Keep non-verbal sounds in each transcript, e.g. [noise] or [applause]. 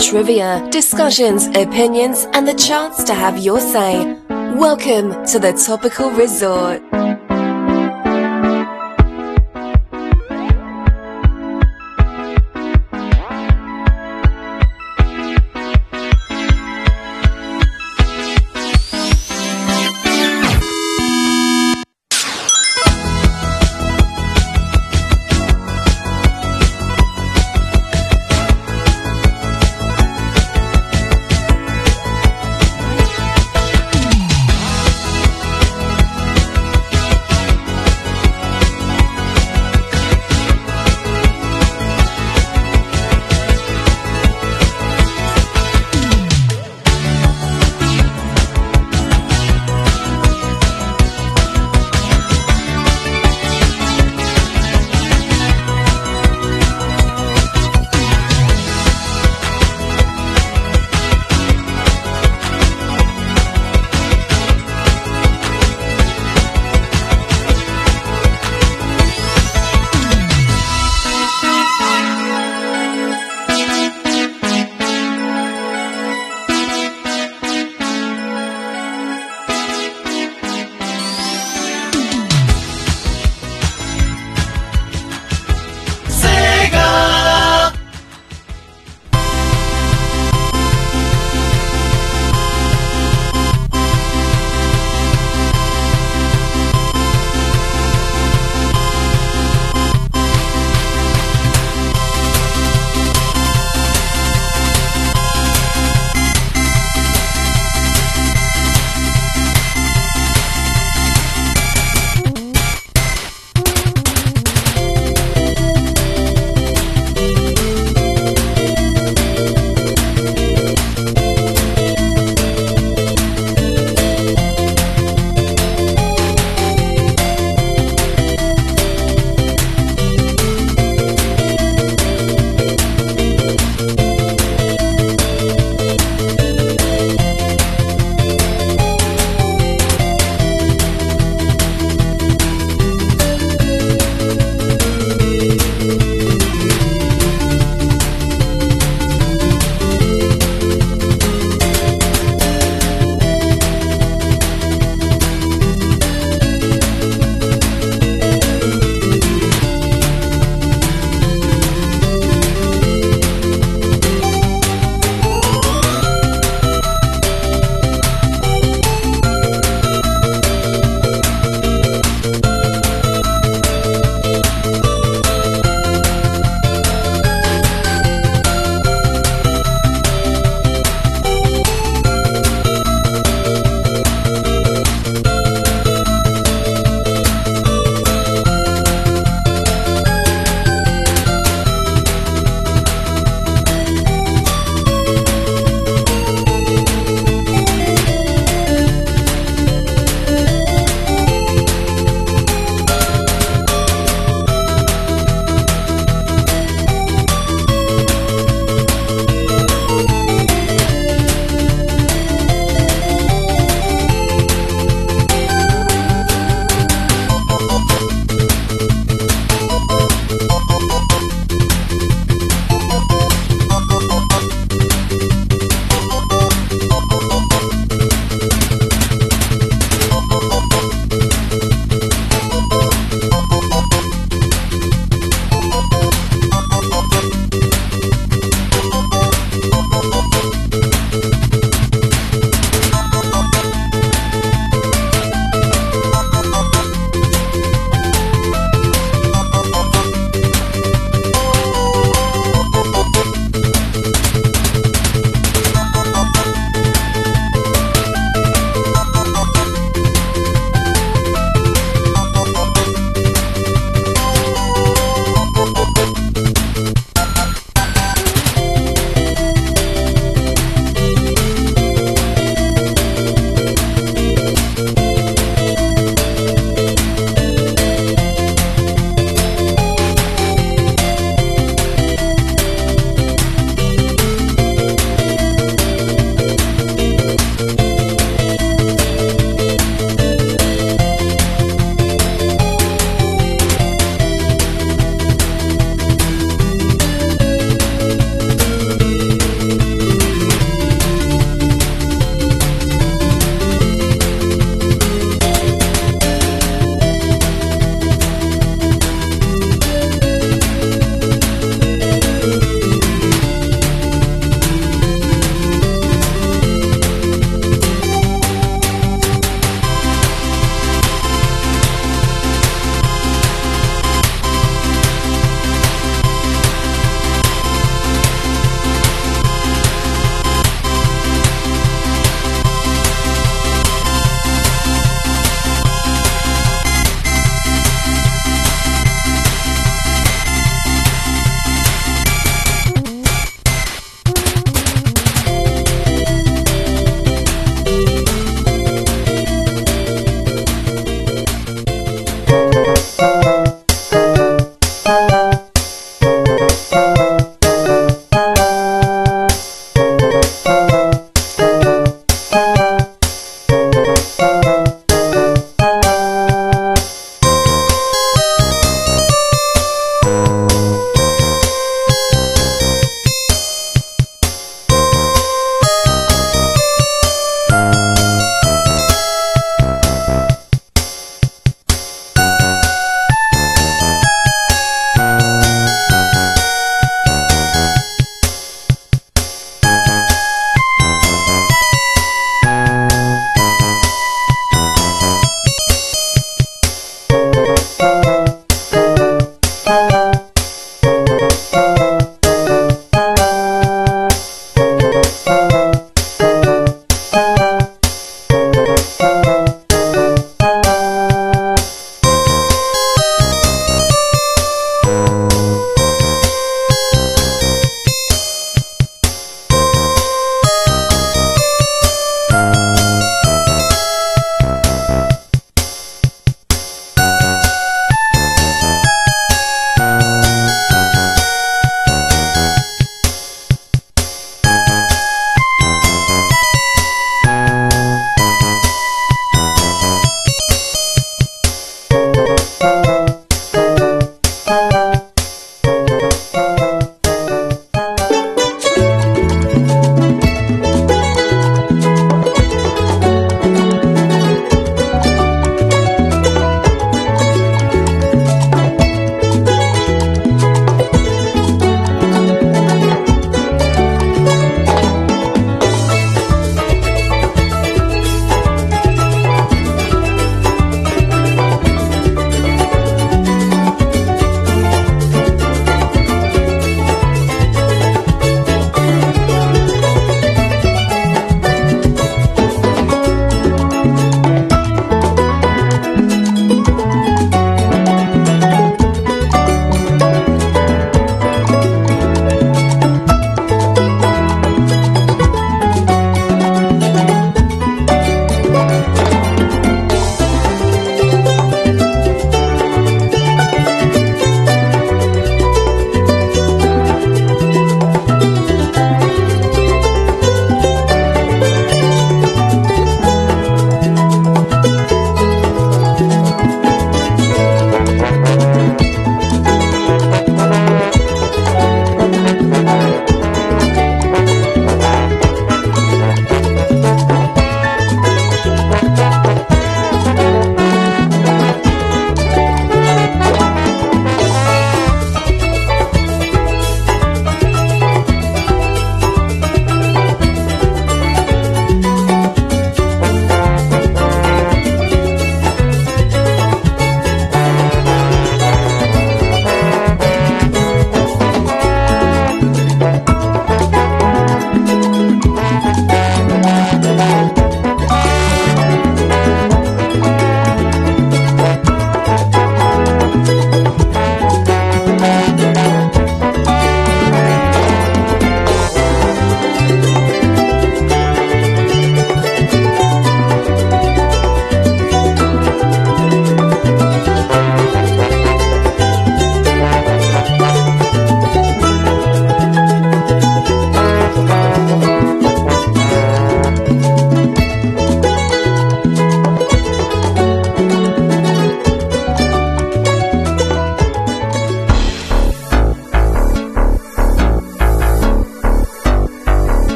trivia, discussions, opinions, and the chance to have your say. Welcome to the Topical Resort.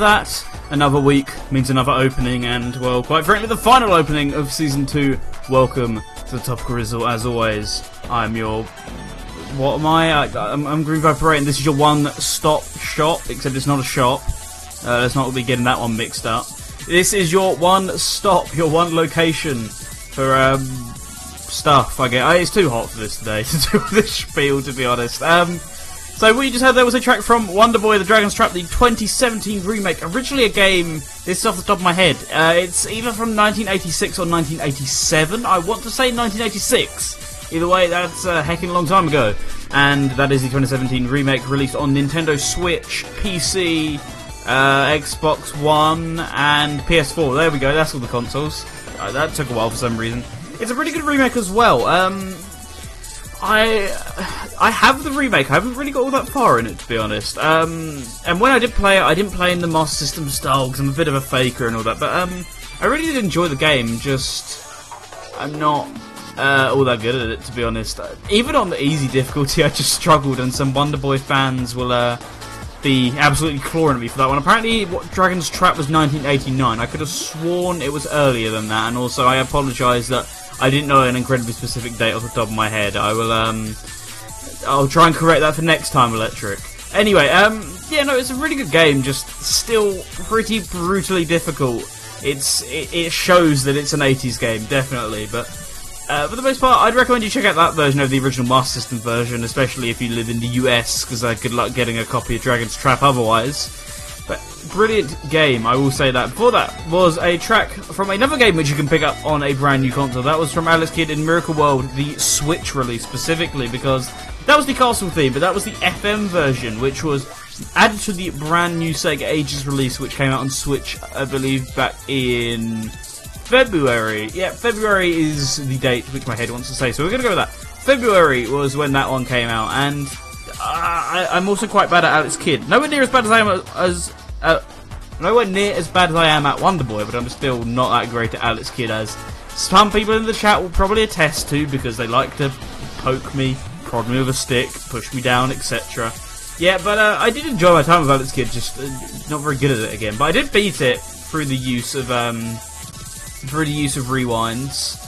That, another week means another opening, and well, quite frankly, the final opening of season two. Welcome to the Topical Rizzle, as always. I'm your. What am I? I I'm, I'm Green and this is your one-stop shop. Except it's not a shop. Uh, let's not be getting that one mixed up. This is your one stop, your one location for um, stuff. I get. Uh, it's too hot for this today [laughs] to do this spiel, to be honest. Um, so what you just heard there was a track from Wonder Boy: The Dragon's Trap, the 2017 remake. Originally a game. This is off the top of my head. Uh, it's either from 1986 or 1987. I want to say 1986. Either way, that's a long time ago. And that is the 2017 remake released on Nintendo Switch, PC, uh, Xbox One, and PS4. There we go. That's all the consoles. Uh, that took a while for some reason. It's a pretty good remake as well. Um, I I have the remake. I haven't really got all that far in it, to be honest. Um, and when I did play it, I didn't play in the Master System style because I'm a bit of a faker and all that. But um, I really did enjoy the game. Just I'm not uh, all that good at it, to be honest. Even on the easy difficulty, [laughs] I just struggled, and some Wonder Boy fans will uh, be absolutely clawing at me for that one. Apparently, what Dragon's Trap was 1989. I could have sworn it was earlier than that, and also I apologise that I didn't know an incredibly specific date off the top of my head. I will um, I'll try and correct that for next time, Electric. Anyway, um, yeah, no, it's a really good game. Just still pretty brutally difficult. It's it, it shows that it's an 80s game, definitely, but. Uh, for the most part, I'd recommend you check out that version of the original Master System version, especially if you live in the US, because uh, good luck getting a copy of Dragon's Trap otherwise. But brilliant game, I will say that. Before that was a track from another game which you can pick up on a brand new console. That was from Alex Kidd in Miracle World, the Switch release specifically, because that was the castle theme, but that was the FM version, which was added to the brand new Sega Ages release, which came out on Switch, I believe, back in February. Yeah, February is the date which my head wants to say, so we're to go with that. February was when that one came out, and uh, I, am also quite bad at Alex Kidd. Nowhere near as bad as I am as uh, nowhere near as bad as I am at Wonder Boy, but I'm still not that great at Alex Kidd as some people in the chat will probably attest to because they like to poke me, prod me with a stick, push me down, etc. Yeah, but uh, I did enjoy my time with Alex Kidd, just uh, not very good at it again. But I did beat it through the use of um, through the use of rewinds.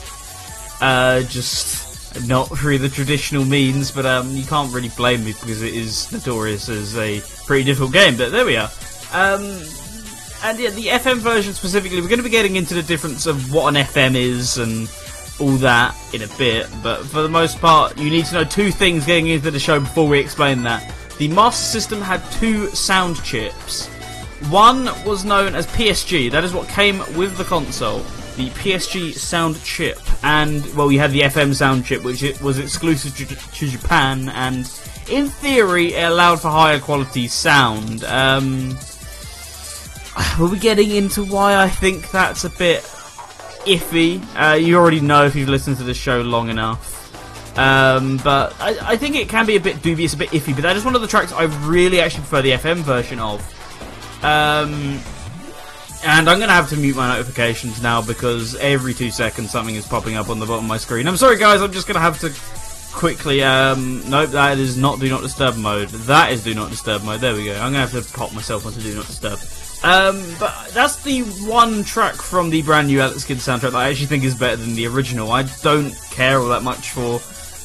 Uh, just not through the traditional means, but um, you can't really blame me because it is notorious as a pretty difficult game. But there we are. Um, and yeah, the FM version specifically, we're going to be getting into the difference of what an FM is and all that in a bit. But for the most part, you need to know two things getting into the show before we explain that. The Master System had two sound chips. One was known as PSG, that is what came with the console the PSG sound chip, and well, we had the FM sound chip, which it was exclusive to, to Japan, and in theory, it allowed for higher quality sound. Um, [sighs] we'll be getting into why I think that's a bit iffy. Uh, you already know if you've listened to the show long enough. Um, but I, I, think it can be a bit dubious, a bit iffy. But that is one of the tracks I really actually prefer the FM version of. Um, and I'm going to have to mute my notifications now because every two seconds something is popping up on the bottom of my screen. I'm sorry, guys. I'm just going to have to quickly. Um, nope, that is not Do Not Disturb mode. That is Do Not Disturb mode. There we go. I'm going to have to pop myself onto Do Not Disturb. Um, but that's the one track from the brand new Alex Kidd soundtrack that I actually think is better than the original. I don't care all that much for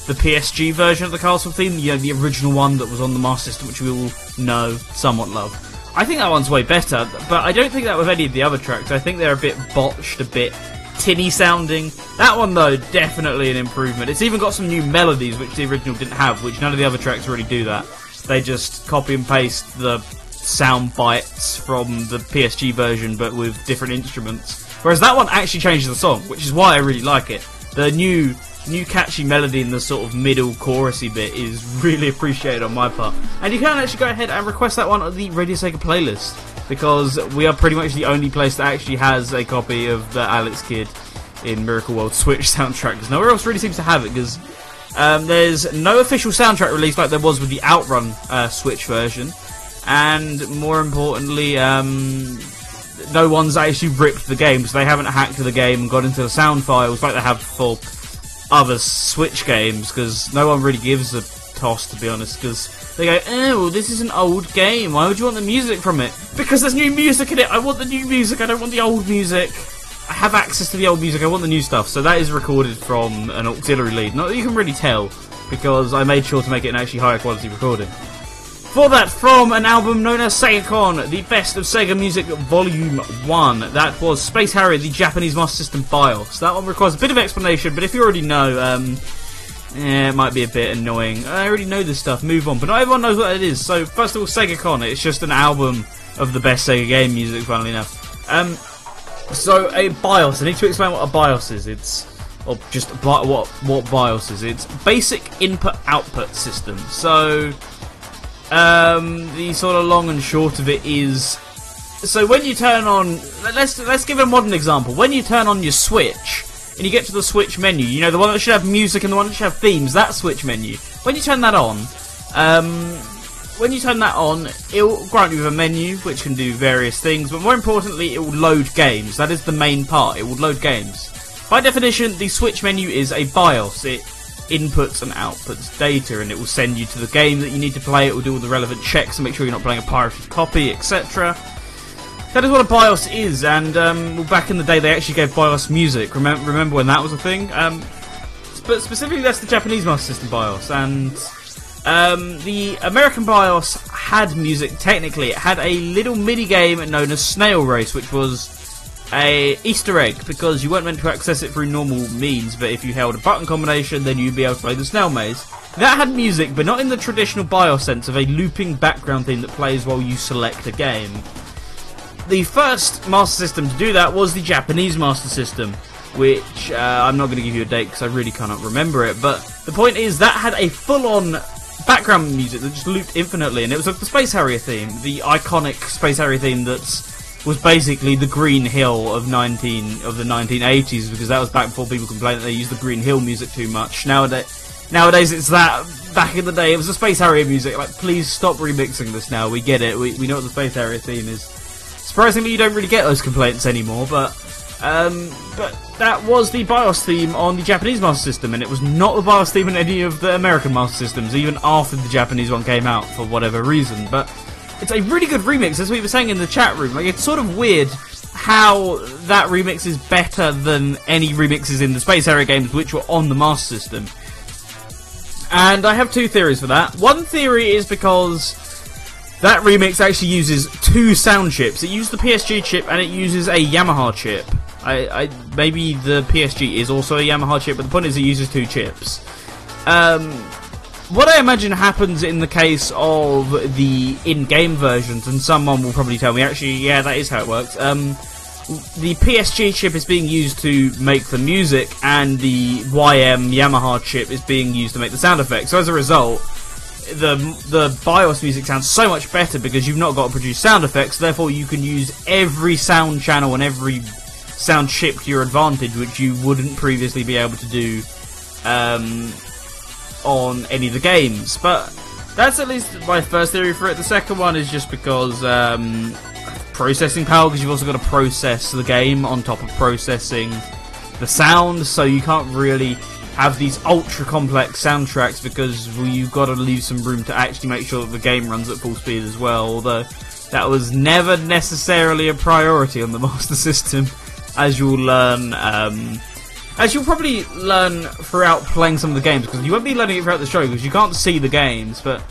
the PSG version of the Castle theme, you know, the original one that was on the Master System, which we all know, somewhat love. I think that one's way better, but I don't think that with any of the other tracks. I think they're a bit botched, a bit tinny sounding. That one, though, definitely an improvement. It's even got some new melodies, which the original didn't have, which none of the other tracks really do that. They just copy and paste the sound bites from the PSG version, but with different instruments. Whereas that one actually changes the song, which is why I really like it. The new new catchy melody in the sort of middle chorusy bit is [laughs] really appreciated on my part. And you can actually go ahead and request that one on the Radio Sega playlist because we are pretty much the only place that actually has a copy of the Alex Kidd in Miracle World [laughs] Switch soundtrack because nowhere else really seems to have it because um, there's no official soundtrack release like there was with the Outrun uh, Switch version, and more importantly, um, no one's actually ripped the game, so they haven't hacked the game and got into the sound files like they have for other Switch games because no one really gives a toss, to be honest, because they go, oh, this is an old game. Why would you want the music from it? Because there's new music in it. I want the new music. I don't want the old music. I have access to the old music. I want the new stuff. So that is recorded from an auxiliary lead. Not that you can really tell, because I made sure to make it an actually higher quality recording. For that, from an album known as SegaCon, the Best of Sega Music Volume 1. That was Space Harrier, the Japanese Master System BIOS. That one requires a bit of explanation, but if you already know, um, it might be a bit annoying. I already know this stuff, move on. But not everyone knows what it is. So, first of all, SegaCon, it's just an album of the best Sega game music, funnily enough. Um, so, a BIOS, I need to explain what a BIOS is. It's or just what what BIOS is. It's basic input output system. So um, the sort of long and short of it is, so when you turn on, let's let's give a modern example. When you turn on your Switch and you get to the Switch menu, you know the one that should have music and the one that should have themes. That Switch menu. When you turn that on, um, when you turn that on, it will grant you a menu which can do various things, but more importantly, it will load games. That is the main part. It will load games. By definition, the Switch menu is a BIOS. It inputs and outputs data, and it will send you to the game that you need to play. It will do all the relevant checks and make sure you're not playing a pirated copy, etc. That is what a BIOS is, and um, well, back in the day they actually gave BIOS music. Remember, remember when that was a thing? Um, but specifically, that's the Japanese Master System BIOS, and um, the American BIOS had music. Technically, it had a little mini game known as Snail Race, which was a Easter egg because you weren't meant to access it through normal means, but if you held a button combination, then you'd be able to play the snail maze. That had music, but not in the traditional BIOS sense of a looping background theme that plays while you select a game. The first Master System to do that was the Japanese Master System, which uh, I'm not going to give you a date because I really cannot remember it, but the point is that had a full-on background music that just looped infinitely, and it was like the Space Harrier theme, the iconic Space Harrier theme that's was basically the Green Hill of 19 of the 1980s because that was back before people complained that they used the Green Hill music too much. Nowadays, nowadays it's that. Back in the day, it was the Space Harrier music. Like, please stop remixing this now. We get it. We, we know what the Space Harrier theme is. Surprisingly, you don't really get those complaints anymore, but um, but that was the BIOS theme on the Japanese Master System, and it was not the BIOS theme in any of the American Master Systems, even after the Japanese one came out for whatever reason. But it's a really good remix, as we were saying in the chat room. Like, it's sort of weird how that remix is better than any remixes in the Space Harrier games which were on the Master System. And I have two theories for that. One theory is because that remix actually uses two sound chips. It uses the PSG chip and it uses a Yamaha chip. I, I maybe the PSG is also a Yamaha chip, but the point is it uses two chips. Um, what I imagine happens in the case of the in-game versions, and someone will probably tell me, actually, yeah, that is how it works. Um, the PSG chip is being used to make the music, and the YM Yamaha chip is being used to make the sound effects. So as a result, the the BIOS music sounds so much better because you've not got to produce sound effects. Therefore, you can use every sound channel and every sound chip to your advantage, which you wouldn't previously be able to do um, on any of the games. But that's at least my first theory for it. The second one is just because um, processing power, because you've also got to process the game on top of processing the sound, so you can't really have these ultra complex soundtracks because well, you've got to leave some room to actually make sure that the game runs at full speed as well. Although that was never necessarily a priority on the [laughs] Master System, as you'll learn. Um, as you'll probably learn throughout playing some of the games, because you won't be learning it throughout the show because you can't see the games, but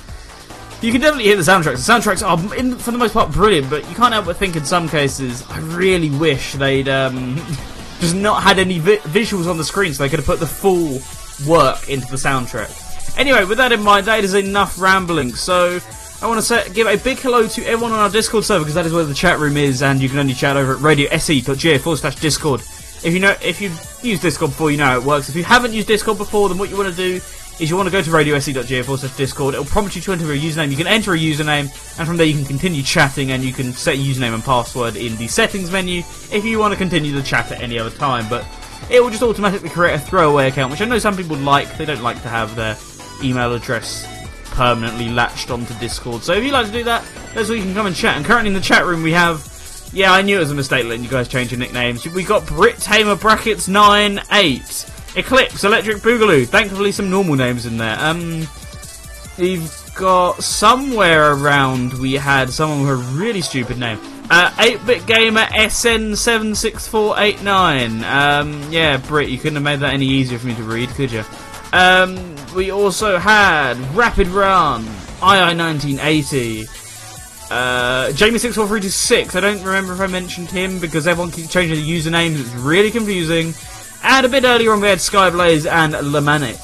you can definitely hear the soundtracks. The soundtracks are, in, for the most part, brilliant, but you can't help but think in some cases, I really wish they'd um, [laughs] just not had any vi visuals on the screen so they could have put the full work into the soundtrack. Anyway, with that in mind, that is enough rambling, so I want to say, give a big hello to everyone on our Discord server because that is where the chat room is, and you can only chat over at radiose.ga forward slash Discord. If you know, if you've used Discord before, you know how it works. If you haven't used Discord before, then what you want to do is you want to go to radiose.ga forward slash Discord. It'll prompt you to enter a username. You can enter a username, and from there you can continue chatting, and you can set username and password in the settings menu if you want to continue the chat at any other time. But it will just automatically create a throwaway account, which I know some people like. They don't like to have their email address permanently latched onto Discord. So if you like to do that, that's where you can come and chat. And currently in the chat room we have yeah, I knew it was a mistake letting you guys change your nicknames. We got Brit Tamer brackets nine eight, Eclipse, Electric Boogaloo. Thankfully, some normal names in there. Um, we've got somewhere around we had someone with a really stupid name. Uh, 8-bit gamer SN76489. Um, yeah, Brit, you couldn't have made that any easier for me to read, could you? Um, we also had Rapid Run, II1980, uh, Jamie64326. I don't remember if I mentioned him because everyone keeps changing the usernames. It's really confusing. And a bit earlier on, we had Skyblaze and Lamanic.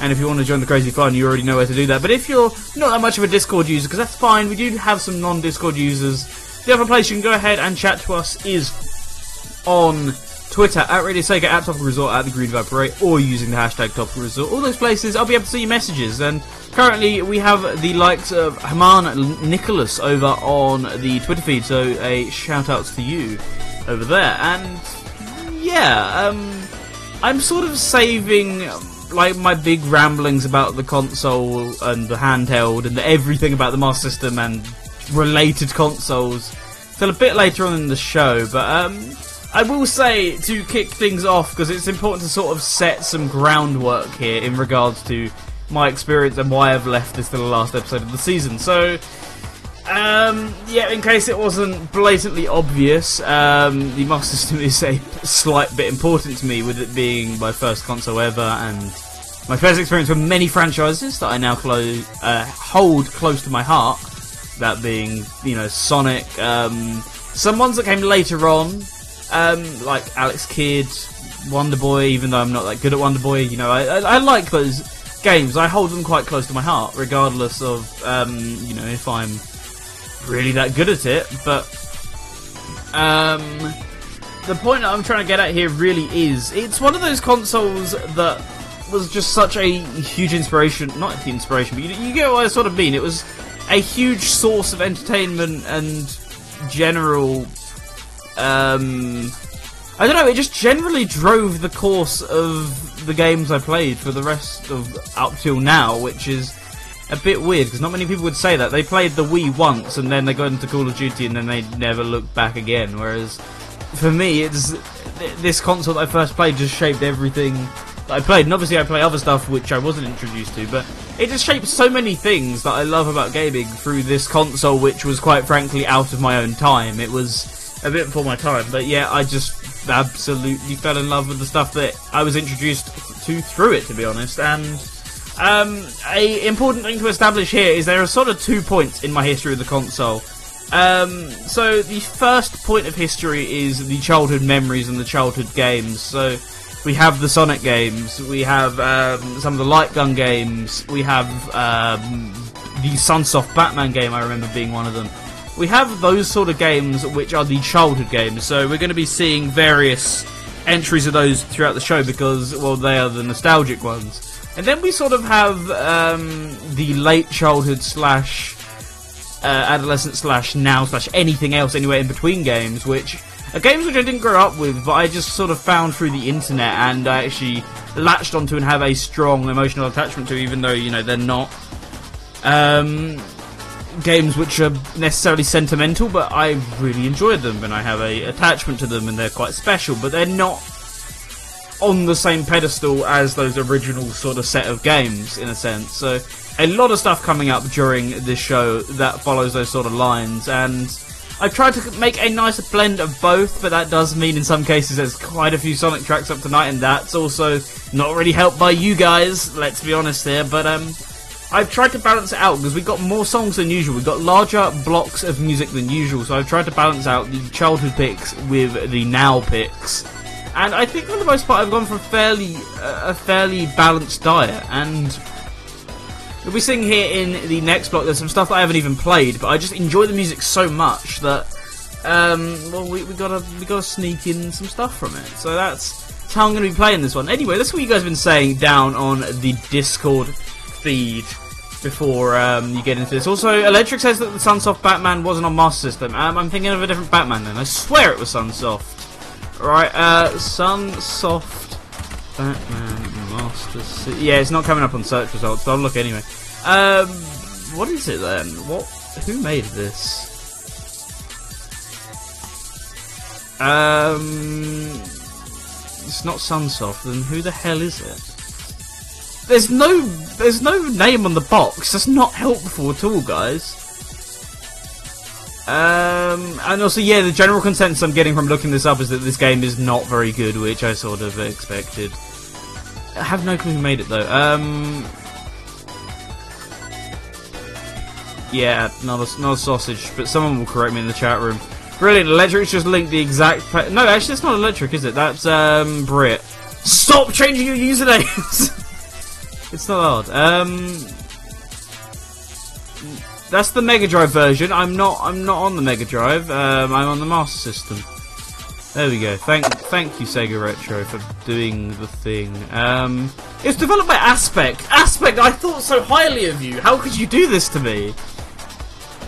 And if you want to join the crazy fun, you already know where to do that. But if you're not that much of a Discord user, because that's fine, we do have some non-Discord users. The other place you can go ahead and chat to us is on Twitter at Radio Sega, at Topical Resort, at the Green Viper or using the hashtag Topical Resort. All those places, I'll be able to see your messages. And currently, we have the likes of Haman Nicholas over on the Twitter feed, so a shout out to you over there. And yeah, um, I'm sort of saving like my big ramblings about the console and the handheld and the everything about the Master System and related consoles till a bit later on in the show. But um, I will say to kick things off because it's important to sort of set some groundwork here in regards to my experience and why I've left this to the last episode of the season. So. Um, yeah, in case it wasn't blatantly obvious, um, the Master System is a slight bit important to me, with it being my first console ever and my first experience with many franchises that I now clo- uh, hold close to my heart. That being, you know, Sonic, um, some ones that came later on, um, like Alex Kidd, Wonder Boy. Even though I'm not that good at Wonder Boy, you know, I, I, I like those games. I hold them quite close to my heart, regardless of, um, you know, if I'm really that good at it. But um, the point that I'm trying to get at here really is it's one of those consoles that was just such a huge inspiration. Not the inspiration, but you, you get what I sort of mean. It was a huge source of entertainment and general. Um, I don't know. It just generally drove the course of the games I played for the rest of up till now, which is a bit weird because not many people would say that. They played the Wii once and then they got into Call of Duty and then they never looked back again. Whereas for me, it's this console that I first played just shaped everything that I played. And obviously, I play other stuff which I wasn't introduced to, but it just shaped so many things that I love about gaming through this console, which was quite frankly out of my own time. It was a bit before my time, but yeah, I just absolutely fell in love with the stuff that I was introduced to through it, to be honest. And um, a important thing to establish here is there are sort of two points in my history of the console. Um, so the first point of history is the childhood memories and the childhood games. So we have the Sonic games, we have um, some of the light gun games, we have um, the Sunsoft Batman game. I remember being one of them. We have those sort of games which are the childhood games. So we're going to be seeing various entries of those throughout the show because well they are the nostalgic ones. And then we sort of have um, the late childhood slash uh, adolescent slash now slash anything else anywhere in between games, which are games which I didn't grow up with, but I just sort of found through the internet and I actually latched onto and have a strong emotional attachment to, even though you know they're not um, games which are necessarily sentimental, but I really enjoyed them and I have a attachment to them and they're quite special, but they're not on the same pedestal as those original sort of set of games in a sense. So a lot of stuff coming up during this show that follows those sort of lines and I've tried to make a nice blend of both, but that does mean in some cases there's quite a few Sonic tracks up tonight, and that's also not really helped by you guys, let's be honest here, but um, I've tried to balance it out because we've got more songs than usual. We've got larger blocks of music than usual, so I've tried to balance out the childhood picks with the now picks. And I think for the most part, I've gone for a fairly uh, a fairly balanced diet, and We'll be seeing here in the next block, there's some stuff that I haven't even played, but I just enjoy the music so much that, um, well, we, we gotta we gotta sneak in some stuff from it. So that's, that's how I'm to be playing this one. Anyway, that's what you guys have been saying down on the Discord feed before um, you get into this. Also, Electric says that the Sunsoft Batman wasn't on Master System. Um, I'm thinking of a different Batman then. I swear it was Sunsoft. Right, uh, Sunsoft Batman Master System. Yeah, it's not coming up on search results, but I'll look anyway. Um, what is it then? What? Who made this? Um, it's not Sunsoft. Then who the hell is it? There's no there's no name on the box. That's not helpful at all, guys. Um, and also, yeah, the general consensus I'm getting from looking this up is that this game is not very good, which I sort of expected. I have no clue who made it though. Um, yeah, not a, not a sausage, but someone will correct me in the chat room. Brilliant, Electric's just linked the exact. no, actually, it's not Electric, is it? That's um, Brit. Stop changing your usernames. [laughs] it's not hard. Um, that's the Mega Drive version. I'm not. I'm not on the Mega Drive. Um, I'm on the Master System. There we go. Thank, thank you, Sega Retro, for doing the thing. Um, it's developed by Aspect. Aspect, I thought so highly of you. How could you do this to me?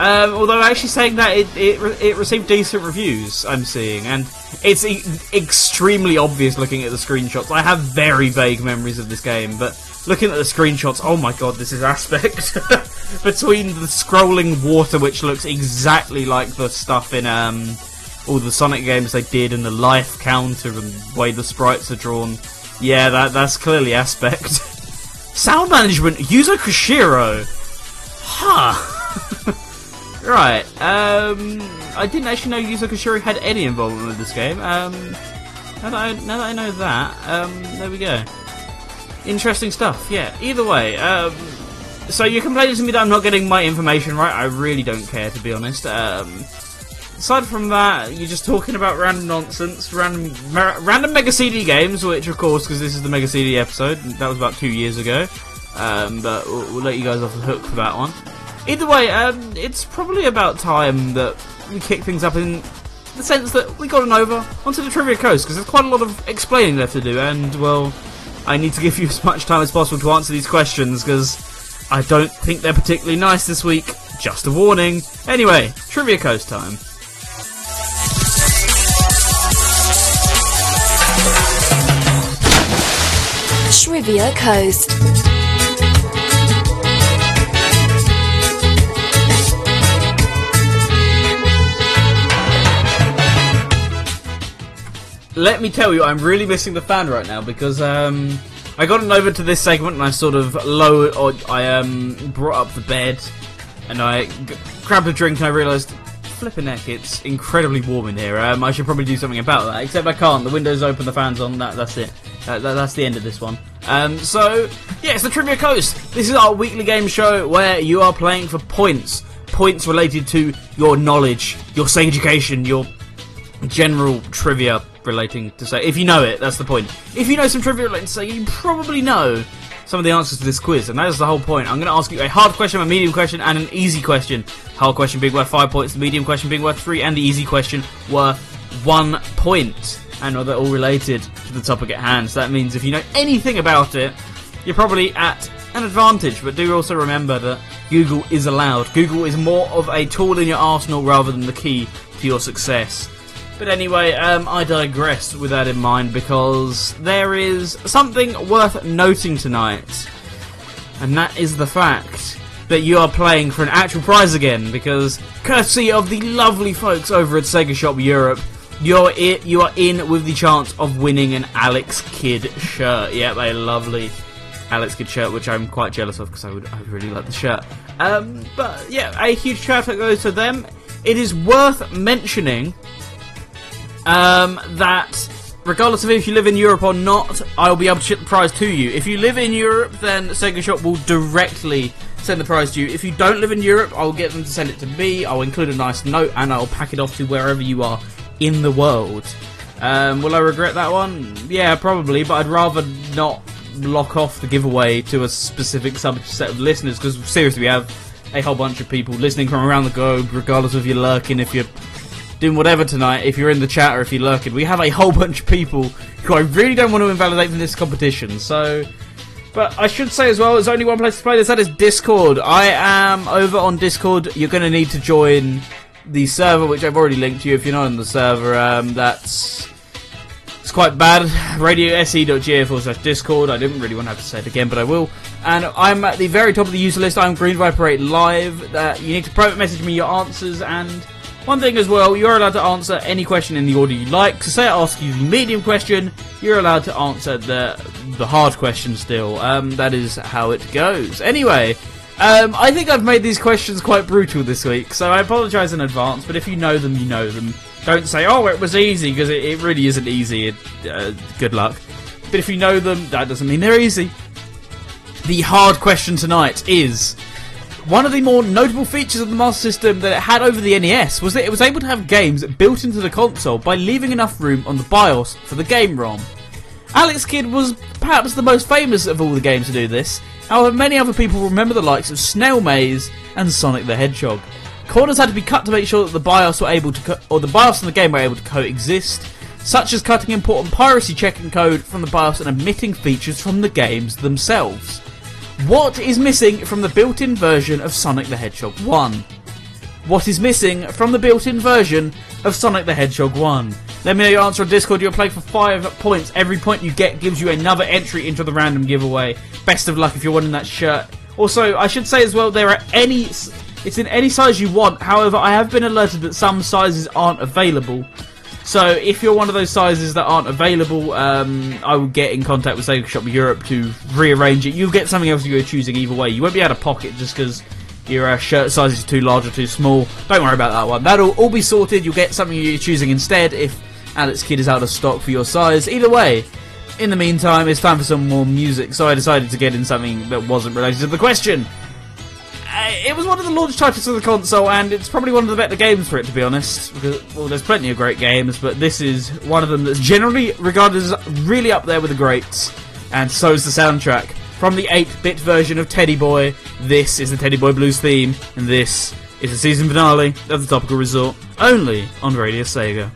Um, although actually saying that it, it it received decent reviews, I'm seeing, and it's e extremely obvious looking at the screenshots. I have very vague memories of this game, but looking at the screenshots, oh my god, this is aspect [laughs] between the scrolling water, which looks exactly like the stuff in um, all the Sonic games they did, and the life counter and the way the sprites are drawn. Yeah, that that's clearly aspect. [laughs] Sound management, Yuzo Koshiro. Huh. [laughs] Right, um, I didn't actually know Yuzo Koshiro had any involvement with this game. Um, now that I, now that I know that, um, there we go. Interesting stuff, yeah. Either way, um, so you're complaining to me that I'm not getting my information right. I really don't care, to be honest. Um, aside from that, you're just talking about random nonsense, random random Mega CD games, which, of course, because this is the Mega CD episode, that was about two years ago. Um, but we'll, we'll let you guys off the hook for that one. Either way, um, it's probably about time that we kick things up in the sense that we gotten over onto the Trivia Coast, because there's quite a lot of explaining left to do, and, well, I need to give you [laughs] as much time as possible to answer these questions, because I don't think they're particularly nice this week. Just a warning. Anyway, Trivia Coast time. Trivia Coast. Let me tell you, I'm really missing the fan right now because um, I got over to this segment and I sort of low, or I um, brought up the bed and I g- grabbed a drink and I realised, flipping neck, it's incredibly warm in here. Um, I should probably do something about that. Except I can't. The window's open, the fan's on. That, that's it. That, that, that's the end of this one. Um, so yeah, it's the Trivia Coast. This is our weekly game show where you are playing for points. Points related to your knowledge, your education, your general trivia relating to Sega. If you know it, that's the point. If you know some trivia relating to Sega, you probably know some of the answers to this quiz, and that is the whole point. I'm going to ask you a hard question, a medium question, and an easy question. Hard question being worth five points, the medium question being worth three, and the easy question worth one point. And they're all related to the topic at hand. So that means if you know anything about it, you're probably at an advantage. But do also remember that Google is allowed. Google is more of a tool in your arsenal rather than the key to your success. But anyway, um, I digress with that in mind because there is something worth noting tonight, and that is the fact that you are playing for an actual prize again. Because courtesy of the lovely folks over at Sega Shop Europe, you're it. You are in with the chance of winning an Alex Kidd shirt. Yep, a lovely Alex Kidd shirt, which I'm quite jealous of because I would I really like the shirt. Um, but yeah, a huge shout out goes to them. It is worth mentioning um, that regardless of if you live in Europe or not, I'll be able to ship the prize to you. If you live in Europe, then Sega Shop will directly send the prize to you. If you don't live in Europe, I'll get them to send it to me. I'll include a nice note and I'll pack it off to wherever you are in the world. Um, will I regret that one? Yeah, probably, but I'd rather not lock off the giveaway to a specific subset of listeners because seriously, we have a whole bunch of people listening from around the globe, regardless of your lurking, if you're doing whatever tonight, if you're in the chat or if you're lurking, we have a whole [laughs] bunch of people who I really don't want to invalidate from this competition. So, but I should say as well, there's only one place to play this. That is Discord. I am over on Discord. You're going to need to join the server, which I've already linked to you. If you're not on the server, um, that's it's quite bad. [laughs] RadioSE.ga forward slash Discord. I didn't really want to have to say it again, but I will. And I'm at the very top of the user list. I'm Green Viper 8 live. Uh, you need to private message me your answers and One thing as well, you're allowed to answer any question in the order you like. So say I ask you the medium question, you're allowed to answer the the hard question still. Um, that is how it goes. Anyway, um, I think I've made these questions quite brutal this week, so I apologise in advance. But if you know them, you know them. Don't say, "Oh, it was easy," because it, it, really isn't easy. It, uh, good luck. But if you know them, that doesn't mean they're easy. The hard question tonight is one of the more notable features of the Master System that it had over the NES was that it was able to have games built into the console by leaving enough room on the BIOS for the game ROM. Alex Kidd was perhaps the most famous of all the games to do this, however, many other people remember the likes of Snail Maze and Sonic the Hedgehog. Corners had to be cut to make sure that the BIOS were able to, co- or the BIOS and the game were able to coexist, such as cutting important piracy checking code from the BIOS and omitting features from the games themselves. What is missing from the built-in version of Sonic the Hedgehog 1? What is missing from the built-in version of Sonic the Hedgehog 1? Let me know your answer on Discord. You'll play for five points. Every point you get gives you another entry into the random giveaway. Best of luck if you're winning that shirt. Also, I should say as well, there are any. It's in any size you want. However, I have been alerted that some sizes aren't available. So if you're one of those sizes that aren't available, um, I will get in contact with Sega Shop Europe to rearrange it. You'll get something else you're choosing either way. You won't be out of pocket just because your uh, shirt size is too large or too small. Don't worry about that one. That'll all be sorted. You'll get something you're choosing instead if Alex Kidd is out of stock for your size. Either way, in the meantime, it's time for some more music. So I decided to get in something that wasn't related to the question Uh, it was one of the launch titles of the console, and it's probably one of the better games for it, to be honest. Because, well, there's plenty of great games, but this is one of them that's generally regarded as really up there with the greats, and so is the soundtrack. From the 8 bit version of Teddy Boy, this is the Teddy Boy Blues theme, and this is the season finale of the Topical Resort, only on Radio Sega.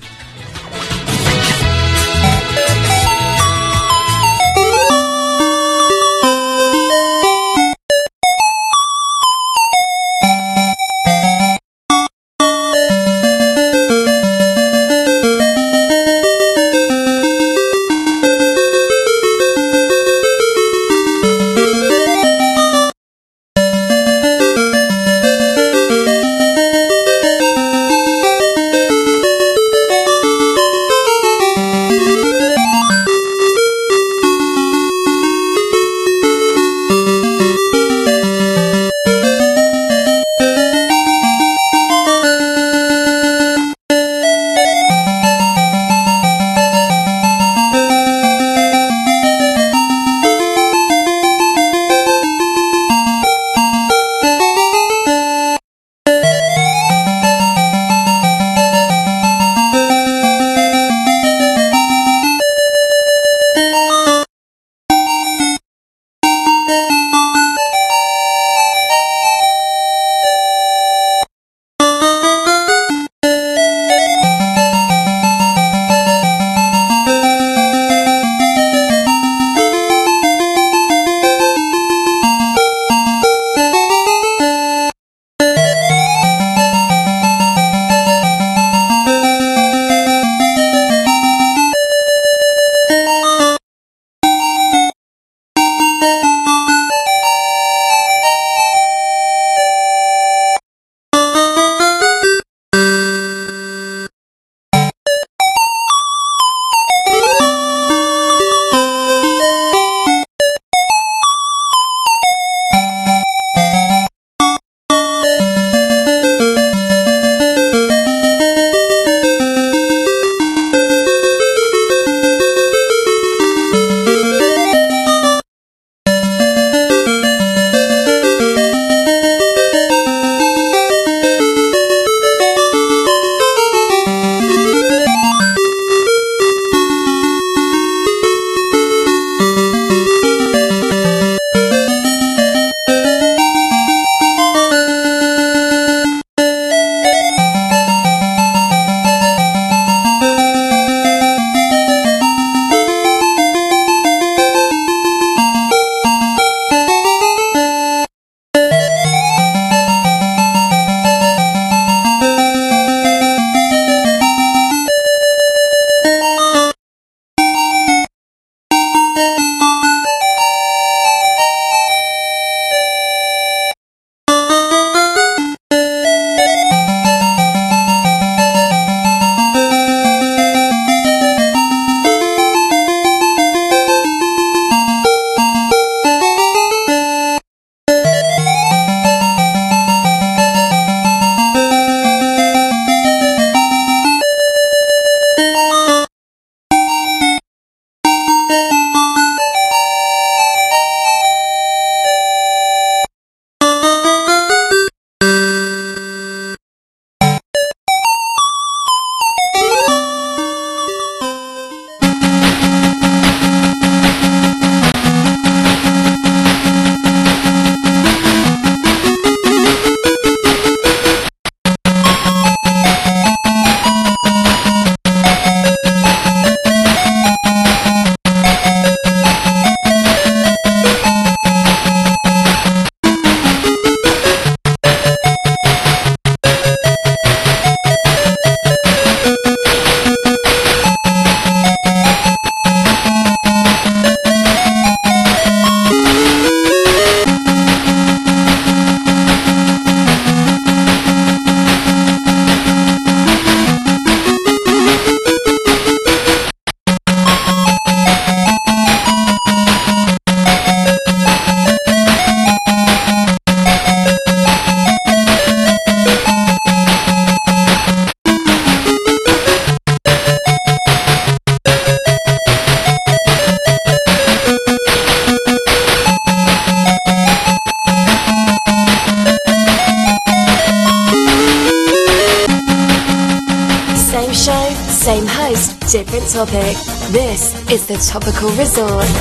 Topical Resort.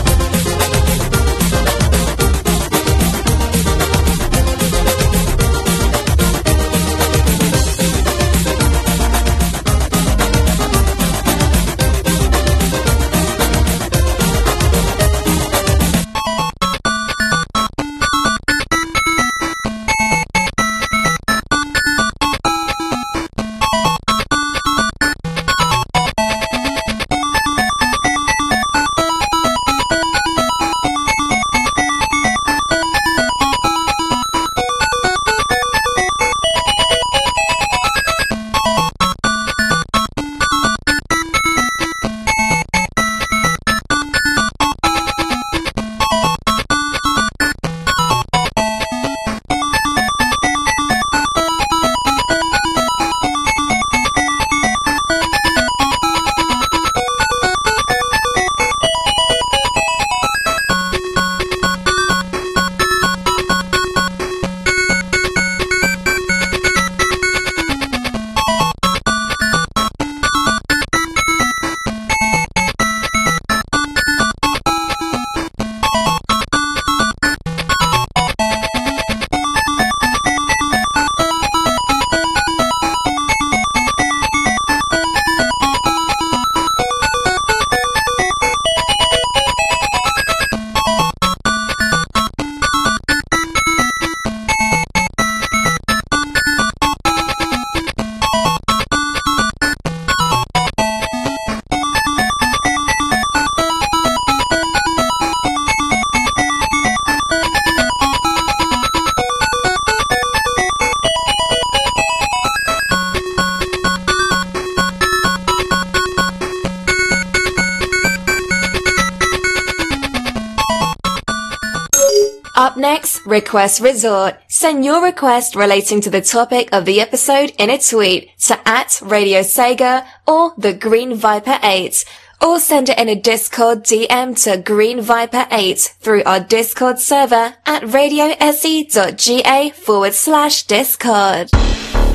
Request Resort. Send your request relating to the topic of the episode in a tweet to at Radio Sega or the Green Viper 8 or send it in a Discord DM to Green Viper 8 through our Discord server at radiose.ga forward slash Discord.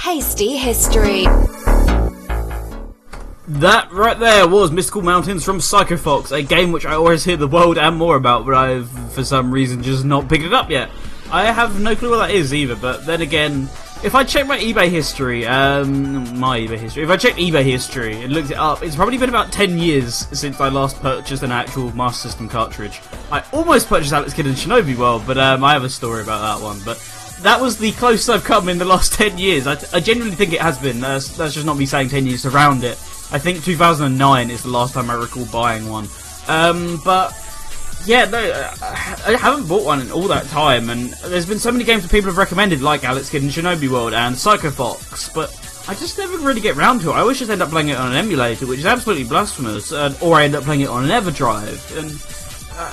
Hasty History. That right there was Mystical Mountains from Psycho Fox, a game which I always hear the world and more about, but I've for some reason just not picked it up yet. I have no clue what that is either, but then again, if I check my eBay history, um, my eBay history, if I check eBay history and looked it up, it's probably been about 10 years since I last purchased an actual Master System cartridge. I almost purchased Alex Kidd in Shinobi World, but um, I have a story about that one, but that was the closest I've come in the last [laughs] 10 years. I, I genuinely think it has been. That's, that's just not me saying 10 years around it. I think 2009 is the last time I recall buying one. Um, but yeah, no, I haven't bought one in all that time, and there's been so many games that people have recommended, like Alex Kidd in Shinobi World and Psycho Fox, but I just never really get round to it. I always just end up playing it on an emulator, which is absolutely blasphemous, or I end up playing it on an EverDrive, and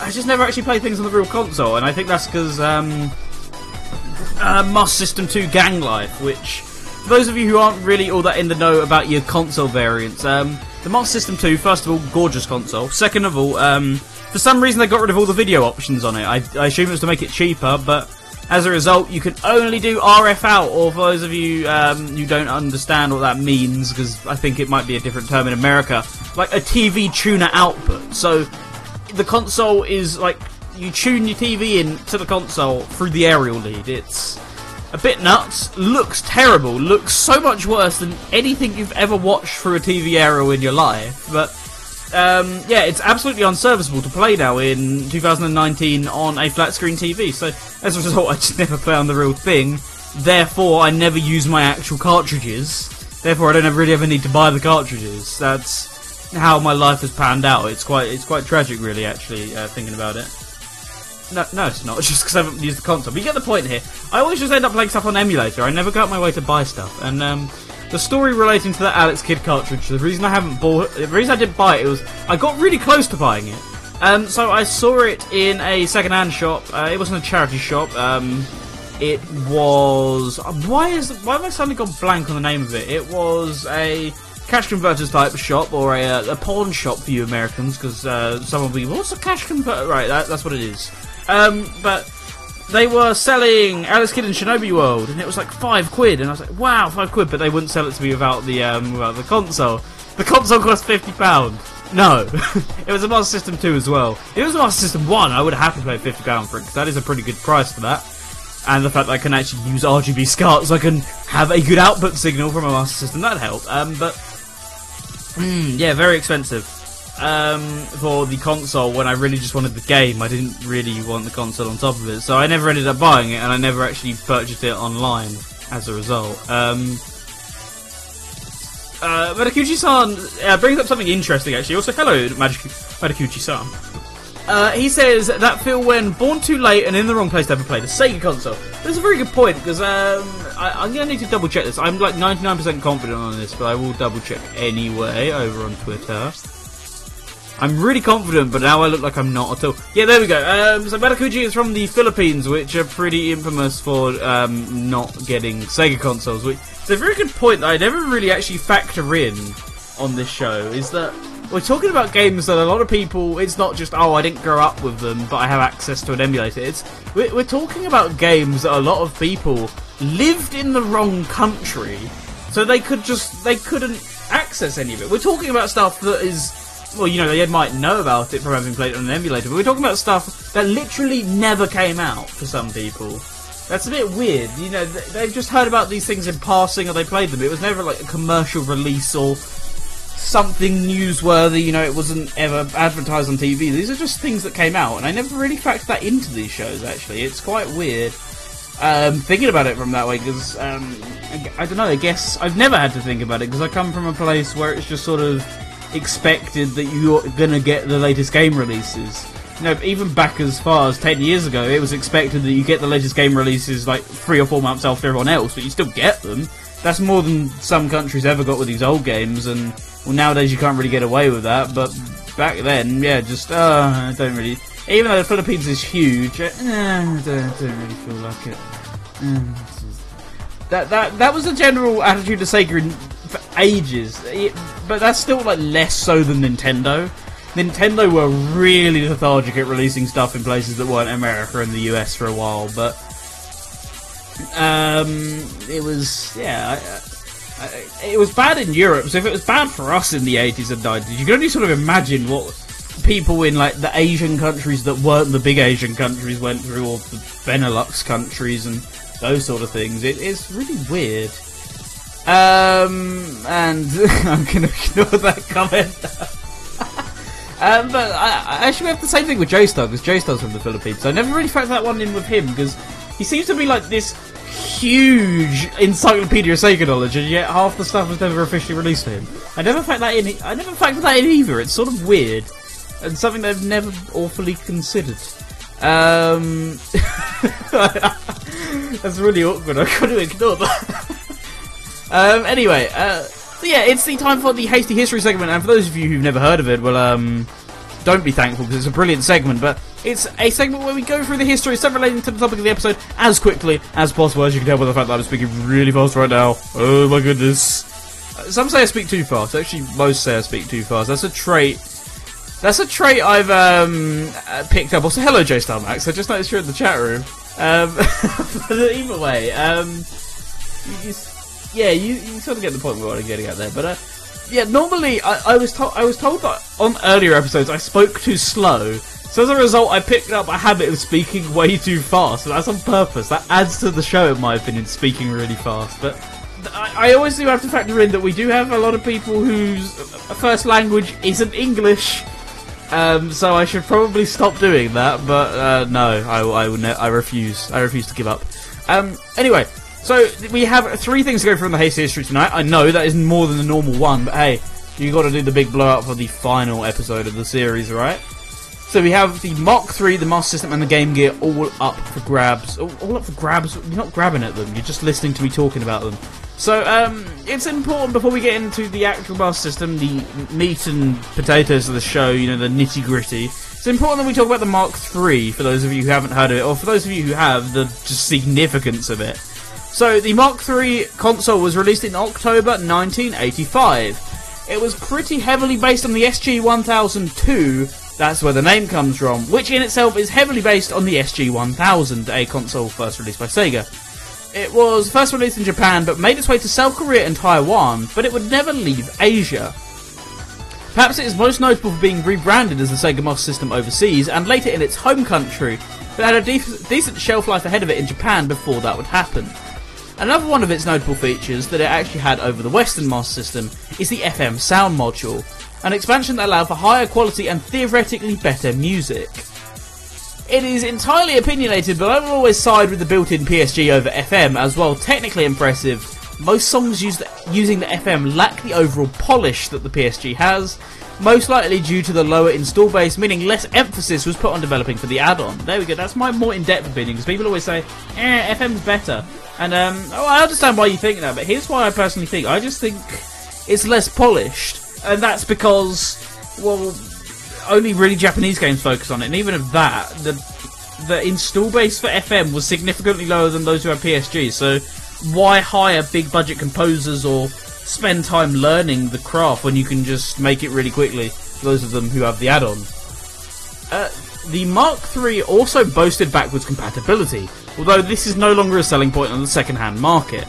I just never actually play things on the real console, and I think that's because um, uh, Master System 2 Gang Life, which for those of you who aren't really all that in the know about your console variants, um, the Master System 2, first of all, gorgeous console. Second of all, um, for some reason they got rid of all the video options on it. I, I assume it was to make it cheaper, but as a result, you can only do RF out, or for those of you um, who don't understand what that means, because I think it might be a different term in America, like a TV tuner output. So the console is like you tune your TV in to the console through the aerial lead. It's a bit nuts, looks terrible, looks so much worse than anything you've ever watched through a TV aerial in your life. But um, yeah, it's absolutely unserviceable to play now in 2019 on a flat screen TV. So as a result, [laughs] I just never play on the real thing. Therefore, I never use my actual cartridges. Therefore, I don't ever really ever need to buy the cartridges. That's how my life has panned out. It's quite it's quite tragic, really, actually, uh, thinking about it. No, no, it's not. It's [laughs] just because I haven't used the console. But you get the point here. I always just end up playing stuff on emulator. I never go out my way to buy stuff. And um, the story relating to that Alex Kidd cartridge, the reason I haven't bought, the reason I didn't buy it, was I got really close to buying it. Um, so I saw it in a second-hand shop. Uh, it wasn't a charity shop. Um, it was why is why have I suddenly gone blank on the name of it? It was a cash converters type shop or a, a pawn shop for you Americans because uh, someone will be what's a cash converter? Right, that, that's what it is. Um, but they were selling Alex Kidd in Shinobi World, and it was like five quid, and I was like, wow, five quid, but they wouldn't sell it to me without the um, without the console. the console cost fifty pound. No, [laughs] it was a Master System 2 as well. If it was a Master System 1, I would have to pay fifty pound for it because that is a pretty good price for that. And the fact that I can actually use RGB SCART so I can have a good output signal from a Master System that help. Um, but mm, yeah, very expensive um, for the console when I really just wanted the game. I didn't really want the console on top of it, so I never ended up buying it, and I never actually purchased it online as a result. Um, uh, Matakuchi-san uh, brings up something interesting, actually. Also, hello, Matakuchi-san. Uh, he says that feel when born too late and in the wrong place to ever play the Sega console. That's a very good point because um, I, am going to need to double check this. I'm like 99% confident on this, but I will double check anyway over on Twitter. I'm really confident, but now I look like I'm not at all. Yeah, there we go. Um, so Matakuchi is from the Philippines, which are pretty infamous for um, not getting Sega consoles. Which it's a very good point that I never really actually factor in on this show. Is that we're talking about games that a lot of people. It's not just oh I didn't grow up with them, but I have access to an emulator. It's we're, we're talking about games that a lot of people lived in the wrong country, so they could just they couldn't access any of it. We're talking about stuff that is well, you know, they might know about it from having played it on an emulator, but we're talking about stuff that literally never came out for some people. That's a bit weird. You know, they've just heard about these things in passing or they played them. It was never like a commercial release or something newsworthy. You know, it wasn't ever advertised on TV. These are just things that came out, and I never really factored that into these shows. Actually, it's quite weird. Um, thinking about it from that way because um, I, I don't know. I guess I've never had to think about it because I come from a place where it's just sort of expected that you're gonna get the latest game releases. You know, even back as far as 10 years ago, it was expected that you get the latest game releases like three or four months after everyone else, but you still get them. That's more than some countries ever got with these old games, and well, nowadays you can't really get away with that, but back then, yeah, just, uh, I don't really. Even though the Philippines is huge, uh, I don't, don't really feel like it. Uh, that, that, that was the general attitude of Sega in for ages. It, but that's still like less so than Nintendo. Nintendo were really lethargic at releasing stuff in places that weren't America and the US for a while, but um, it was yeah, I, it was bad in Europe. So if it was bad for us in the 80s and 90s, you can only sort of imagine what people in like the Asian countries that weren't the big Asian countries went through, or the Benelux countries and those sort of things. It, it's really weird. Um, and [laughs] I'm going to ignore that comment. [laughs] um, but I, I, actually have the same thing with Joestar, because Joestar's from the Philippines, I never really factored that one in with him, because he seems to be like this huge encyclopedia of Sega knowledge, and yet half the stuff was never officially released to him. I never factored that in. I never factored that in either. It's sort of weird, and something that I've never awfully considered. Um, [laughs] that's really awkward. I couldn't ignore that. Um, anyway, uh, yeah, it's the time for the hasty history segment, and for those of you who've never heard of it, well, um, don't be thankful because it's a brilliant segment, but it's a segment where we go through the history, stuff relating to the topic of the episode, as quickly as possible. As you can tell by the fact that I'm speaking really fast right now. Oh my goodness. Uh, some say I speak too fast. Actually, most say I speak too fast. That's a trait. That's a trait I've um, uh, picked up. Also, hello, J Star Max. I just noticed you're in the chat room. Um, [laughs] but either way, um, you, you, yeah, you, you sort of get the point we want getting at there. But uh, yeah, normally I, I was told I was told that on earlier episodes I spoke too slow. So as a result, I picked up a habit of speaking way too fast. That's on purpose. That adds to the show, in my opinion, speaking really fast. But I, I always do have to factor in that we do have a lot of people whose first language isn't English. Um, so I should probably stop doing that, but uh, no, I, I, I refuse. I refuse to give up. Um, anyway, so we have three things to go in the Hasty History tonight. I know that is more than the normal one, but hey, you got to do the big blowout for the final episode of the series, right? So we have the Mark III, the Master System, and the Game Gear all up for grabs. All, up for grabs. You're not grabbing at them. You're just listening to me talking about them. So um, it's important before we get into the actual Master System, the meat and potatoes of the show. You know, the nitty gritty. It's important that we talk about the Mark III for those of you who haven't heard of it, or for those of you who have, the significance of it. So the Mark III console was released in October 1985. It was pretty heavily based on the SG-1000 II, that's where the name comes from, which in itself is heavily based on the SG-1000, a console first released by Sega. It was first released in Japan, but made its way to South Korea and Taiwan, but it would never leave Asia. Perhaps it is most notable for being rebranded as the Sega Master System overseas and later in its home country, but had a de- decent shelf life ahead of it in Japan before that would happen. Another one of its notable features that it actually had over the Western Master System is the FM sound module, an expansion that allowed for higher quality and theoretically better music. It is entirely opinionated, but I will always side with the built-in PSG over FM, as well. technically impressive, most songs using the FM lack the overall polish that the PSG has, most likely due to the lower install base, meaning less emphasis was put on developing for the add-on. There we go, that's my more in-depth opinion, because people always say, eh, FM's better. And, um, oh, I understand why you think that, but here's why I personally think. I just think it's less polished, and that's because, well, only really Japanese games focus on it, and even of that, the the install base for FM was significantly lower than those who have PSG. So why hire big budget composers or spend time learning the craft when you can just make it really quickly? For Those of them who have the add-on. Uh, the Mark III also boasted backwards compatibility, although this is no longer a selling point on the second-hand market.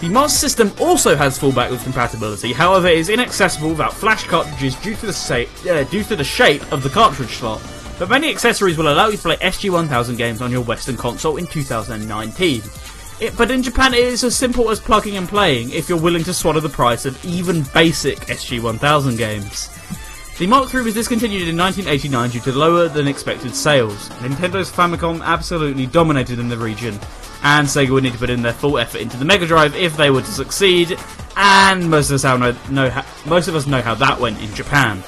The Master System also has full backwards compatibility, however it is inaccessible without flash cartridges due to uh, due to the shape of the cartridge slot, but many accessories will allow you to play SG-1000 games on your Western console in 2019. It, but in Japan it is as simple as plugging and playing if you're willing to swallow the price of even basic SG-1000 games. The Mark III was discontinued in 1989 due to lower than expected sales. Nintendo's Famicom absolutely dominated in the region, and Sega would need to put in their full effort into the Mega Drive if they were to succeed. And most of us know, know how, most of us know how that went in Japan.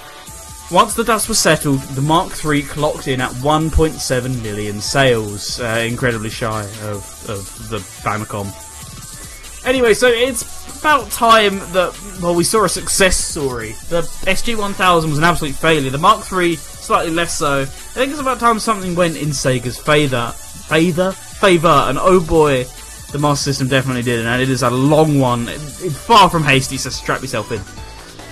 Once the dust was settled, the Mark III clocked in at 1.7 million sales, uh, incredibly shy of, of the Famicom. Anyway, so it's about time that well we saw a success story. The SG-1000 was an absolute failure. The Mark III slightly less so. I think it's about time something went in Sega's favour. Favour? Favour. And oh boy, the Master System definitely did, and it is a long one. Far from hasty, so strap yourself in.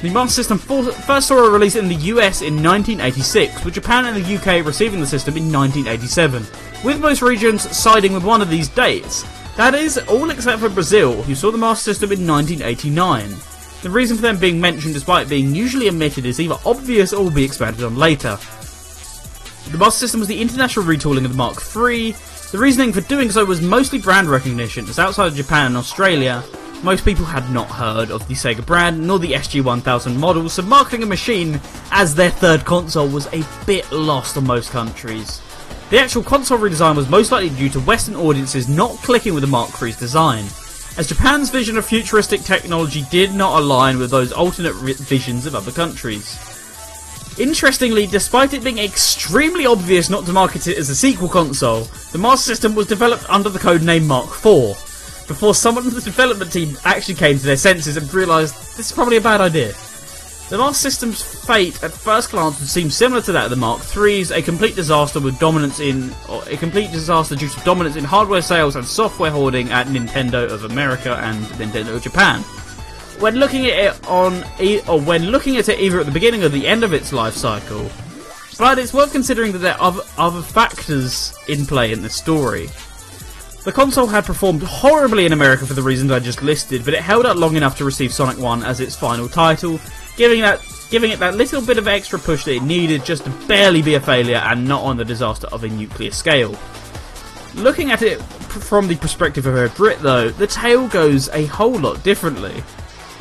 The Master System first saw a release in the US in 1986, with Japan and the UK receiving the system in 1987, with most regions siding with one of these dates. That is, all except for Brazil, who saw the Master System in 1989. The reason for them being mentioned despite being usually omitted is either obvious or will be expanded on later. The Master System was the international retooling of the Mark III. The reasoning for doing so was mostly brand recognition, as outside of Japan and Australia, most people had not heard of the Sega brand nor the SG-1000 model, so marketing a machine as their third console was a bit lost on most countries. The actual console redesign was most likely due to Western audiences not clicking with the Mark III's design, as Japan's vision of futuristic technology did not align with those alternate visions of other countries. Interestingly, despite it being extremely obvious not to market it as a sequel console, the Master System was developed under the codename Mark IV, before someone in the [laughs] development team actually came to their senses and realised this is probably a bad idea. The Master System's fate at first glance would seem similar to that of the Mark III's, a complete disaster with dominance in, a complete disaster due to dominance in hardware sales and software hoarding at Nintendo of America and Nintendo of Japan. When looking at it on, or when looking at it either at the beginning or the end of its life cycle, but it's worth considering that there are other factors in play in the story. The console had performed horribly in America for the reasons I just listed, but it held out long enough to receive Sonic 1 as its final title, giving that giving it that little bit of extra push that it needed just to barely be a failure and not on the disaster of a nuclear scale. Looking at it from the perspective of a Brit though, the tale goes a whole lot differently.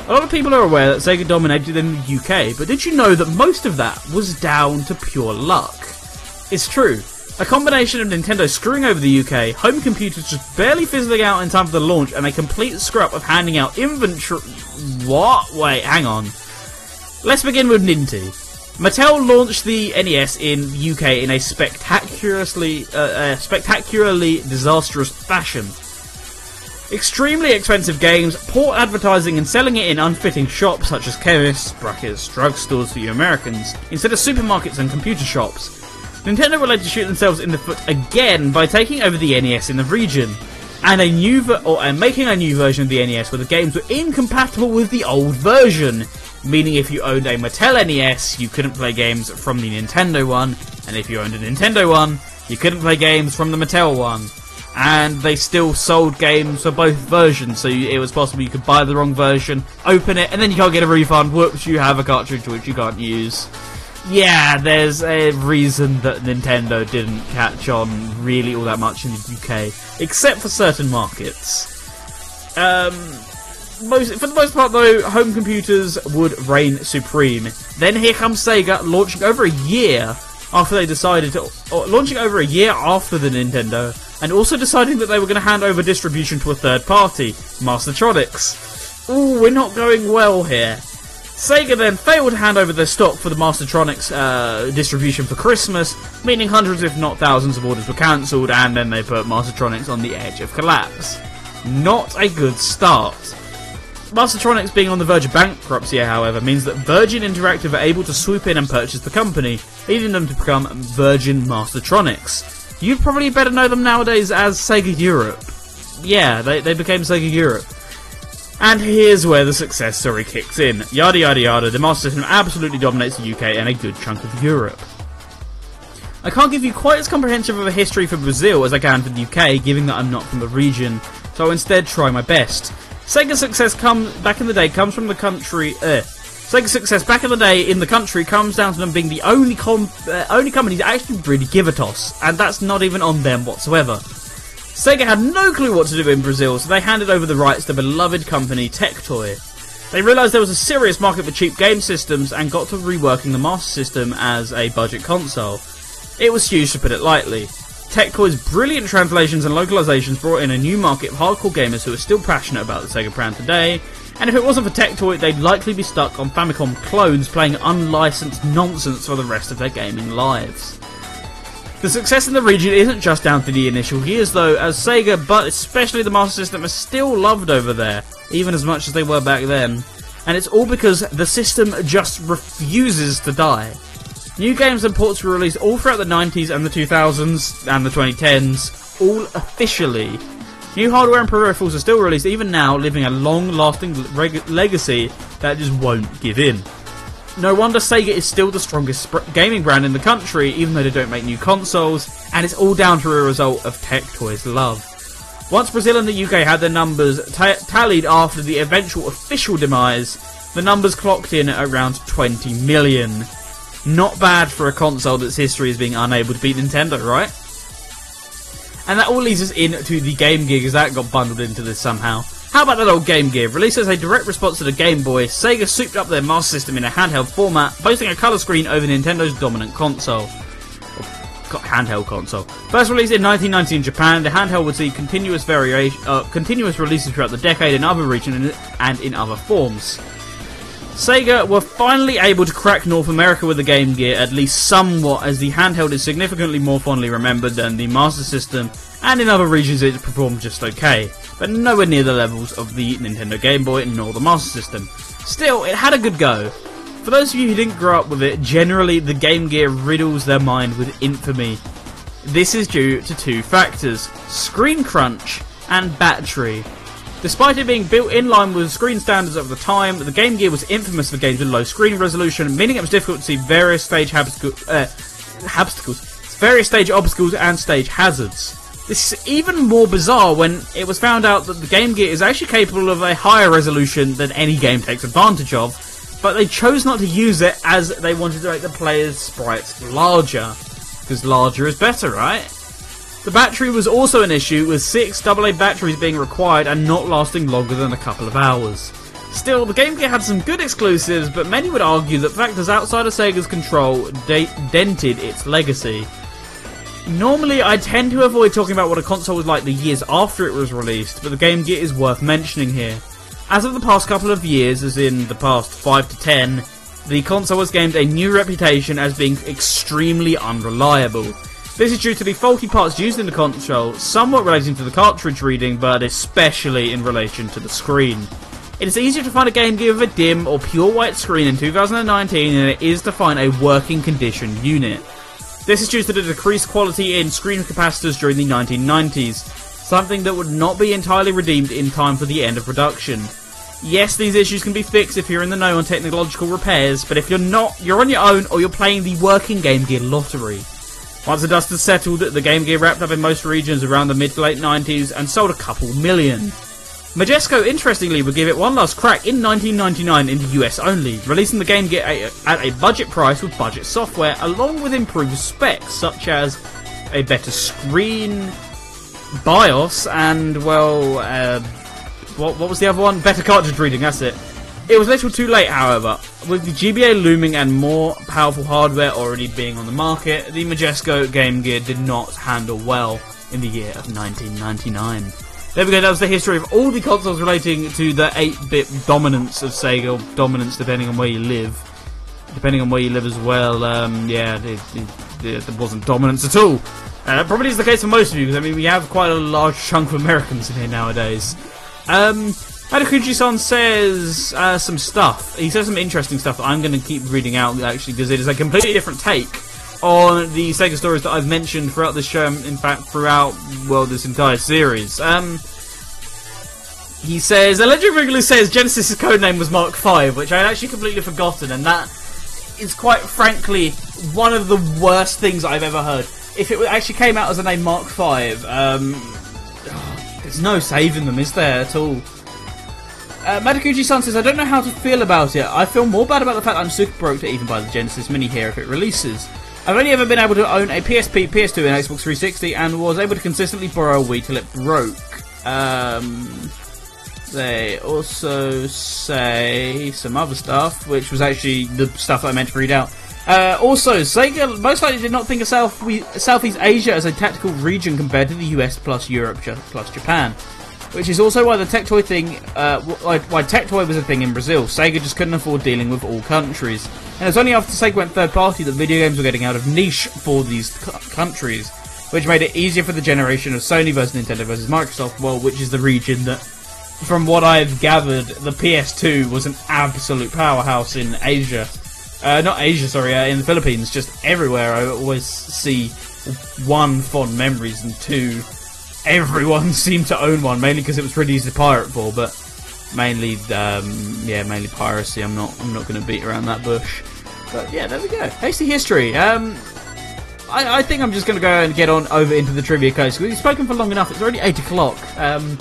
A lot of people are aware that Sega dominated in the UK, but did you know that most of that was down to pure luck? It's true, a combination of Nintendo screwing over the UK, home computers just barely fizzling out in time for the launch, and a complete scrap of handing out inventory. What? Wait, hang on. Let's begin with Ninty. Mattel launched the NES in UK in a spectacularly, uh, uh, spectacularly disastrous fashion. Extremely expensive games, poor advertising, and selling it in unfitting shops such as chemists, brackets, drugstores for you Americans, instead of supermarkets and computer shops. Nintendo were led to shoot themselves in the foot again by taking over the NES in the region, and a new ver- or and making a new version of the NES where the games were incompatible with the old version. Meaning, if you owned a Mattel NES, you couldn't play games from the Nintendo one, and if you owned a Nintendo one, you couldn't play games from the Mattel one. and they still sold games for both versions. So it was possible you could buy the wrong version, open it, and then you can't get a refund. Whoops, you have a cartridge which you can't use. Yeah, there's a reason that Nintendo didn't catch on really all that much in the UK, except for certain markets. Um, most, for the most part, though, home computers would reign supreme. Then here comes Sega, launching over a year after they decided to, launching over a year after the Nintendo, and also deciding that they were going to hand over distribution to a third party, Mastertronics. Ooh, we're not going well here. Sega then failed to hand over their stock for the Mastertronics uh, distribution for Christmas, meaning hundreds if not thousands of orders were cancelled, and then they put Mastertronics on the edge of collapse. Not a good start. Mastertronics being on the verge of bankruptcy, however, means that Virgin Interactive are able to swoop in and purchase the company, leading them to become Virgin Mastertronics. You'd probably better know them nowadays as Sega Europe. Yeah, they, they became Sega Europe. And here's where the success story kicks in. Yada yada yada, the Master System absolutely dominates the UK and a good chunk of Europe. I can't give you quite as comprehensive of a history for Brazil as I can for the UK, given that I'm not from the region, so I'll instead try my best. Sega's success come back in the day comes from the country. Uh, Sega's success back in the day in the country comes down to them being the only com- uh, only company that actually really give a toss, and that's not even on them whatsoever. Sega had no clue what to do in Brazil, so they handed over the rights to beloved company Tectoy. They realised there was a serious market for cheap game systems and got to reworking the Master System as a budget console. It was huge to put it lightly. Tectoy's brilliant translations and localizations brought in a new market of hardcore gamers who are still passionate about the Sega brand today, and if it wasn't for Tectoy, they'd likely be stuck on Famicom clones playing unlicensed nonsense for the rest of their gaming lives. The success in the region isn't just down to the initial years though, as Sega, but especially the Master System, are still loved over there, even as much as they were back then. And it's all because the system just refuses to die. New games and ports were released all throughout the 90s and the 2000s and the 2010s, all officially. New hardware and peripherals are still released even now, leaving a long lasting legacy that just won't give in. No wonder Sega is still the strongest gaming brand in the country, even though they don't make new consoles, and it's all down to a result of Tectoy's love. Once Brazil and the UK had their numbers tallied after the eventual official demise, the numbers clocked in at around 20 million. Not bad for a console that's history as being unable to beat Nintendo, right? And that all leads us into the Game Gear, as that got bundled into this somehow. How about that old Game Gear? Released as a direct response to the Game Boy, Sega souped up their Master System in a handheld format, boasting a colour screen over Nintendo's dominant console. handheld console. First released in 1990 in Japan, the handheld would see continuous variation, uh, continuous releases throughout the decade in other regions and in other forms. Sega were finally able to crack North America with the Game Gear, at least somewhat, as the handheld is significantly more fondly remembered than the Master System, and in other regions it performed just okay but nowhere near the levels of the Nintendo Game Boy nor the Master System. Still, it had a good go. For those of you who didn't grow up with it, generally the Game Gear riddles their mind with infamy. This is due to two factors screen crunch and battery. Despite it being built in line with screen standards of the time, the Game Gear was infamous for games with low screen resolution, meaning it was difficult to see various stage obstacles, uh, obstacles, various stage obstacles and stage hazards. This is even more bizarre when it was found out that the Game Gear is actually capable of a higher resolution than any game takes advantage of, but they chose not to use it as they wanted to make the player's sprites larger. Because larger is better, right? The battery was also an issue, with six AA batteries being required and not lasting longer than a couple of hours. Still, the Game Gear had some good exclusives, but many would argue that factors outside of Sega's control de- dented its legacy. Normally, I tend to avoid talking about what a console was like the years after it was released, but the Game Gear is worth mentioning here. As of the past couple of years, as in the past 5 to 10, the console has gained a new reputation as being extremely unreliable. This is due to the faulty parts used in the console, somewhat relating to the cartridge reading, but especially in relation to the screen. It is easier to find a Game Gear with a dim or pure white screen in 2019 than it is to find a working condition unit. This is due to the decreased quality in screen capacitors during the 1990s, something that would not be entirely redeemed in time for the end of production. Yes, these issues can be fixed if you're in the know on technological repairs, but if you're not, you're on your own or you're playing the working Game Gear lottery. Once the dust had settled, the Game Gear wrapped up in most regions around the mid to late 90s and sold a couple million. Majesco, interestingly, would give it one last crack in 1999 in the US only, releasing the Game Gear at a budget price with budget software, along with improved specs such as a better screen, BIOS, and, well, uh, what, what was the other one? Better cartridge reading, that's it. It was a little too late, however. With the GBA looming and more powerful hardware already being on the market, the Majesco Game Gear did not handle well in the year of 1999. There we go, that was the history of all the consoles relating to the 8-bit dominance of Sega, or dominance depending on where you live. Depending on where you live as well, um, yeah, it, wasn't dominance at all. Uh, that probably is the case for most of you, because I mean, we have quite a large chunk of Americans in here nowadays. Um, Matakuji-san says uh, some stuff. He says some interesting stuff that I'm going to keep reading out, actually, because it is a completely different take on the Sega stories that I've mentioned throughout this show, in fact, throughout, well, this entire series. Um, he says, Legend regularly says Genesis' codename was Mark V, which I had actually completely forgotten, and that is quite frankly one of the worst things I've ever heard. If it actually came out as a name Mark V, um, [sighs] there's no saving them, is there, at all? Uh, Matakuji-san says, I don't know how to feel about it. I feel more bad about the fact I'm super broke to even buy the Genesis Mini here if it releases. I've only ever been able to own a PSP, PS2 and Xbox 360 and was able to consistently borrow a Wii till it broke. Um, they also say some other stuff, which was actually the stuff I meant to read out. Uh, also, Sega most likely did not think of South Southeast Asia as a tactical region compared to the US plus Europe plus Japan which is also why the Tectoy thing, uh, why, Tectoy was a thing in Brazil. Sega just couldn't afford dealing with all countries. And it was only after Sega went third party that video games were getting out of niche for these countries, which made it easier for the generation of Sony versus Nintendo versus Microsoft, well, which is the region that, from what I've gathered, the PS2 was an absolute powerhouse in Asia. Uh, not Asia, sorry, uh, in the Philippines, just everywhere. I always see one fond memories and two everyone [laughs] seemed to own one, mainly because it was pretty easy to pirate for, but mainly, um, yeah, mainly piracy. I'm not, I'm not going to beat around that bush. But yeah, there we go. Hasty history. Um, I, I think I'm just going to go and get on over into the trivia coast. We've spoken for long enough. It's already eight o'clock. Um,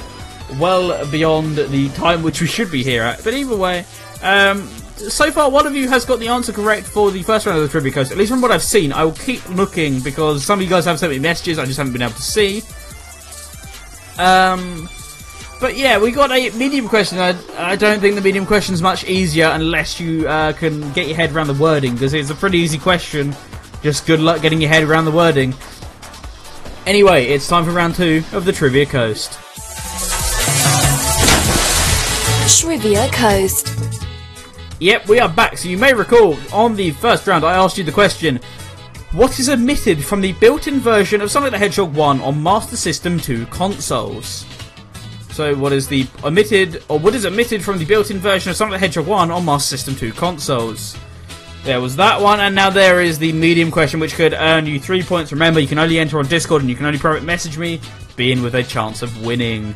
well beyond the time which we should be here at. But either way, um, so far one of you has got the answer correct for the first round of the trivia coast. At least from what I've seen, I will keep looking because some of you guys have sent me messages I just haven't been able to see. Um, but yeah, we got a medium question. I, I don't think the medium question is much easier unless you uh, can get your head around the wording, because it's a pretty easy question. Just good luck getting your head around the wording. Anyway, it's time for round two of the Trivia Coast. Trivia Coast. Yep, we are back. So you may recall on the first round I asked you the question what is omitted from the built-in version of Sonic the Hedgehog 1 on Master System 2 consoles? So what is the omitted, or what is omitted from the built-in version of Sonic the Hedgehog 1 on Master System 2 consoles? There was that one, and now there is the medium question, which could earn you three points. Remember, you can only enter on Discord, and you can only private message me, being with a chance of winning.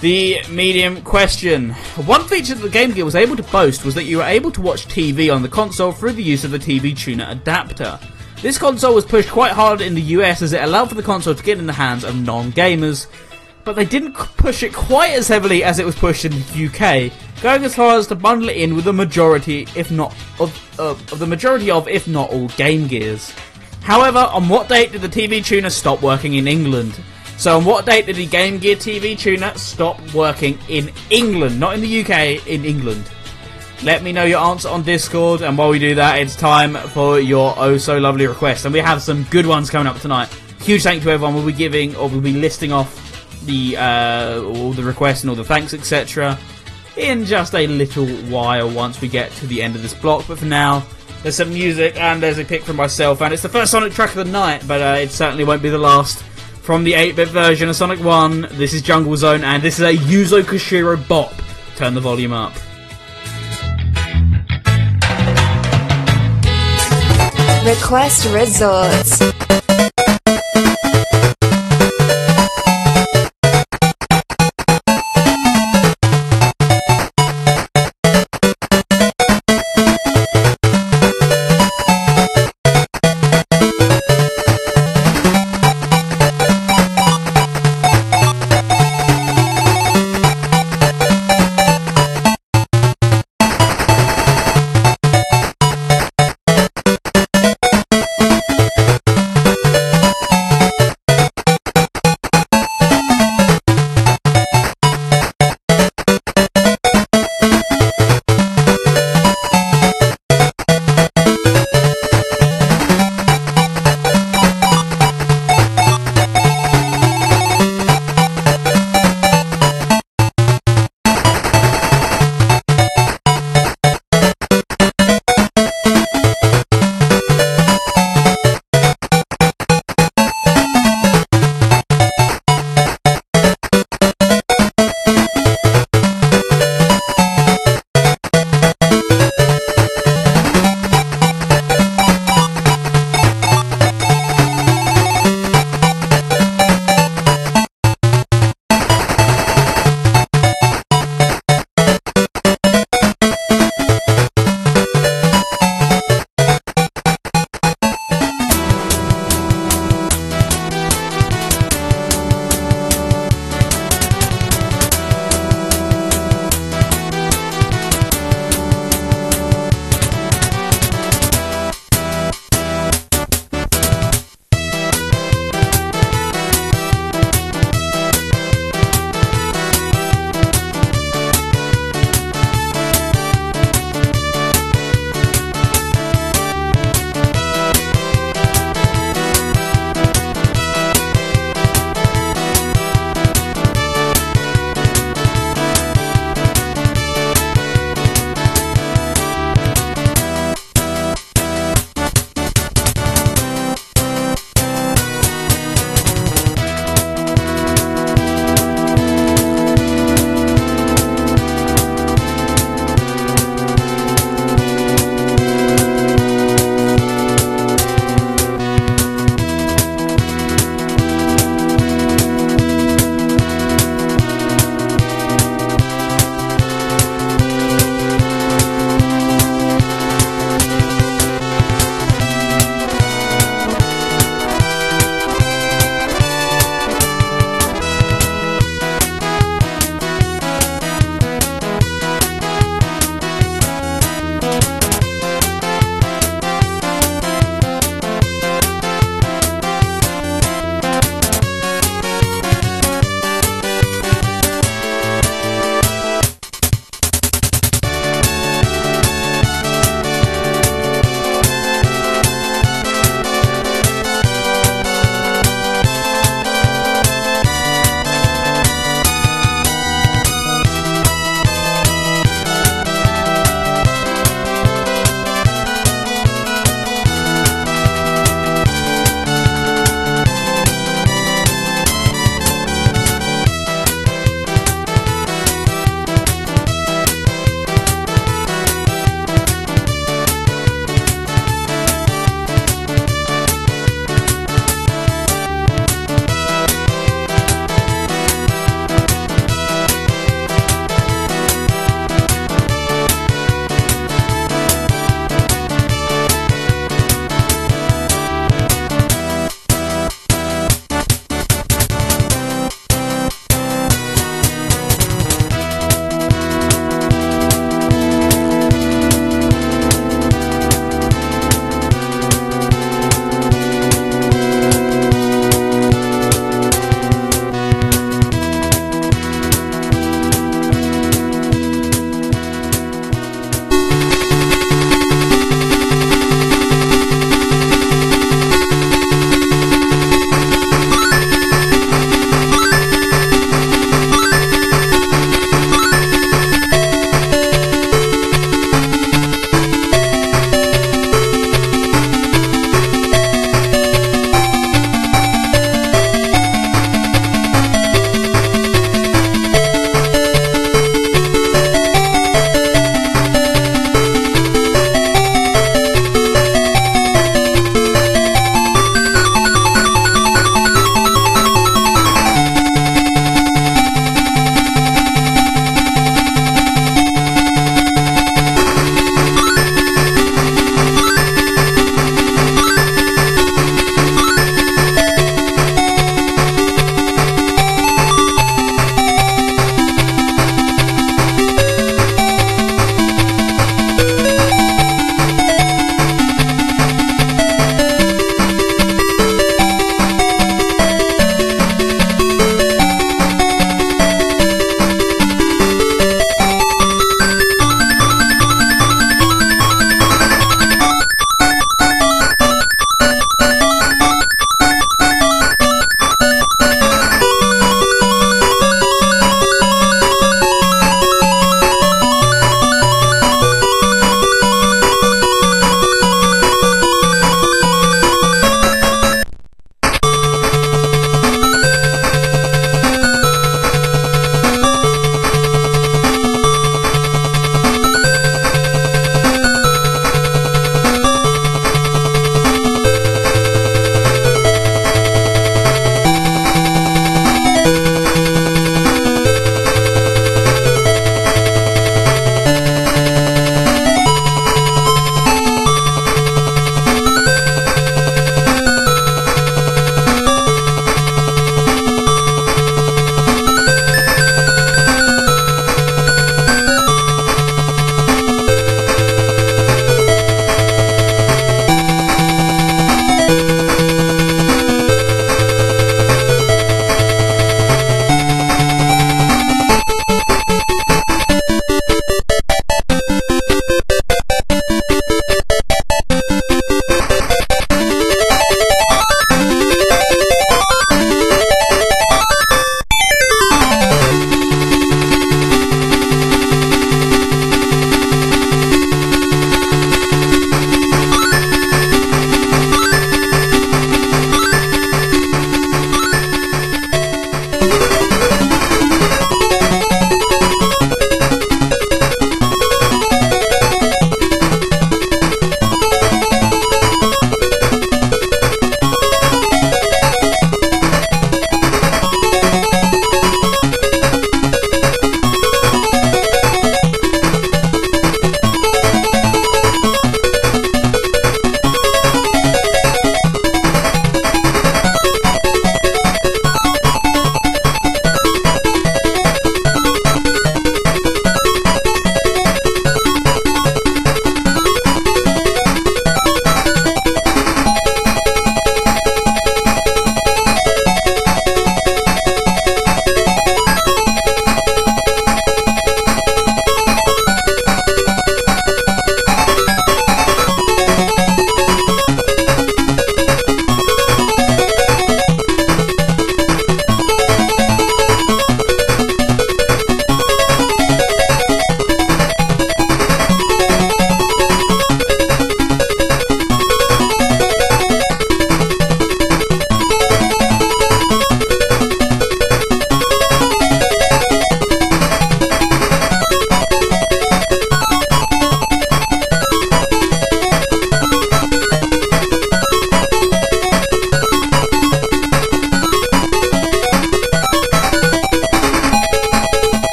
The medium question. One feature that the Game Gear was able to boast was that you were able to watch TV on the console through the use of the TV tuner adapter. This console was pushed quite hard in the US as it allowed for the console to get in the hands of non-gamers, but they didn't push it quite as heavily as it was pushed in the UK, going as far as to bundle it in with the majority, if not of, uh, of the majority of, if not all, Game Gears. However, on what date did the TV tuner stop working in England? So, on what date did the Game Gear TV tuner stop working in England? Not in the UK, in England. Let me know your answer on Discord, and while we do that, it's time for your oh so lovely requests. And we have some good ones coming up tonight. Huge thank you to everyone. We'll be giving, or we'll be listing off the uh, all the requests and all the thanks, etc. in just a little while once we get to the end of this block. But for now, there's some music and there's a pick from myself, and it's the first Sonic track of the night, but uh, it certainly won't be the last. From the 8 bit version of Sonic 1, this is Jungle Zone, and this is a Yuzo Koshiro bop. Turn the volume up. Request Resorts.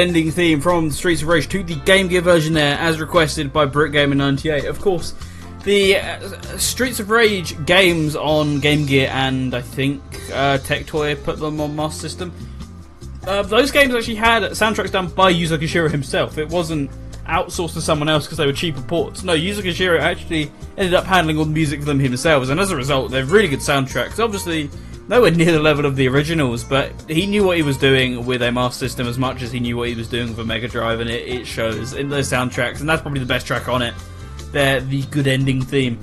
Ending theme from Streets of Rage 2, the Game Gear version there, as requested by BrickGamer98. Of course, the uh, Streets of Rage games on Game Gear and I think uh, Tectoy put them on Master System. Uh, those games actually had soundtracks done by Yuzo Koshiro himself. It wasn't outsourced to someone else because they were cheaper ports. No, Yuzo Koshiro actually ended up handling all the music for them himself, and as a result, they're really good soundtracks. Obviously, nowhere near the level of the originals, but he knew what he was doing with a Master System as much as he knew what he was doing with a Mega Drive, and it, it shows in those soundtracks, and that's probably the best track on it. They're the good ending theme.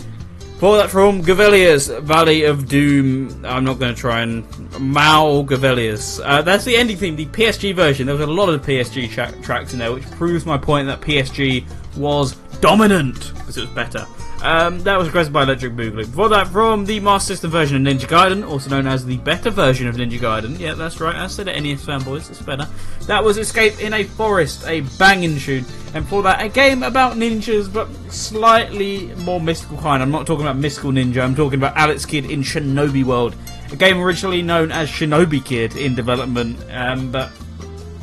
For that from Golvellius, Valley of Doom. I'm not going to try and Mao Golvellius. Uh, that's the ending theme, the PSG version. There was a lot of PSG tra- tracks in there, which proves my point that PSG was dominant because it was better. Um, that was requested by Electric Boogaloo. Before that, from the Master System version of Ninja Gaiden, also known as the better version of Ninja Gaiden. Yeah, that's right, I said it, NES fanboys, it's better. That was Escape in a Forest, a banging tune. And before that, a game about ninjas, but slightly more mystical kind. I'm not talking about Mystical Ninja, I'm talking about Alex Kidd in Shinobi World. A game originally known as Shinobi Kid in development, um, but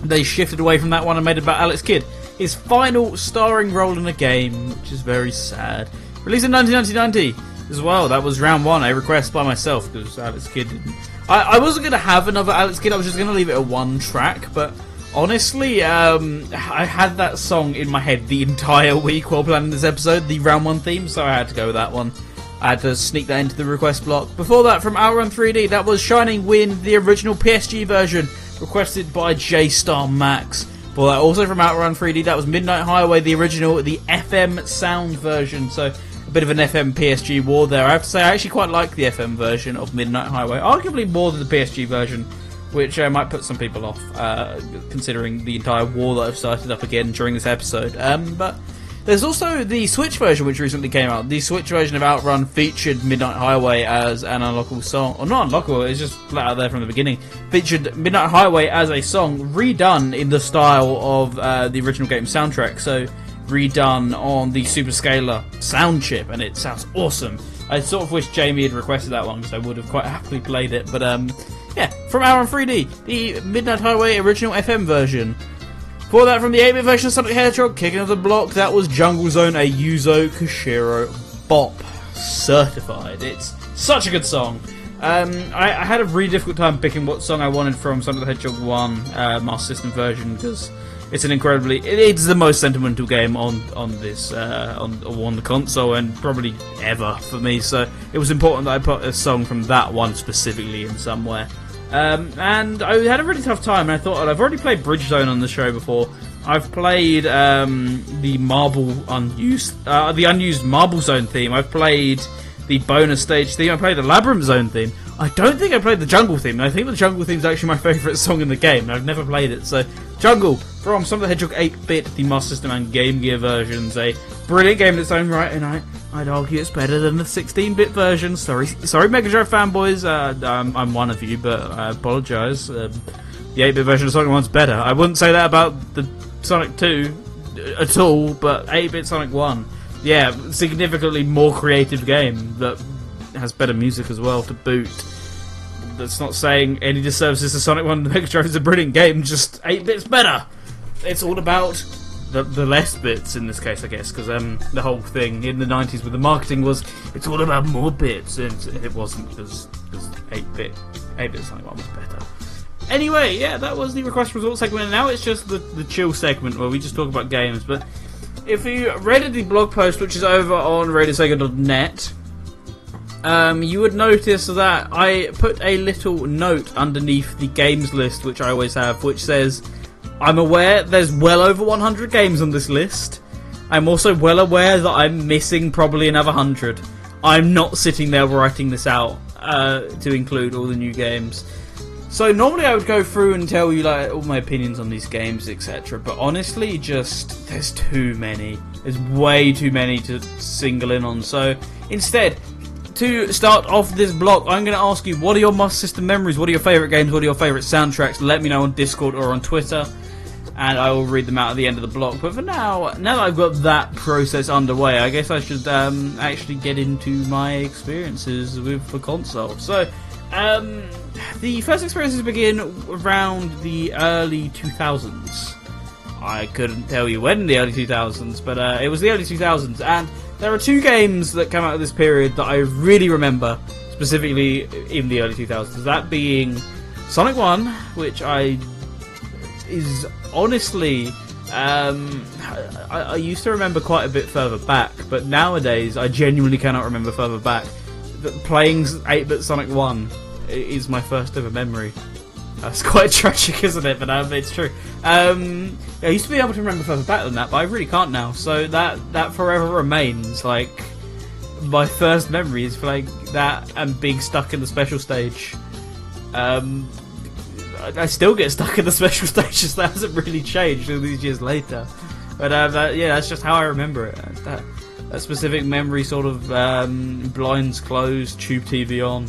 they shifted away from that one and made it about Alex Kidd. His final starring role in a game, which is very sad. Released in 1990 as well. That was round one, a request by myself because Alex Kidd didn't. I, I wasn't going to have another Alex Kidd, I was just going to leave it a one track, but honestly, um, I had that song in my head the entire week while planning this episode, the round one theme, so I had to go with that one. I had to sneak that into the request block. Before that, from Outrun 3D, that was Shining Wind, the original PSG version, requested by J Star Max. That, also from Outrun 3D, that was Midnight Highway, the original, the FM sound version. So bit of an FM PSG war there. I have to say, I actually quite like the FM version of Midnight Highway, arguably more than the PSG version, which uh, might put some people off, uh, considering the entire war that I've started up again during this episode. Um, but there's also the Switch version, which recently came out. The Switch version of Outrun featured Midnight Highway as an unlockable song, or not unlockable, it's just flat out there from the beginning. Featured Midnight Highway as a song redone in the style of uh, the original game soundtrack. So redone on the Super Scaler sound chip, and it sounds awesome. I sort of wish Jamie had requested that one because I would have quite happily played it. But um, yeah, from Outrun 3D, the Midnight Highway original FM version. For that, from the 8-bit version of Sonic Hedgehog, kicking off the block, that was Jungle Zone, a Yuzo Koshiro bop certified. It's such a good song. Um, I, I, had a really difficult time picking what song I wanted from Sonic the Hedgehog 1 uh, Master System version because it's an incredibly it's the most sentimental game on on this uh, on on the console and probably ever for me. So it was important that I put a song from that one specifically in somewhere. Um, and I had a really tough time. And I thought I've already played Bridge Zone on the show before. I've played um, the Marble unused uh, the unused Marble Zone theme. I've played the bonus stage theme. I played the Labyrinth Zone theme. I don't think I played the Jungle theme. I think the Jungle theme is actually my [laughs] favourite song in the game. I've never played it, so Jungle from Sonic the Hedgehog 8-bit, the Master System and Game Gear versions, a brilliant game in its own right, and I, I'd argue it's better than the 16-bit version. Sorry, sorry, Mega Drive fanboys. Uh, I'm, I'm, one of you, but I apologise. Um, the 8-bit version of Sonic 1's better. I wouldn't say that about the Sonic 2 at all, but 8-bit Sonic 1, yeah, significantly more creative game that has better music as well to boot that's not saying any disservices to Sonic 1 [laughs] the Mega Drive is a brilliant game, just 8 bits better. It's all about the, the less bits in this case, I guess, because um, the whole thing in the 90s with the marketing was it's all about more bits, and it wasn't because 8 bit 8 bit Sonic 1 was better. Anyway, yeah, that was the request result segment, and now it's just the, the chill segment where we just talk about games. But if you read the blog post, which is over on RadioSega.net, um, you would notice that I put a little note underneath the games list, which I always have, which says, I'm aware there's well over 100 games on this list. I'm also well aware that I'm missing probably another 100. I'm not sitting there writing this out uh, to include all the new games. So normally I would go through and tell you like all my opinions on these games, etc. But honestly, just there's too many. There's way too many to single in on. So instead, to start off this block, I'm going to ask you what are your Master System memories? What are your favourite games? What are your favourite soundtracks? Let me know on Discord or on Twitter, and I will read them out at the end of the block. But for now, now that I've got that process underway, I guess I should um, actually get into my experiences with the console. So, Um, the first experiences begin around the early 2000s. I couldn't tell you when in the early 2000s, but uh, it was the early 2000s, and there are two games that come out of this period that I really remember, specifically in the early 2000s. That being Sonic 1, which I is honestly um, I, I, used to remember quite a bit further back, but nowadays I genuinely cannot remember further back. Playing 8-bit Sonic 1 is my first ever memory. That's [laughs] quite tragic, isn't it? But um, it's true. Um, I used to be able to remember further back than that, but I really can't now. So that that forever remains like my first memories for like that and being stuck in the special stage. Um, I still get stuck in the [laughs] special stages. That hasn't really changed all these years later. But uh, that, yeah, that's just how I remember it. That, that specific memory sort of um, blinds closed, tube TV on,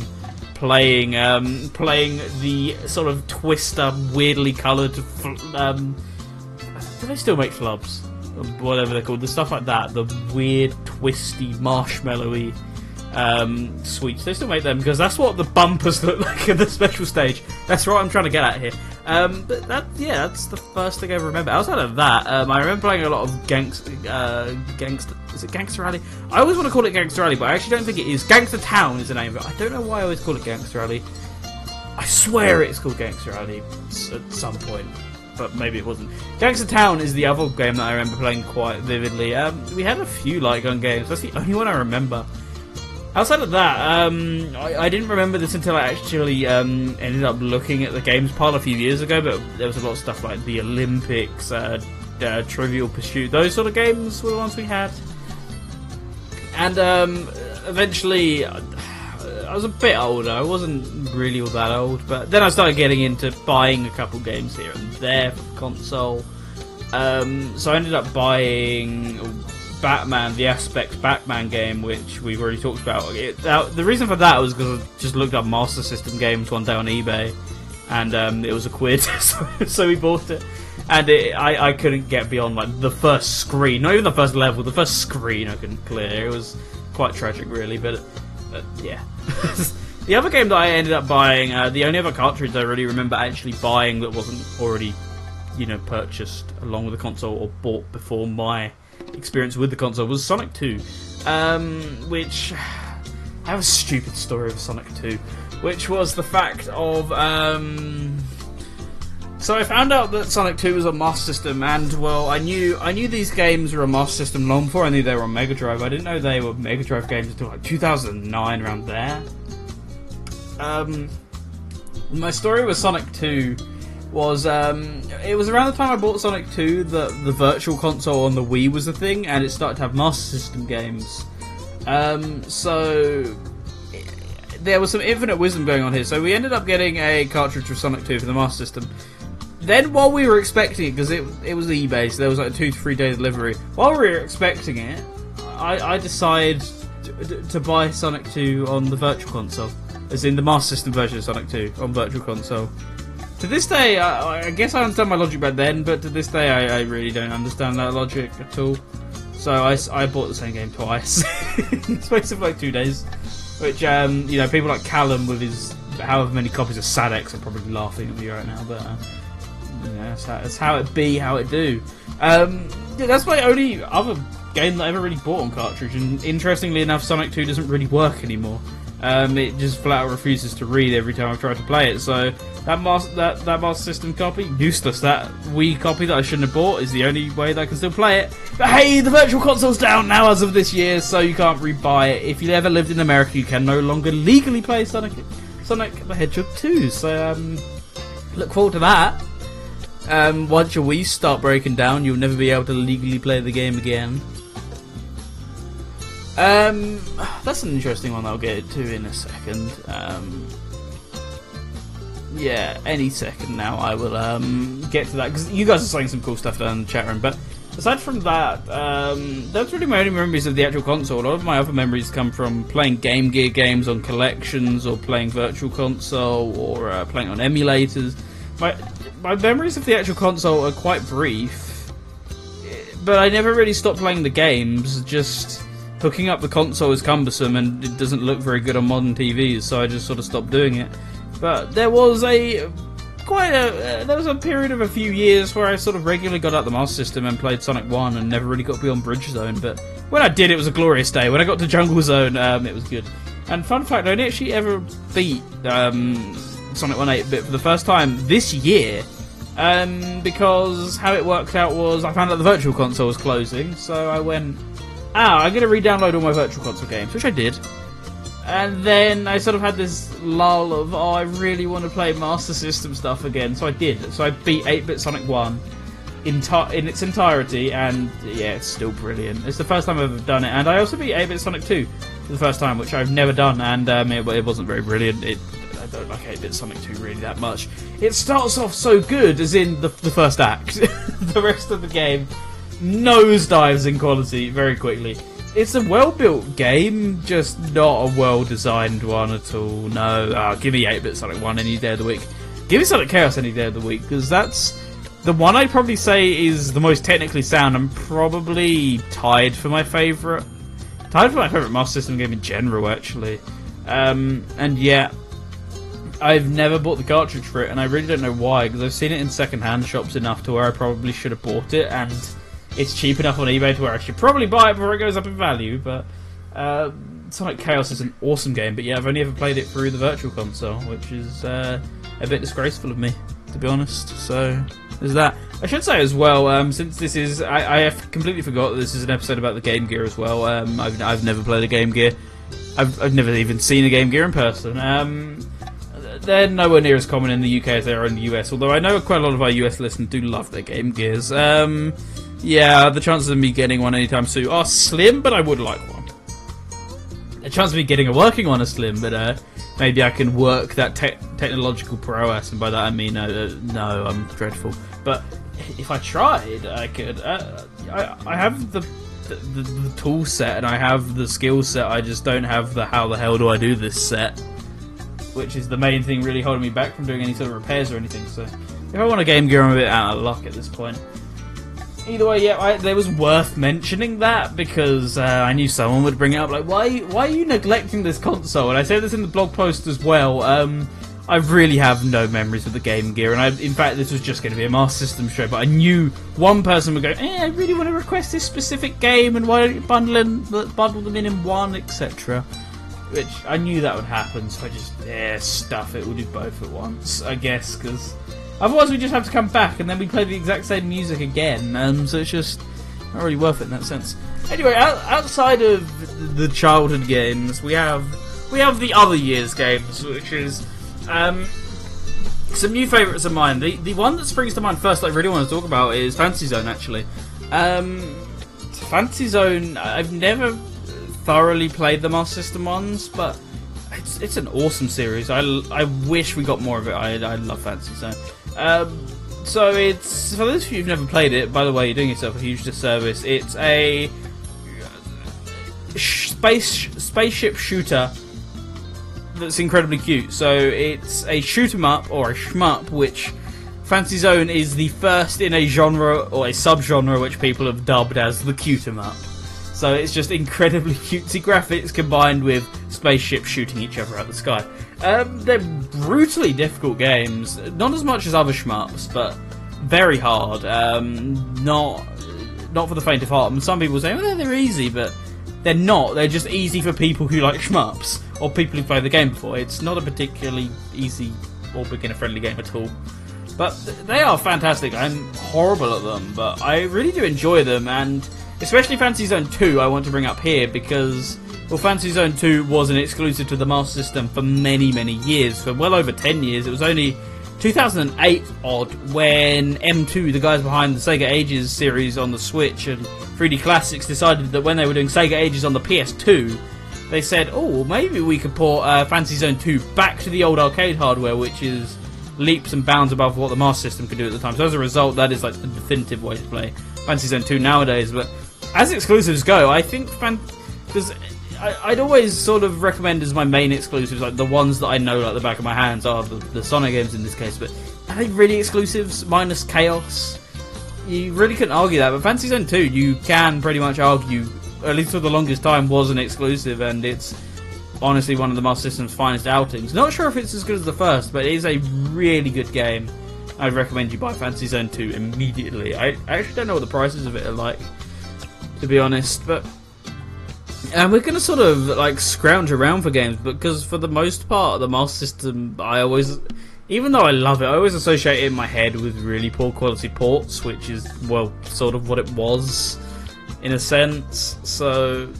playing um, playing the sort of twister, weirdly coloured. Um, do they still make Flumps? Whatever they're called, the stuff like that, the weird, twisty, marshmallowy um, sweets. They still make them because that's what the bumpers look [laughs] like in the special stage. That's what I'm trying to get at here. Um, but that, yeah, that's the first thing I remember. Outside of that, um, I remember playing a lot of Gangster, uh, Gangster. Is it Gangster Rally? I always want to call it Gangster Rally, but I actually don't think it is. Gangster Town is the name of it. I don't know why I always call it Gangster Rally. I swear it's called Gangster Rally at some point but maybe it wasn't. Gangster Town is the other game that I remember playing quite vividly. Um, we had a few light gun games. That's the only one I remember. Outside of that, um, I, I, didn't remember this until I actually um, ended up looking at the games pile a few years ago. But there was a lot of stuff like the Olympics, uh, uh, Trivial Pursuit, those sort of games were the ones we had. And um, eventually, I was a bit older. I wasn't really all that old, but then I started getting into buying a couple games here and there for the console. Um, so I ended up buying Batman, the Aspect Batman game, which we've already talked about. It, uh, the reason for that was because I just looked up Master System games one day on eBay, and um, it was a quid, [laughs] so, so, we bought it. And it, I, I couldn't get beyond like the first screen, not even the first level, the first screen I couldn't clear. It was quite tragic, really, but, but yeah. [laughs] the other game that I ended up buying, uh, the only other cartridge I really remember actually buying that wasn't already, you know, purchased along with the console or bought before my experience with the console was Sonic 2, um, which I have a stupid story of Sonic 2, which was the fact of. Um, so I found out that Sonic 2 was on Master System, and well, I knew I knew these games were on Master System long before I knew they were on Mega Drive. I didn't know they were Mega Drive games until like 2009, around there. Um, my story with Sonic 2 was um, it was around the time I bought Sonic 2 that the Virtual Console on the Wii was a thing, and it started to have Master System games. Um, so there was some infinite wisdom going on here. So we ended up getting a cartridge for Sonic 2 for the Master System. Then, while we were expecting it, because it it was eBay, so there was like a two to three day delivery. While we were expecting it, I, I decided to, to buy Sonic 2 on the Virtual Console, as in the Master System version of Sonic 2 on Virtual Console. To this day, I, I, guess I understand my logic back then, but to this day, I, I really don't understand that logic at all. So I, I bought the same game twice in the space of like two days. Which, um, you know, people like Callum with his however many copies of Sad-X are probably laughing at me right now, but uh, that's, how, that's how it be, how it do. Um, yeah, that's my only other game that I ever really bought on cartridge, and interestingly enough, Sonic 2 doesn't really work anymore. Um, it just flat out refuses to read every time I've tried to play it. So that master that that Master System copy useless. That Wii copy that I shouldn't have bought is the only way that I can still play it. But hey, the Virtual Console's down now as of this year, so you can't rebuy it. If you ever lived in America, you can no longer legally play Sonic Sonic the Hedgehog 2. So um, look forward to that. Um, once your Wii start breaking down, you'll never be able to legally play the game again. Um, that's an interesting one I'll get to in a second. Um, yeah, any second now I will um, get to that because you guys are saying some cool stuff down in the chat room. But aside from that, um, that's really my only memories of the actual console. A lot of my other memories come from playing Game Gear games on collections, or playing Virtual Console, or uh, playing on emulators. My my memories of the actual console are quite brief, but I never really stopped playing the games. Just hooking up the console is cumbersome and it doesn't look very good on modern TVs, so I just sort of stopped doing it. But there was a quite a uh, there was a period of a few years where I sort of regularly got out the Master System and played Sonic One and never really got beyond Bridge Zone. But when I did, it was a glorious day. When I got to Jungle Zone, um, it was good. And fun fact, I only actually ever beat um, Sonic One Eight Bit for the first time this year. Um, because how it worked out was I found out the Virtual Console was closing, so I went, ah, I'm gonna re-download all my Virtual Console games, which I did. And then I sort of had this lull of, oh, I really want to play Master System stuff again. So I did. So I beat 8-Bit Sonic 1 in, in its entirety, and yeah, it's still brilliant. It's the first time I've ever done it. And I also beat 8-Bit Sonic 2 for the first time, which I've never done, and um, it, it, wasn't very brilliant. It, I don't like 8-Bit Sonic 2 really that much. It starts off so good, as in the, the first act. [laughs] the rest of the game nosedives in quality very quickly it's a well built game, just not a well designed one at all. No, oh, give me 8 bit Sonic 1 any day of the week. Give me Sonic Chaos any day of the week, because that's the one I'd probably say is the most technically sound and probably tied for my favourite. Tied for my favourite Master System game in general, actually. Um, and yeah, I've never bought the cartridge for it, and I really don't know why, because I've seen it in second hand shops enough to where I probably should have bought it, and it's cheap enough on eBay to where I should probably buy it before it goes up in value. But uh, Sonic Chaos is an awesome game, but yeah, I've only ever played it through the Virtual Console, which is uh, a bit disgraceful of me, to be honest. So there's that. I should say as well, um, since this is, I, I, have completely forgot that this is an episode about the Game Gear as well. Um, I've, I've never played a Game Gear. I've, I've never even seen a Game Gear in person. Um, they're nowhere near as common in the UK as they are in the US. Although I know quite a lot of our US listeners do love their Game Gears. Um, yeah, the chances of me getting one anytime soon are slim, but I would like one. The chance of me getting a working one is slim, but uh, maybe I can work that te- technological prowess, and by that I mean uh, no, I'm dreadful. But if I tried, I could. Uh, I, I have the the, the, the, tool set and I have the skill set. I just don't have the how the hell do I do this set, which is the main thing really holding me back from doing any sort of repairs or anything. So if I want a Game Gear, I'm a bit out of luck at this point either way, yeah, I, it was worth mentioning that because uh, I knew someone would bring it up. Like, why, why are you neglecting this console? And I said this in the blog post as well. Um, I really have no memories of the Game Gear, and I, in fact, this was just going to be a Master System show. But I knew one person would go, "Eh, I really want to request this specific game, and why don't you bundle in, bundle them in in one, etc." Which I knew that would happen, so I just yeah, stuff it. We'll do both at once, I guess, because Otherwise, we just have to come back and then we play the exact same music again. Um, so it's just not really worth it in that sense. Anyway, out, outside of the childhood games, we have we have the other year's games, which is um, some new favourites of mine. The the one that springs to mind first, that I really want to talk about is Fantasy Zone. Actually, um, Fantasy Zone. I've never thoroughly played the Master System ones, but it's it's an awesome series. I, I wish we got more of it. I, I love Fantasy Zone. Um, so it's for those of you who've never played it. By the way, you're doing yourself a huge disservice. It's a space spaceship shooter that's incredibly cute. So it's a shoot 'em up or a shmup, which Fantasy Zone is the first in a genre or a subgenre which people have dubbed as the cute 'em up. So it's just incredibly [laughs] cutesy graphics combined with spaceships shooting each other out the sky. Um, they're brutally difficult games, not as much as other shmups, but very hard. Um, not not for the faint of heart. And some people say, "Oh, they're easy," but they're not. They're just easy for people who like shmups or people who played the game before. It's not a particularly easy or beginner-friendly game at all. But they are fantastic. I'm horrible at them, but I really do enjoy them, and especially Fantasy Zone 2. I want to bring up here because well, Fantasy Zone 2 was an exclusive to the Master System for many, many years. For well over 10 years. It was only 2008 odd when M2, the guys behind the Sega Ages series on the Switch and 3D Classics, decided that when they were doing Sega Ages on the PS2, they said, oh, maybe we could port uh, Fantasy Zone 2 back to the old arcade hardware, which is leaps and bounds above what the Master System could do at the time. So as a result, that is like the definitive way to play Fantasy Zone 2 nowadays. But as exclusives go, I think Fan- there's I, would always sort of recommend as my main exclusives, like the ones that I know like the back of my hands are the, the Sonic games in this case. But are they really exclusives minus Chaos? You really couldn't argue that. But Fantasy Zone 2, you can pretty much argue at least for the longest time, was an exclusive, and it's honestly one of the Master System's finest outings. Not sure if it's as good as the first, but it is a really good game. I'd recommend you buy Fantasy Zone 2 immediately. I, I actually don't know what the prices of it are like, to be honest, but and we're gonna sort of like scrounge around for games because for the most part, the Master System, I always, even though I love it, I always associate it in my head with really poor quality ports, which is well, sort of what it was, in a sense. So,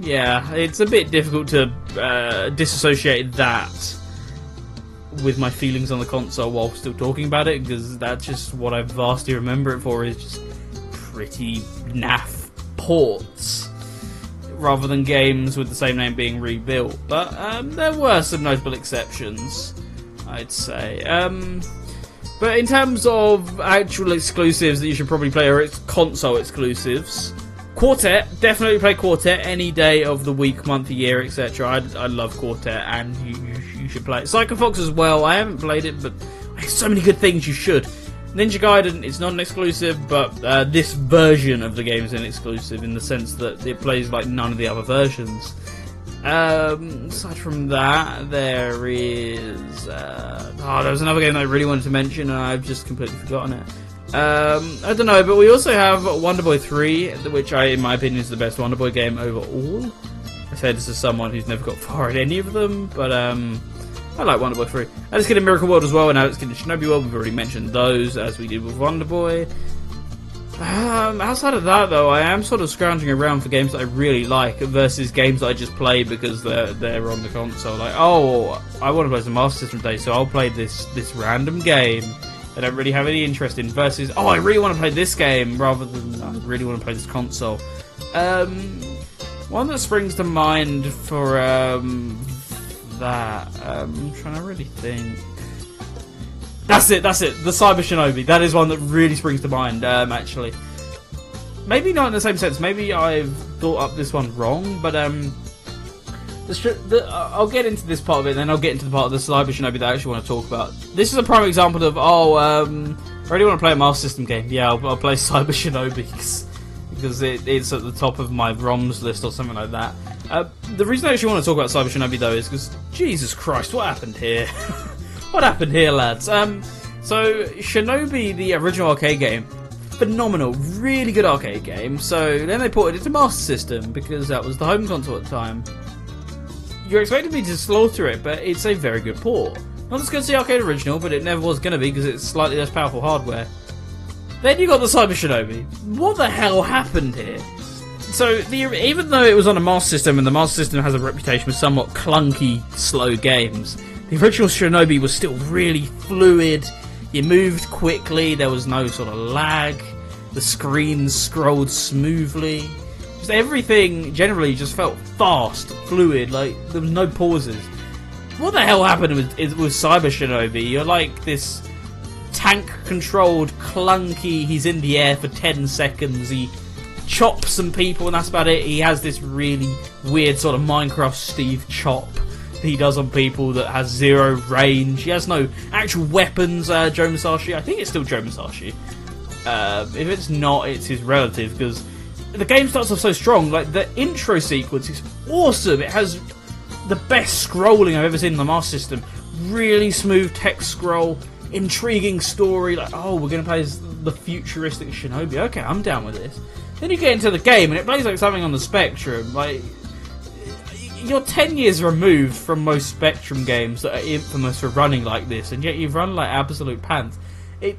yeah, it's a bit difficult to uh, disassociate that with my feelings on the console while still talking about it because that's just what I vastly remember it for is just pretty naff ports rather than games with the same name being rebuilt. But um, there were some notable exceptions, I'd say. Um, but in terms of actual exclusives that you should probably play, or it's console exclusives, Quartet definitely play Quartet any day of the week, month, year, etc. I, I love Quartet, and you, you, should play it. Psycho Fox as well. I haven't played it, but so many good things you should. Ninja Gaiden is not an exclusive, but uh, this version of the game is an exclusive in the sense that it plays like none of the other versions. Um, aside from that, there is. Uh, oh, there was another game that I really wanted to mention, and I've just completely forgotten it. Um, I don't know, but we also have Wonder Boy 3, which I, in my opinion, is the best Wonder Boy game overall. I say this as someone who's never got [laughs] far in any of them, but um, I like Wonder Boy 3. Alex Kidd in Miracle World as well, and Alex Kidd in Shinobi World. We've already mentioned those, as we did with Wonder Boy. Um, outside of that, though, I am sort of scrounging around for games that I really like versus games that I just play because they're they're on the console. Like, oh, I want to play some Master System today, so I'll play this this random game I don't really have any interest in. Versus, oh, I really want to play this game rather than I really want to play this console. Um, one that springs to mind for um, that. Um, I'm trying to really think. That's it. That's it. The Cyber Shinobi. That is one that really springs to mind. Um, actually, maybe not in the same sense. Maybe I've thought up this one wrong, but um, the, the, I'll get into this part of it, and then I'll get into the part of the Cyber Shinobi that I actually want to talk about. This is a prime example of oh, um, I really want to play a Master System game. Yeah, I'll, I'll play [laughs] Cyber Shinobi because, it, it's at the top of my ROMs list or something like that. Uh, the reason I actually want to talk about Cyber Shinobi though is because Jesus Christ, what happened here? [laughs] what happened here, lads? Um, so Shinobi, the original arcade game, phenomenal, really good arcade game. So then they ported it to Master System because that was the home console at the time you're expecting me to slaughter it, but it's a very good port. Not as good as the arcade original, but it never was going to be because it's slightly less powerful hardware. Then you got the Cyber Shinobi. What the hell happened here? So, the, even though it was on a Master System, and the Master System has a reputation for somewhat clunky, slow games, the original Shinobi was still really fluid. You moved quickly, there was no sort of lag, the screen scrolled smoothly. Just everything generally just felt fast, fluid, like there was no pauses. What the hell happened with, with Cyber Shinobi? You're like this tank controlled, clunky, he's in the air for 10 seconds, he chops some people, and that's about it. He has this really weird sort of Minecraft Steve chop that he does on people that has zero range. He has no actual weapons, uh, Joe Musashi. I think it's still Joe Musashi. Uh, if it's not, it's his relative, because the game starts off so strong. Like the intro sequence is awesome. It has the best scrolling I've ever seen in the Master System. Really smooth text scroll, intriguing story. Like, oh, we're gonna play as the futuristic Shinobi. Okay, I'm down with this. Then you get into the game and it plays like something on the Spectrum. Like you're 10 years removed from most Spectrum games that are infamous for running like this, and yet you've run like absolute pants. It,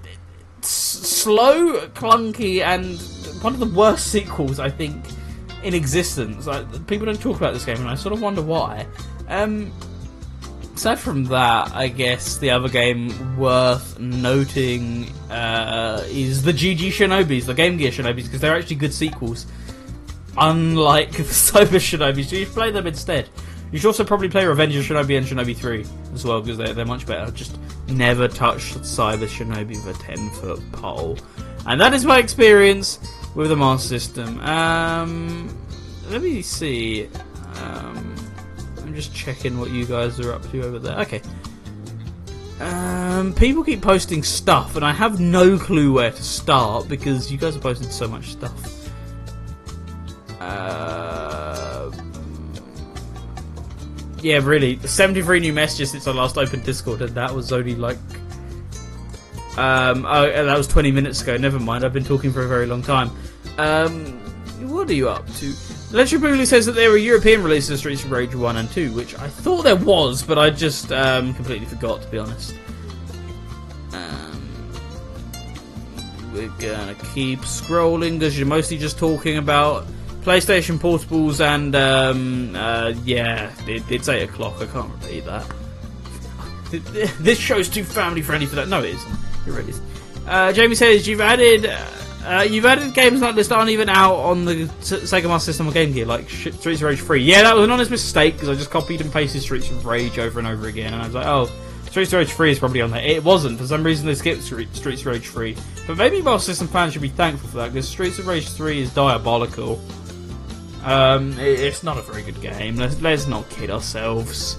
it's slow, clunky, and one of the worst sequels I think in existence. Like people don't talk about this game, and I sort of wonder why. Um, aside from that, I guess the other game worth noting uh, is the GG Shinobis, the Game Gear Shinobis, because they're actually good sequels. Unlike [laughs] the Cyber Shinobis, you play them instead. You should also probably play Revenge of Shinobi and Shinobi 3 as well, because they're, they're much better. Just never touch Cyber Shinobi with a 10 foot pole. And that is my experience with the Master System. Um, let me see. Um, Just checking what you guys are up to over there. Okay. Um, people keep posting stuff, and I have no clue where to start because you guys are posting so much stuff. Uh, yeah, really. 73 new messages since I last opened Discord, and that was only like. Um, oh, that was 20 minutes ago. Never mind, I've been talking for a very long time. Um, what are you up to? Boogaloo says that there were European releases of Streets of Rage 1 and 2, which I thought there was, but I just um, completely forgot, to be honest. Um, we're gonna keep scrolling because you're mostly just talking about PlayStation Portables and, um, uh, yeah, it, it's 8 o'clock, I can't repeat that. [laughs] This show's too family friendly for that. No, it isn't. It really is. Uh, Jamie says you've added. Uh, uh, you've added games like this that aren't even out on the Sega Master System or Game Gear, like Streets of Rage 3. Yeah, that was an honest mistake because I just copied and pasted Streets of Rage over and over again, and I was like, oh, Streets of Rage 3 is probably on there. It wasn't. For some reason, they skipped Streets of Rage 3. But maybe Master System fans should be thankful for that because Streets of Rage 3 is diabolical. Um, it's not a very good game. Let's, let's not kid ourselves.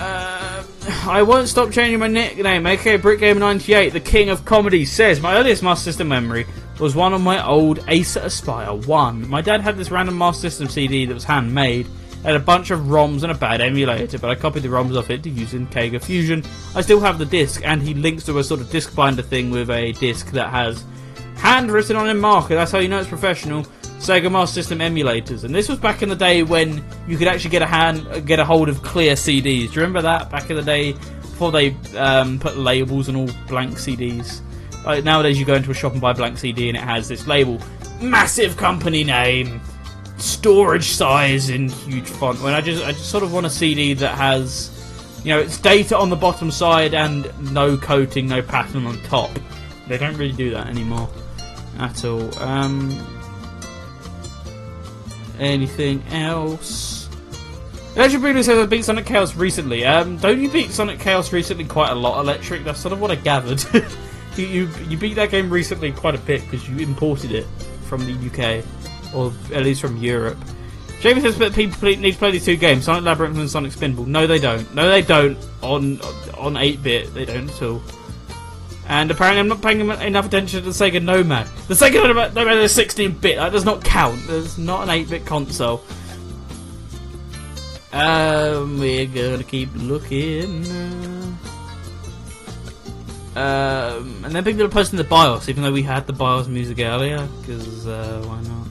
Uh, [laughs] I won't stop changing my nickname. aka BrickGamer98, the king of comedy, says my earliest Master System memory was one of my old Acer Aspire 1. My dad had this random Master System CD that was handmade. Had a bunch of ROMs and a bad emulator, but I copied the ROMs off it to use in Kega Fusion. I still have the disc, and he links to a sort of disc binder thing with a disc that has handwritten on in marker. That's how you know it's professional. Sega Master System emulators, and this was back in the day when you could actually get a hand, get a hold of clear CDs. Do you remember that back in the day before they um, put labels on all blank CDs? Nowadays, you go into a shop and buy a blank CD, and it has this label, massive company name, storage size in huge font. When I just, I just sort of want a CD that has, you know, it's data on the bottom side and no coating, no pattern on top. They don't really do that anymore at all. Um, Anything else? Electric Bruno says I beat Sonic Chaos recently. Um, don't you beat Sonic Chaos recently quite a lot, Electric? That's sort of what I gathered. [laughs] you, you, you beat that game recently quite a bit because you imported it from the UK, or at least from Europe. Jamie says that people need to play these two games, Sonic Labyrinth and Sonic Spinball. No, they don't. No, they don't. On on 8-bit, they don't at all. And apparently, I'm not paying enough attention to the Sega Nomad. The Sega Nomad, is 16-bit. That does not count. It's not an 8-bit console. Um, we're gonna keep looking. Um, and then people are posting the BIOS, even though we had the BIOS music earlier, because uh, why not?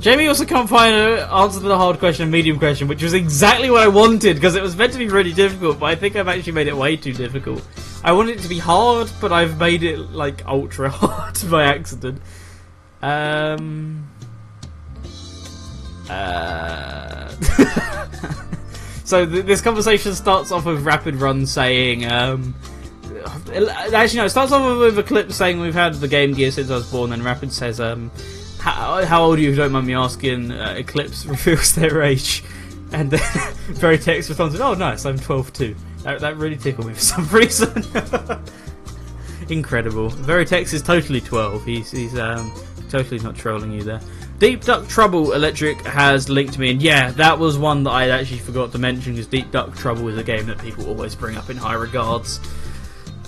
Jamie also can't find an answer to the hard question and medium question, which was exactly what I wanted because it was meant to be really difficult, but I think I've actually made it way too difficult. I wanted it to be hard, but I've made it like ultra [laughs] hard by accident. Um. Uh. [laughs] so th this conversation starts off with Rapid Run saying, um, actually no, it starts off with Eclipse saying we've had the Game Gear since I was born, and Rapid says, um, how, how old are you, if you don't mind me asking? Uh, Eclipse [laughs] reveals their age. And then [laughs] Veritex responds, oh nice, I'm 12 too. That, that really tickled me for some [laughs] reason. Incredible. Veritex is totally 12. He's, he's um, totally not trolling you there. Deep Duck Trouble Electric has linked me, and yeah, that was one that I actually forgot to mention because Deep Duck Trouble is a game that people always bring up in high regards.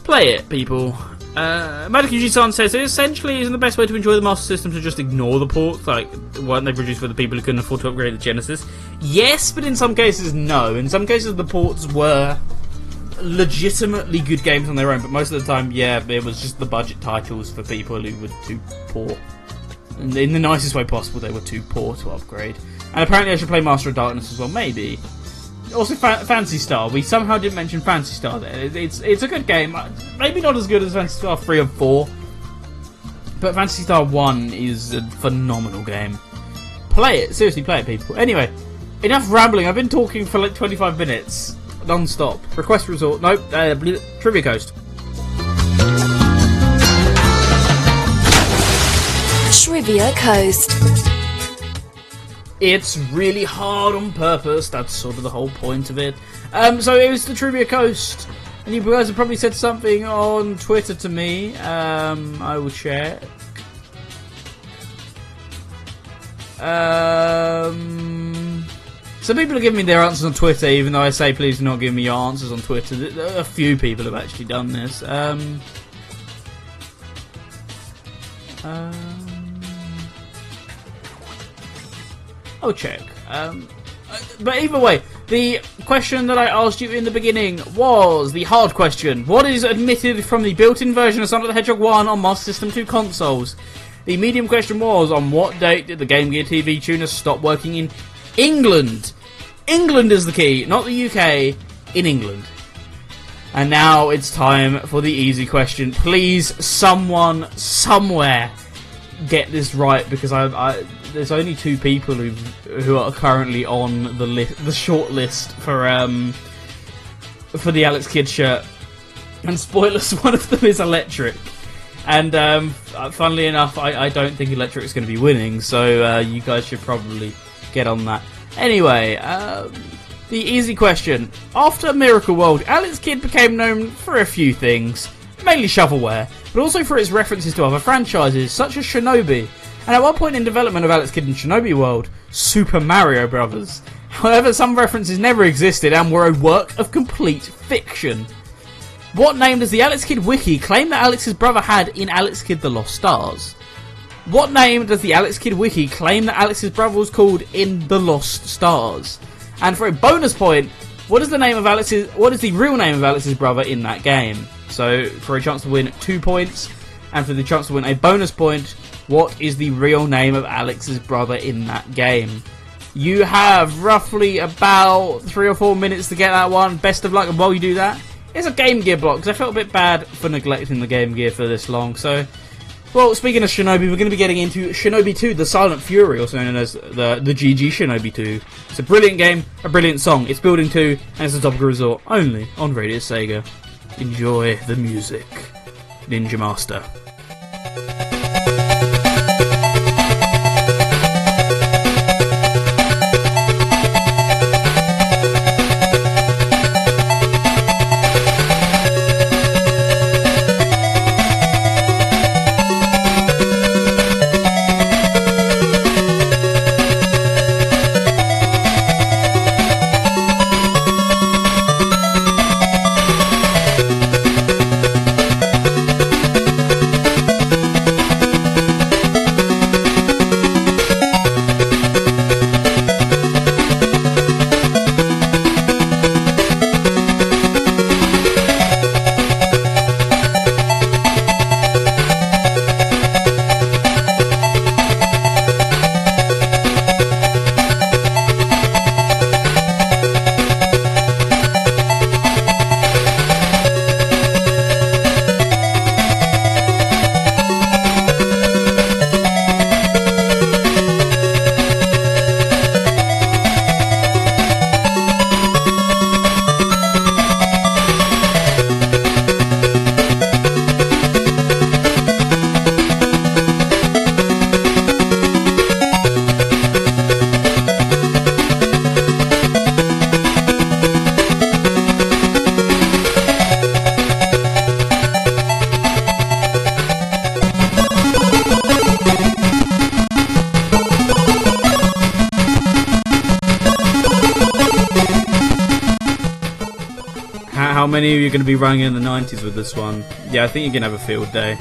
Play it, people. Uh, Madakuji-san says it essentially isn't the best way to enjoy the Master System to just ignore the ports, like weren't they produced for the people who couldn't afford to upgrade the Genesis? Yes, but in some cases no. In some cases the ports were legitimately good games on their own, but most of the time, yeah, it was just the budget titles for people who were too poor. In the nicest way possible, they were too poor to upgrade. And apparently I should play Master of Darkness as well, maybe also Fa- Phantasy Star. We somehow didn't mention Phantasy Star there. It's it's a good game. Maybe not as good as Phantasy Star three and four, but Phantasy Star one is a phenomenal game. Play it, seriously, play it, people. Anyway, enough rambling. I've been talking for like twenty five minutes, non-stop. Request resort. Nope. Uh, Trivia Coast. Trivia Coast. It's really hard on purpose. That's sort of the whole point of it. Um, so it was the Trivia Coast. And you guys have probably said something on Twitter to me. Um, I will share. Um, some people are giving me their answers on Twitter, even though I say please do not give me your answers on Twitter. A few people have actually done this. Um, uh, I'll check. Um, but either way, the question that I asked you in the beginning was the hard question. What is admitted from the built-in version of Sonic the Hedgehog 1 on Master System 2 consoles? The medium question was, on what date did the Game Gear TV tuner stop working in England? England is the key, not the UK, in England. And now it's time for the easy question. Please, someone, somewhere, get this right because I, I there's only two people who who are currently on the list, the short list for um for the Alex Kidd shirt. And spoilers, [laughs] one of them is Electric. And um, funnily enough, I, I don't think Electric is going to be winning, so uh, you guys should probably get on that. Anyway, um, the easy question. After Miracle World, Alex Kidd became known for a few things, mainly shovelware, but also for its references to other franchises, such as Shinobi, and at one point in development of Alex Kidd in Shinobi World, Super Mario Brothers. [laughs] However, some references never existed and were a work of complete fiction. What name does the Alex Kidd wiki claim that Alex's brother had in Alex Kidd the Lost Stars? What name does the Alex Kidd wiki claim that Alex's brother was called in The Lost Stars? And for a bonus point, what is the name of Alex's what is the real name of Alex's brother in that game? So for a chance to win two points, and for the chance to win a bonus point, what is the real name of Alex's brother in that game? You have roughly about three or four minutes to get that one. Best of luck, and while you do that, it's a Game Gear block because I felt a bit bad for neglecting the Game Gear for this long. So well, speaking of Shinobi, we're going to be getting into Shinobi 2, The Silent Fury, also known as the, the GG Shinobi 2. It's a brilliant game, a brilliant song. It's Building 2, and it's a Topical Resort only on Radio Sega. Enjoy the music. Ninja Master. Many of you are going to be running in the 90s with this one? Yeah, I think you're going to have a field day.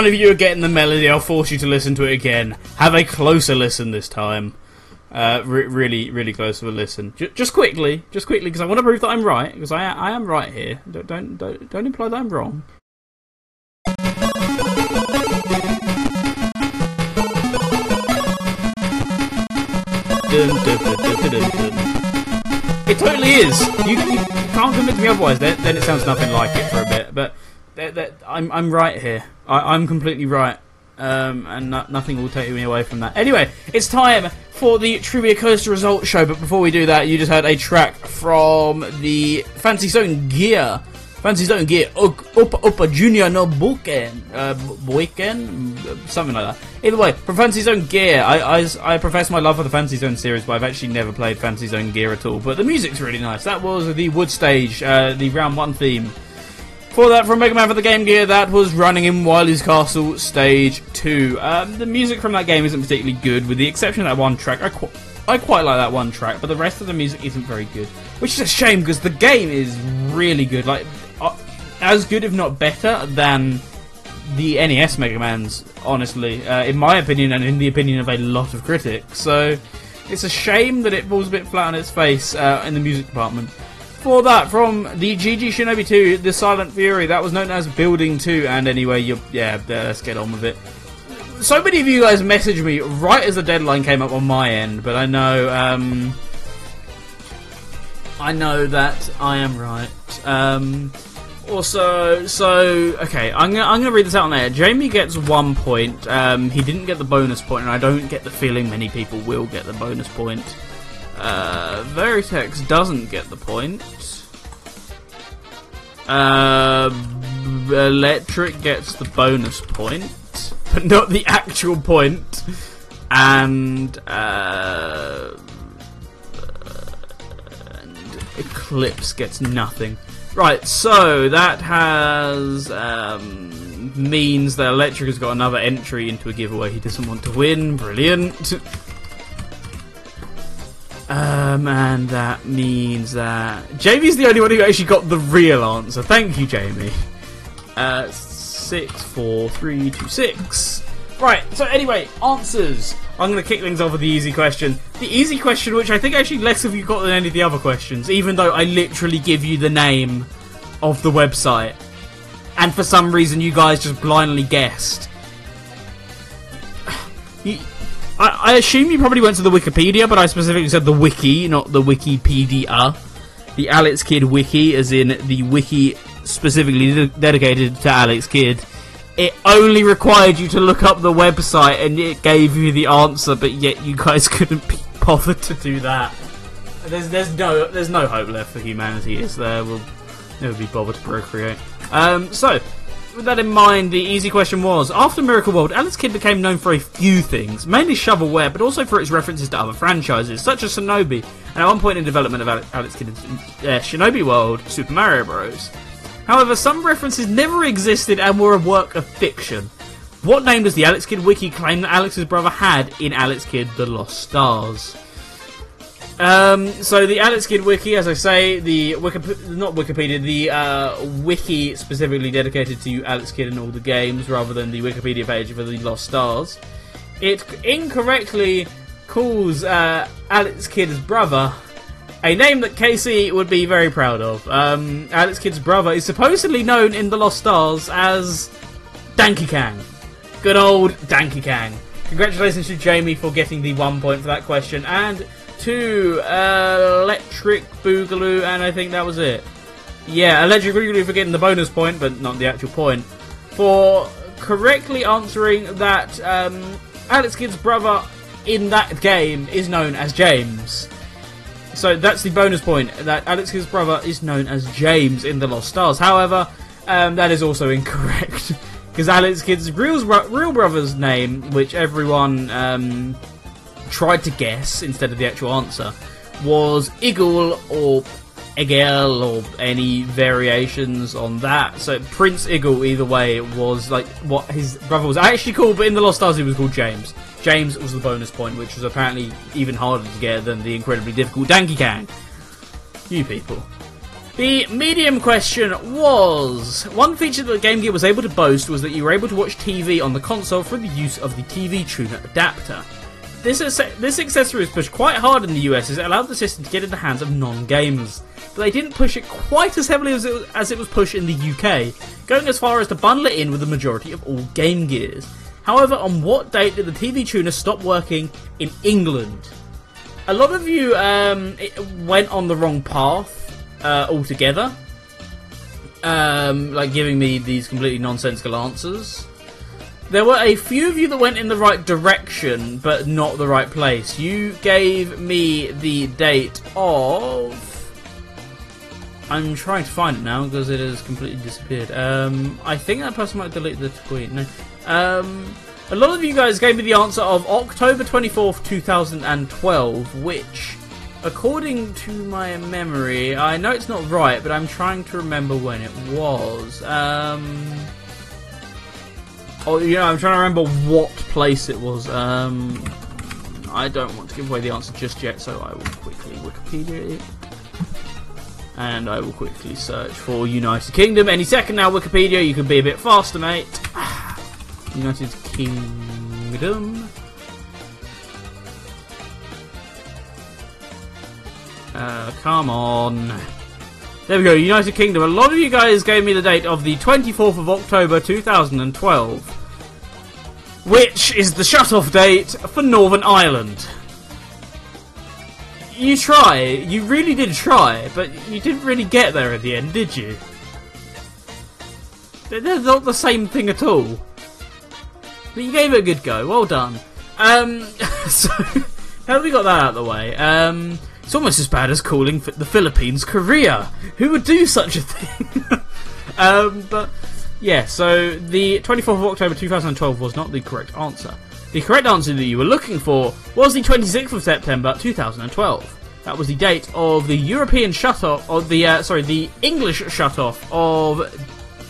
None of you are getting the melody, I'll force you to listen to it again. Have a closer listen this time. Uh, re- really, really close of a listen. J- just quickly, just quickly, because I want to prove that I'm right. Because I, I am right here. Don't, don't, don't, don't imply that I'm wrong. It totally is. You, you can't convince me otherwise. Then, then it sounds nothing like it for a bit. But I'm, I'm right here. I, I'm completely right. Um, and no, nothing will take me away from that. Anyway, it's time for the Trivia Coaster Results Show. But before we do that, you just heard a track from the Fantasy Zone Gear. Fantasy Zone Gear, Upa Upa Junior no Boken, uh, Boken, something like that. Either way, from Fantasy Zone Gear, I, I, I profess my love for the Fantasy Zone series, but I've actually never played Fantasy Zone Gear at all. But the music's really nice. That was the Wood Stage, uh, the round one theme. For that, from Mega Man for the Game Gear, that was Running in Wily's Castle Stage 2. Um, the music from that game isn't particularly good, with the exception of that one track. I, qu- I quite like that one track, but the rest of the music isn't very good. Which is a shame, because the game is really good. Like, uh, as good, if not better, than the NES Mega Man's, honestly, uh, in my opinion, and in the opinion of a lot of critics. So, it's a shame that it falls a bit flat on its face uh, in the music department. For that, from the GG Shinobi 2, The Silent Fury, that was known as Building 2, and anyway, you yeah, let's get on with it. So many of you guys messaged me right as the deadline came up on my end, but I know, um, I know that I am right. Um, also, so okay, I'm gonna I'm gonna read this out on air. Jamie gets one point. Um, he didn't get the bonus point, and I don't get the feeling many people will get the bonus point. Uh, Veritex doesn't get the point. Uh, Electric gets the bonus point, but not the actual point. And, uh, and Eclipse gets nothing. Right, so that has um, means that Electric has got another entry into a giveaway he doesn't want to win. Brilliant. [laughs] Um, and that means that Jamie's the only one who actually got the real answer. Thank you, Jamie. Uh, six, four, three, two, six. Right. So anyway, answers. I'm going to kick things off with the easy question. The easy question, which I think actually less of you got than any of the other questions, even though I literally give you the name of the website, and for some reason you guys just blindly guessed. [sighs] I, assume you probably went to the Wikipedia, but I specifically said the wiki, not the Wikipedia. The Alex Kidd wiki, as in the wiki specifically de- dedicated to Alex Kidd. It only required you to look up the website, and it gave you the answer, but yet you guys [laughs] couldn't be bothered to do that. There's, there's no, there's no hope left for humanity, is there? We'll never be bothered to procreate. Um, so, with that in mind, the easy question was After Miracle World, Alex Kidd became known for a few things, mainly shovelware, but also for its references to other franchises, such as Shinobi, and at one point in development of Alex Kidd's uh, Shinobi World, Super Mario Bros. However, some references never existed and were a work of fiction. What name does the Alex Kidd wiki claim that Alex's brother had in Alex Kidd The Lost Stars? Um, so the Alex Kidd wiki, as I say, the Wikip- not Wikipedia, the uh, wiki specifically dedicated to Alex Kidd and all the games, rather than the Wikipedia page for the Lost Stars. It incorrectly calls uh, Alex Kidd's brother a name that Casey would be very proud of. Um, Alex Kidd's brother is supposedly known in the Lost Stars as Danky Kang. Good old Danky Kang. Congratulations to Jamie for getting the one point for that question, and uh, Electric Boogaloo, and I think that was it. Yeah, Electric Boogaloo for getting the bonus point, but not the actual point. For correctly answering that um, Alex Kidd's brother in that game is known as James. So that's the bonus point, that Alex Kidd's brother is known as James in The Lost Stars. However, um, that is also [laughs] incorrect. Because Alex Kidd's real, real brother's name, which everyone um, tried to guess instead of the actual answer, was Igul or Egel or any variations on that. So Prince Eagle, either way, was like what his brother was actually called, but in the Lost Stars he was called James. James was the bonus point, which was apparently even harder to get than the incredibly difficult Danky Kang. You people. The medium question was one feature that Game Gear was able to boast was that you were able to watch TV on the console through the use of the TV tuner adapter. This, this accessory was pushed quite hard in the US as it allowed the system to get in the hands of non gamers, but they didn't push it quite as heavily as it, as it was pushed in the UK, going as far as to bundle it in with the majority of all Game Gears. However, on what date did the TV tuner stop working in England? A lot of you um, went on the wrong path uh, altogether, um, like giving me these completely nonsensical answers. There were a few of you that went in the right direction, but not the right place. You gave me the date of. I'm trying to find it now because it has completely disappeared. Um, I think that person might delete the tweet. No. Um, a lot of you guys gave me the answer of October 24th, 2012, which according to my memory, I know it's not right, but I'm trying to remember when it was. Um, oh, yeah, I'm trying to remember what place it was. Um, I don't want to give away the answer just yet, so I will quickly Wikipedia it. And I will quickly search for United Kingdom. Any second now, Wikipedia, you can be a bit faster, mate. [sighs] United Kingdom. Uh, come on. There we go, United Kingdom. A lot of you guys gave me the date of the 24th of October 2012, which is the shut-off date for Northern Ireland. You try, you really did try, but you didn't really get there at the end, did you? They're not the same thing at all. But you gave it a good go, well done. Um, [laughs] so, how have we got that out of the way? Um, it's almost as bad as calling the Philippines Korea. Who would do such a thing? [laughs] um, but yeah, so the 24th of October 2012 was not the correct answer. The correct answer that you were looking for was the 26th of September 2012. That was the date of the European shut-off, of the uh, sorry, the English shut-off of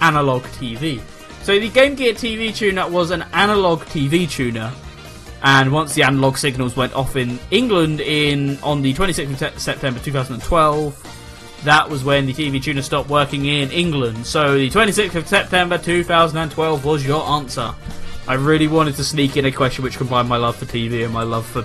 analog TV. So the Game Gear TV tuner was an analog TV tuner and once the analog signals went off in England in on the 26th of September 2012, that was when the TV tuner stopped working in England. So the 26th of September 2012 was your answer. I really wanted to sneak in a question which combined my love for TV and my love for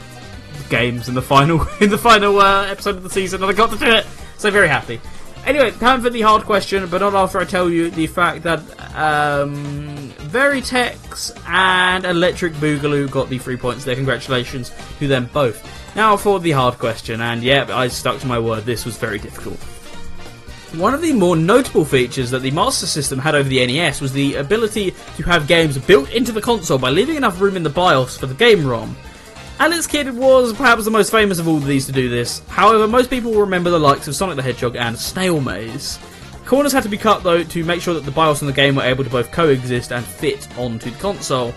games in the final in [laughs] the final uh, episode of the season, and I got to do it. So very happy. Anyway, time for the hard question, but not after I tell you the fact that um, Veritex and Electric Boogaloo got the three points there. Congratulations to them both. Now for the hard question, and yeah, I stuck to my word. This was very difficult. One of the more notable features that the Master System had over the NES was the ability to have games built into the console by leaving enough room in the BIOS for the game ROM. Alex Kidd was perhaps the most famous of all of these to do this. However, most people will remember the likes of Sonic the Hedgehog and Snail Maze. Corners had to be cut though to make sure that the BIOS and the game were able to both coexist and fit onto the console.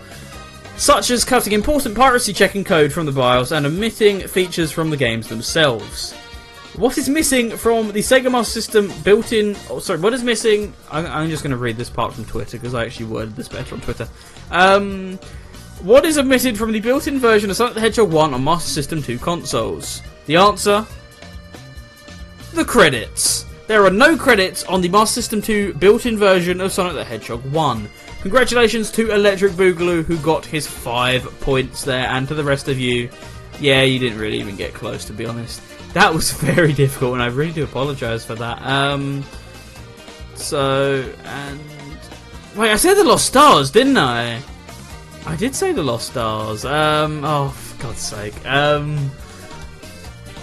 Such as cutting important piracy checking code from the BIOS and omitting features from the games themselves. What is missing from the Sega Master System built-in? Oh, sorry, what is missing? I'm, I'm just going to read this part from Twitter because I actually worded this better on Twitter. Um, what is omitted from the built-in version of Sonic the Hedgehog 1 on Master System 2 consoles? The answer? The credits. There are no credits on the Master System 2 built-in version of Sonic the Hedgehog 1. Congratulations to Electric Boogaloo who got his 5 points there, and to the rest of you, yeah, you didn't really even get close to be honest. That was [laughs] very difficult, and I really do apologise for that. Um, so, and... Wait, I said the Lost Stars, didn't I? I did say the Lost Stars. Um, oh, for God's sake. Um,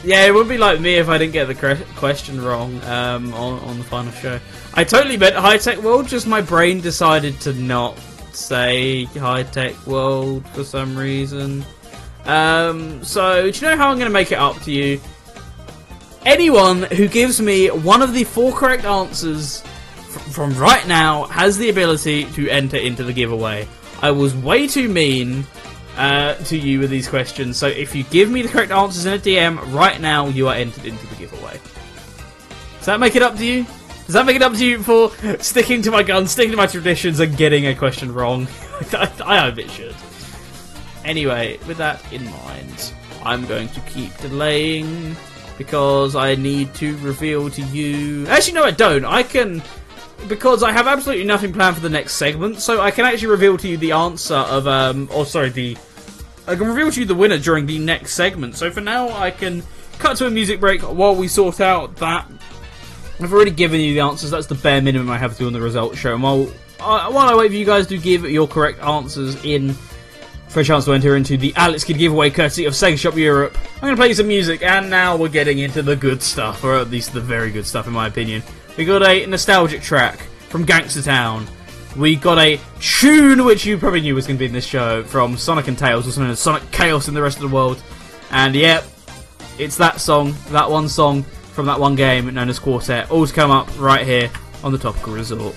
yeah, it would be like me if I didn't get the question wrong um, on, on the final show. I totally meant High Tech World, just my brain decided to not say High Tech World for some reason. Um, so, do you know how I'm going to make it up to you? Anyone who gives me one of the four correct answers from right now has the ability to enter into the giveaway. I was way too mean uh, to you with these questions. So if you give me the correct answers in a DM right now, you are entered into the giveaway. Does that make it up to you? Does that make it up to you for sticking to my guns, sticking to my traditions, and getting a question wrong? [laughs] I, I hope it should. Anyway, with that in mind, I'm going to keep delaying because I need to reveal to you. Actually, no, I don't. I can. Because I have absolutely nothing planned for the next segment, so I can actually reveal to you the answer of, um, or sorry, the. I can reveal to you the winner during the next segment. So for now, I can cut to a music break while we sort out that. I've already given you the answers. That's the bare minimum I have to do on the results show. And while uh, while I wait for you guys to give your correct answers in for a chance to enter into the Alex Kidd giveaway courtesy of Sega Shop Europe, I'm going to play some music. And now we're getting into the good stuff, or at least the very good stuff, in my opinion. We got a nostalgic track from Gangster Town. We got a tune which you probably knew was going to be in this show from Sonic and Tails, also known as Sonic Chaos in the rest of the world. And yep, it's that song, that one song from that one game known as Quartet, all to come up right here on the Topical Resort.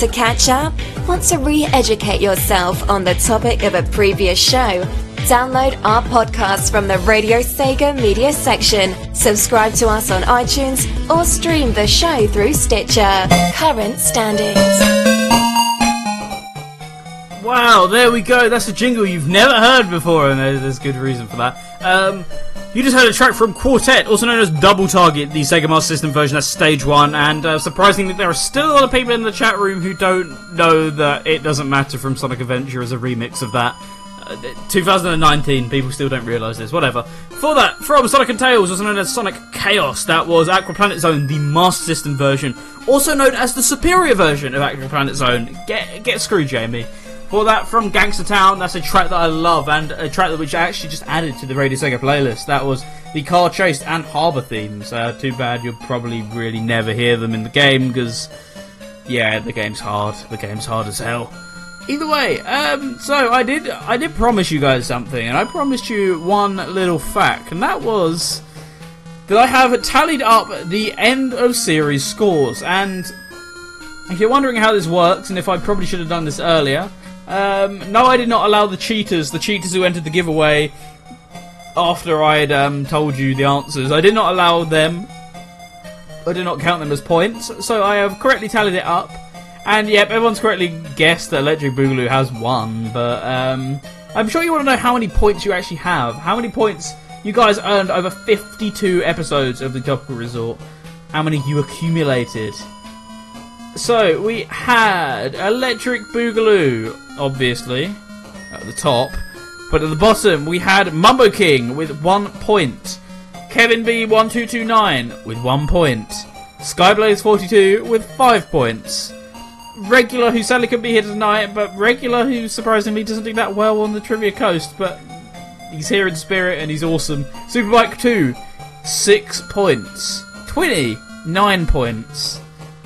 To catch up? Want to re educate yourself on the topic of a previous show? Download our podcast from the Radio Sega media section, subscribe to us on iTunes, or stream the show through Stitcher. Current standings. Wow, there we go. That's a jingle you've never heard before, and there's good reason for that. Um, you just heard a track from Quartet, also known as Double Target, the Sega Master System version. That's stage one, and uh, surprisingly, there are still a lot of people in the chat room who don't know that it doesn't matter from Sonic Adventure as a remix of that. Uh, 2019, people still don't realise this. Whatever. For that, from Sonic and Tails, also known as Sonic Chaos, that was Aqua Planet Zone, the Master System version, also known as the superior version of Aqua Planet Zone. Get get screwed, Jamie. For that, from Gangster Town, that's a track that I love, and a track which I actually just added to the Radio Sega playlist. That was the Car Chase and Harbour themes. Uh, too bad you'll probably really never hear them in the game, because, yeah, the game's hard. The game's hard as hell. Either way, um, so I did, I did promise you guys something, and I promised you one little fact, and that was that I have tallied up the end of series scores, and if you're wondering how this works, and if I probably should have done this earlier, um, no, I did not allow the cheaters, the cheaters who entered the giveaway after I had um, told you the answers. I did not allow them. I did not count them as points. So I have correctly tallied it up. And yep, everyone's correctly guessed that Electric Boogaloo has won. But um, I'm sure you want to know how many points you actually have. How many points you guys earned over 52 episodes of the Topical Resort. How many you accumulated. So, we had Electric Boogaloo, obviously, at the top. But at the bottom, we had Mumbo King with one point. Kevin B1229 with one point. Skyblaze 42 with 5 points. Regular, who sadly couldn't be here tonight, but Regular, who surprisingly doesn't do that well on the Trivia Coast, but he's here in spirit and he's awesome. Superbike 2, 6 points. Twinny, 9 points.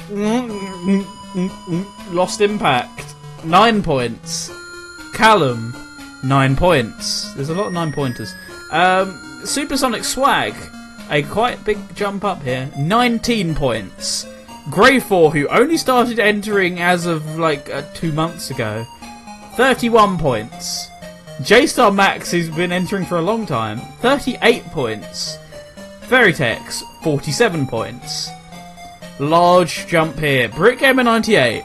Mm, mm, mm, Lost Impact, 9 points. Callum, 9 points. There's a lot of 9 pointers. Um, Supersonic Swag, a quite big jump up here, 19 points. Grey4, who only started entering as of like uh, two months ago, 31 points. J Star Max, who's been entering for a long time, 38 points. Veritex, 47 points. Large jump here. Brick Gamer 98,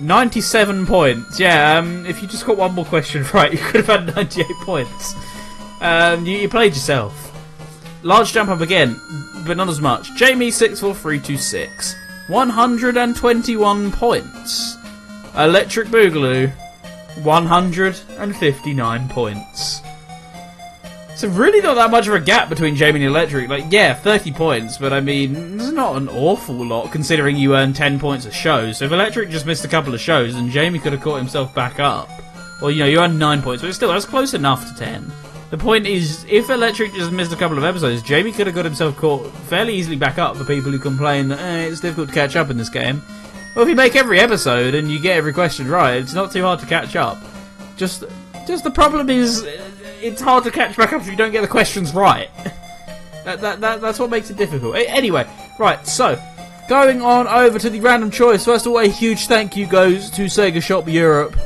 97 points. Yeah, um, if you just got one more question [laughs] right, you could have had 98 points. Um, you, you played yourself. Large jump up again, but not as much. Jamie 64326, 121 points. Electric Boogaloo, 159 points. So really not that much of a gap between Jamie and Electric. Like, yeah, 30 points, but I mean, it's not an awful lot considering you earn 10 points a show. So if Electric just missed a couple of shows, then Jamie could have caught himself back up. Well, you know, you earned 9 points, but still, that's close enough to 10. The point is, if Electric just missed a couple of episodes, Jamie could have got himself caught fairly easily back up for people who complain that eh, it's difficult to catch up in this game. Well, if you make every episode and you get every question right, it's not too hard to catch up. Just, just the problem is, it's hard to catch back up if you don't get the questions right. that, that, that, that's what makes it difficult. Anyway, right, so, going on over to the random choice. First of all, a huge thank you goes to Sega Shop Europe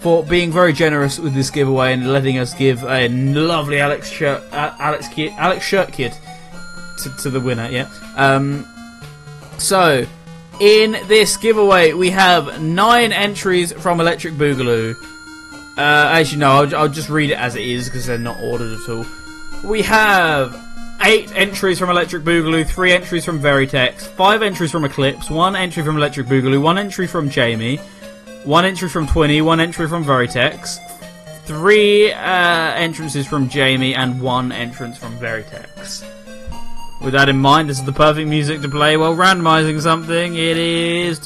for being very generous with this giveaway and letting us give a lovely Alex shirt, uh, Alex Kidd, Alex shirt Kidd to, to the winner. Yeah. Um, so, in this giveaway, we have nine entries from Electric Boogaloo. Uh, as you know, I'll, I'll just read it as it is because they're not ordered at all. We have eight entries from Electric Boogaloo, three entries from Veritex, five entries from Eclipse, one entry from Electric Boogaloo, one entry from Jamie, one entry from Twinny, one entry from Veritex, three uh, entrances from Jamie, and one entrance from Veritex. With that in mind, this is the perfect music to play while randomizing something. It is.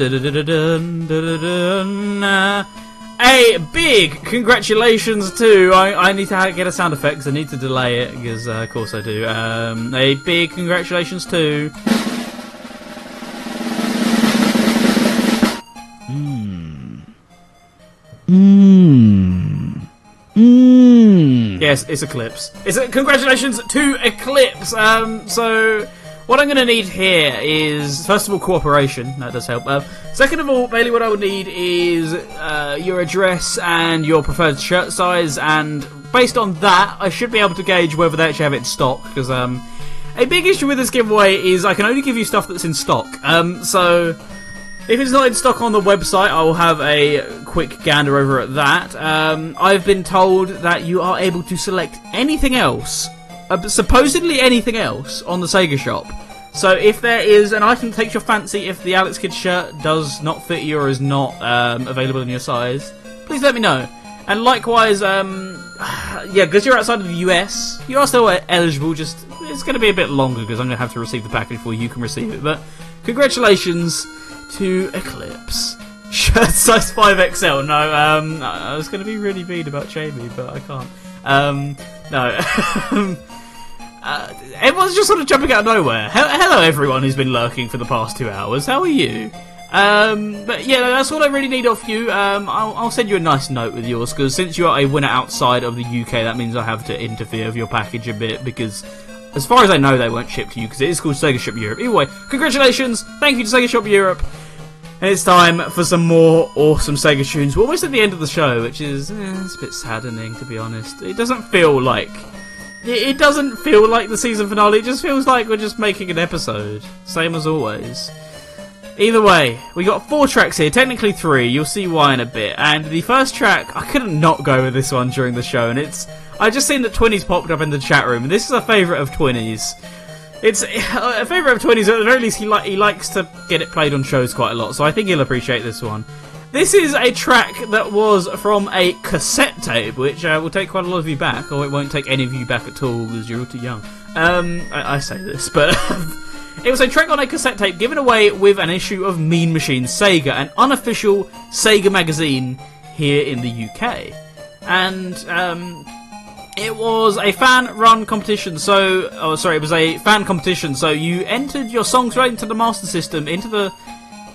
A big congratulations to. I, I need to get a sound effect 'cause I need to delay it because, uh, of course, I do. Um, a big congratulations to. Yes, it's Eclipse. It's a, congratulations to Eclipse. Um, so what I'm going to need here is first of all cooperation. That does help. Uh, second of all, Bailey, what I would need is uh, your address and your preferred shirt size, and based on that, I should be able to gauge whether they actually have it in stock. Because um, a big issue with this giveaway is I can only give you stuff that's in stock. Um, so. If it's not in stock on the website, I will have a quick gander over at that. Um, I've been told that you are able to select anything else, uh, supposedly anything else, on the Sega shop. So if there is an item that takes your fancy, if the Alex Kidd shirt does not fit you or is not um, available in your size, please let me know. And likewise, um, [sighs] yeah, because you're outside of the US, you are still eligible. Just it's going to be a bit longer because I'm going to have to receive the package before you can receive it. But congratulations to Eclipse. [laughs] Shirt size 5XL. No, um, I was going to be really mean about Jamie, but I can't. Um, no. [laughs] uh, everyone's just sort of jumping out of nowhere. He- hello, everyone who's been lurking for the past two hours. How are you? Um, but yeah, that's all I really need off you. Um, I'll, I'll send you a nice note with yours because since you are a winner outside of the UK, that means I have to interfere with your package a bit because, as far as I know, they weren't shipped to you because it is called Sega Shop Europe. Either way, congratulations! Thank you to Sega Shop Europe. And it's time for some more awesome Sega tunes. We're almost at the end of the show, which is eh, it's a bit saddening to be honest. It doesn't feel like it, doesn't feel like the season finale. It just feels like we're just making an episode, same as always. Either way, we got four tracks here, technically three. You'll see why in a bit. And the first track, I couldn't not go with this one during the show, and it's I just seen that Twinnies popped up in the chat room, and this is a favourite of Twinnies. It's [laughs] a favourite of Twinnies. At the very least, he li- he likes to get it played on shows quite a lot, so I think he'll appreciate this one. This is a track that was from a cassette tape, which uh, will take quite a lot of you back, or it won't take any of you back at all because you're all too young. Um, I, I say this, [laughs] but It was a track on a cassette tape given away with an issue of Mean Machine Sega, an unofficial Sega magazine here in the UK. And um, it was a fan-run competition. So, oh, sorry, it was a fan competition. So you entered your songs right into the Master System, into the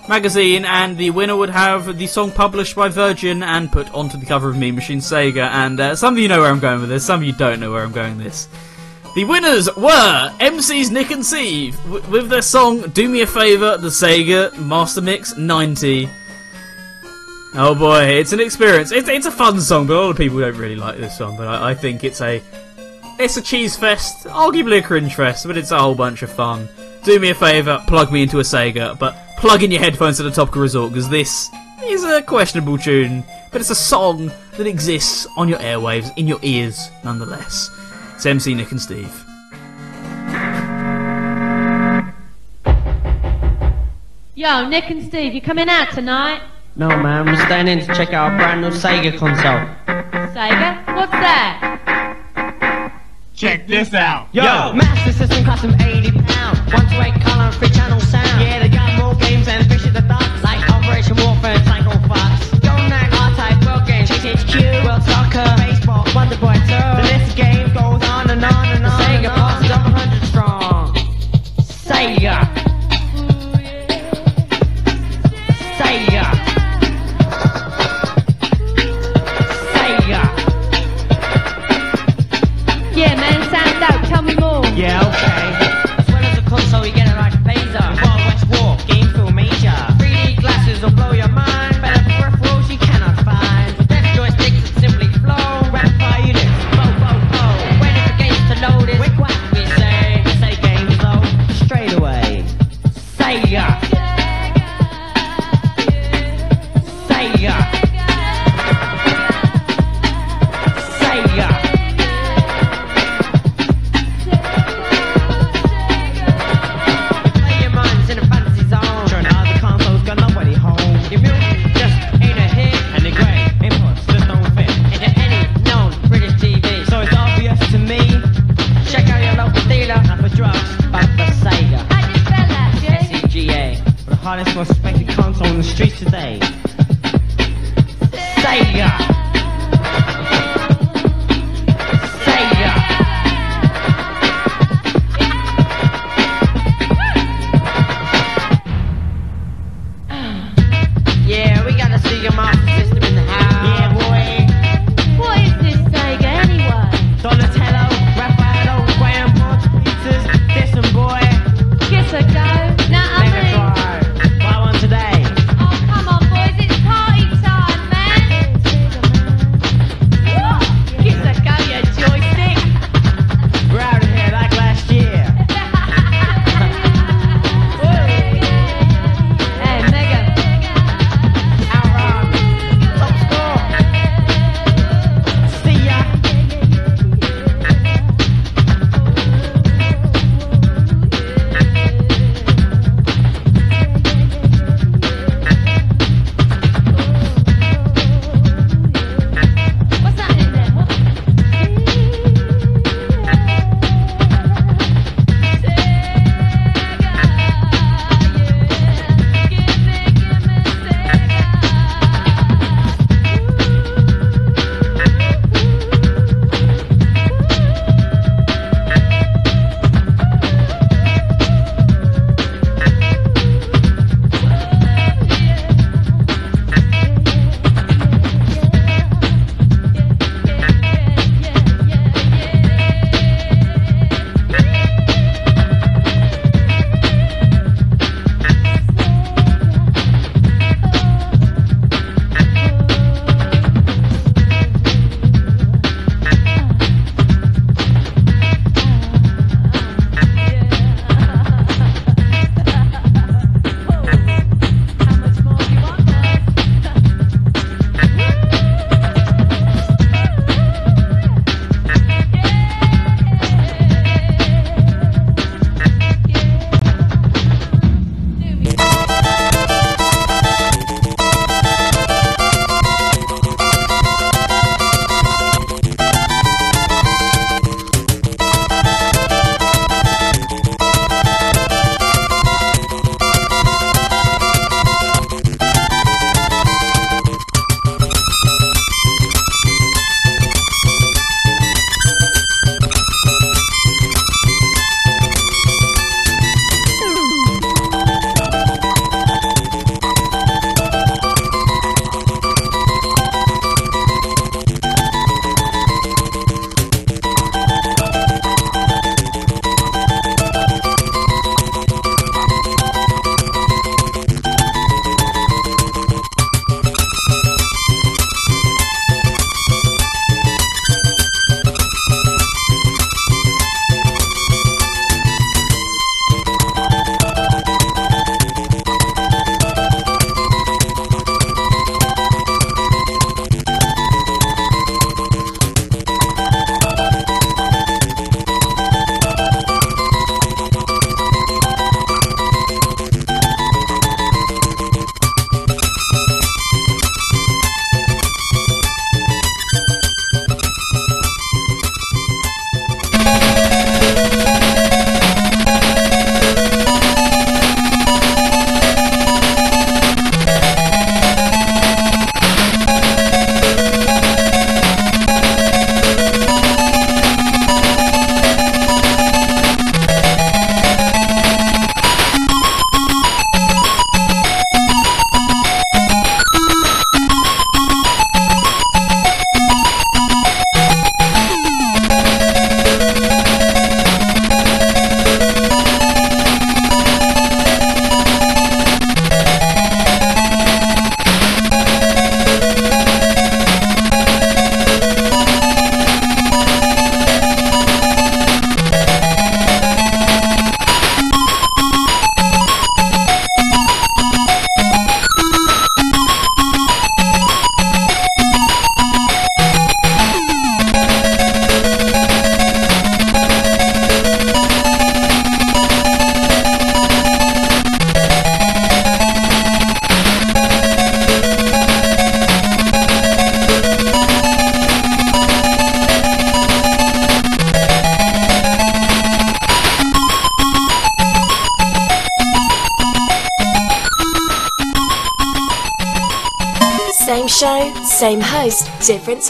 magazine, and the winner would have the song published by Virgin and put onto the cover of Mean Machine Sega. And uh, some of you know where I'm going with this, some of you don't know where I'm going with this. The winners were MC's Nick and Steve w- with their song "Do Me a Favor," the Sega Master Mix 90. Oh boy, it's an experience. It's, it's a fun song, but a lot of people don't really like this song. But I, I think it's a it's a cheese fest, arguably a cringe fest, but it's a whole bunch of fun. Do me a favour, plug me into a Sega, but plug in your headphones to the Topical Resort because this is a questionable tune, but it's a song that exists on your airwaves, in your ears, nonetheless. It's MC Nick and Steve. Yo, Nick and Steve, you coming out tonight? No, man, we're staying in to check out our brand new Sega console. Sega? What's that? Check this out. Yo, Master System cost them 80 pounds. One to eight color free channel sound. Yeah, they got more games than fish at the docks. Like Operation Warfare and Psycho Fox. Don't Knack, R-Type, World Games, HHQ, [laughs] World Soccer, Baseball, Wonder Boy 2. The list of games goes on and on and on. Sega Boss is over 100 strong. Sega.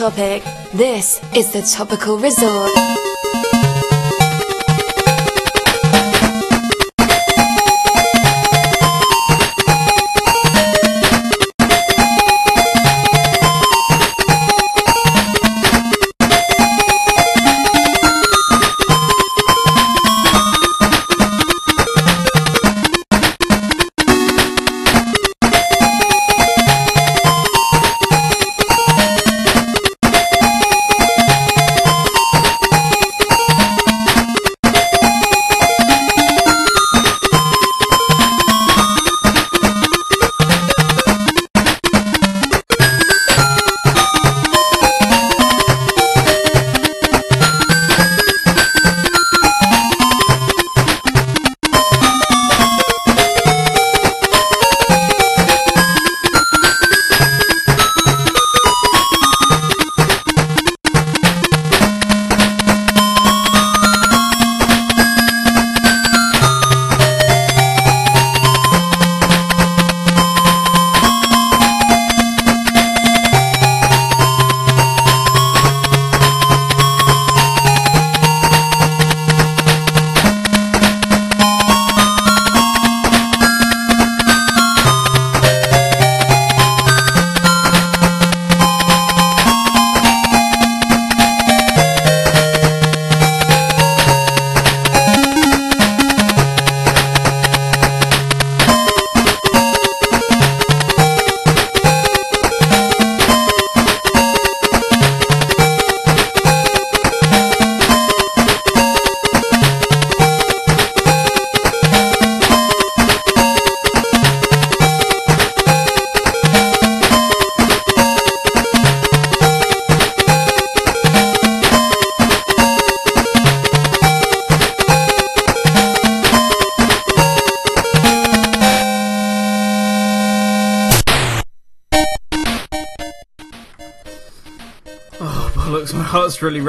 Topic. This is the Topical Resort.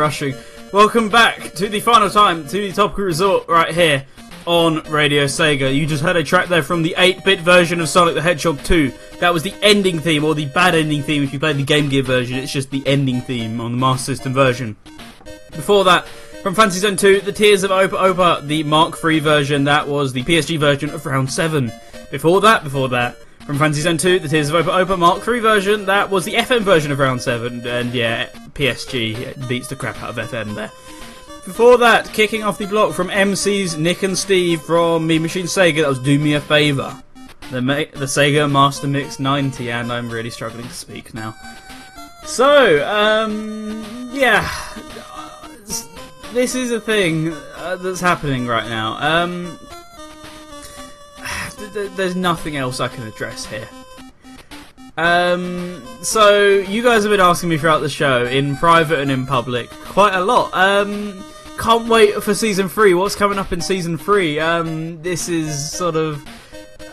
Rushing. Welcome back to the final time to the Topical Resort right here on Radio Sega. You just heard a track there from the 8-bit version of Sonic the Hedgehog 2. That was the ending theme, or the bad ending theme if you played the Game Gear version. It's just the ending theme on the Master System version. Before that, from Fantasy Zone 2, the Tears of Opa Opa, the Mark III version. That was the PSG version of Round 7. Before that, before that, from Fantasy Zone 2, the Tears of Opa Opa Mark III version. That was the FM version of Round 7. And yeah, PSG beats the crap out of FM there. Before that, kicking off the block from MCs Nick and Steve from Mean Machine Sega, that was Do Me a Favour. The, ma- the Sega Master Mix 90, and I'm really struggling to speak now. So, um, yeah, this is a thing uh, that's happening right now. Um, [sighs] th- th- there's nothing else I can address here. Um, so you guys have been asking me throughout the show, in private and in public, quite a lot. Um, can't wait for season three. What's coming up in season three? Um, this is sort of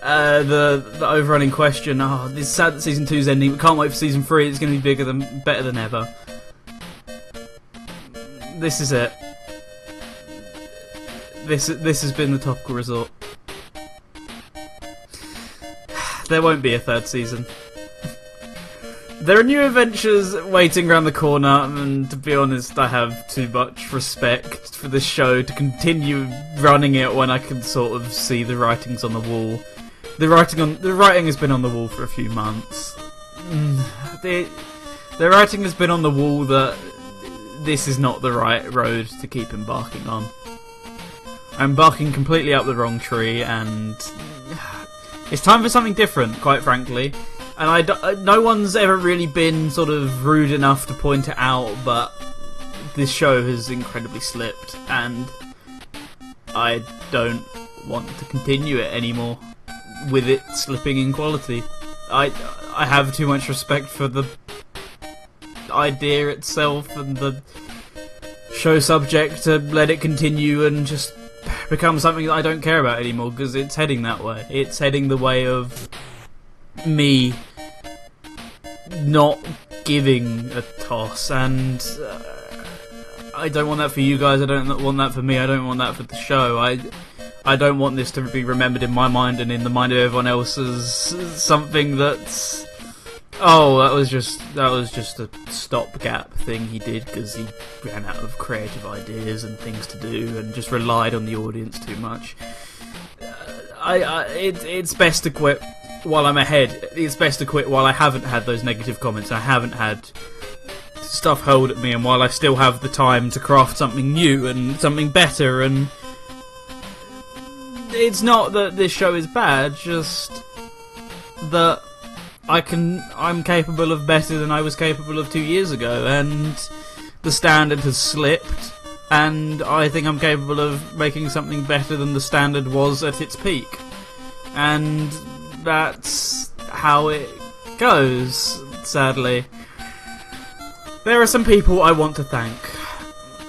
uh, the the overrunning question. Oh, it's sad that season two's ending. We can't wait for season three. It's going to be bigger than better than ever. This is it. This this has been the topical resort. [sighs] There won't be a third season. There are new adventures waiting around the corner, and to be honest, I have too much respect for this show to continue running it when I can sort of see the writings on the wall. The writing on the writing has been on the wall for a few months. Mm, The the writing has been on the wall that this is not the right road to keep embarking on. I'm barking completely up the wrong tree, and [sighs] it's time for something different, quite frankly. And I, do- uh, no one's ever really been sort of rude enough to point it out, but this show has incredibly slipped, and I don't want to continue it anymore with it slipping in quality. I I have too much respect for the idea itself and the show subject to let it continue and just become something that I don't care about anymore because it's heading that way. It's heading the way of me not giving a toss and uh, I don't want that for you guys. I don't want that for me. I don't want that for the show. I I don't want this to be remembered in my mind and in the mind of everyone else as something that's Oh, that was just that was just a stopgap thing he did because he ran out of creative ideas and things to do, and just relied on the audience too much. Uh, I, I it, it's best to quit while I'm ahead. It's best to quit while I haven't had those negative comments. I haven't had stuff hurled at me, and while I still have the time to craft something new and something better. And it's not that this show is bad, just that I can I'm capable of better than I was capable of two years ago, and the standard has slipped. And I think I'm capable of making something better than the standard was at its peak. And that's how it goes, sadly. There are some people I want to thank.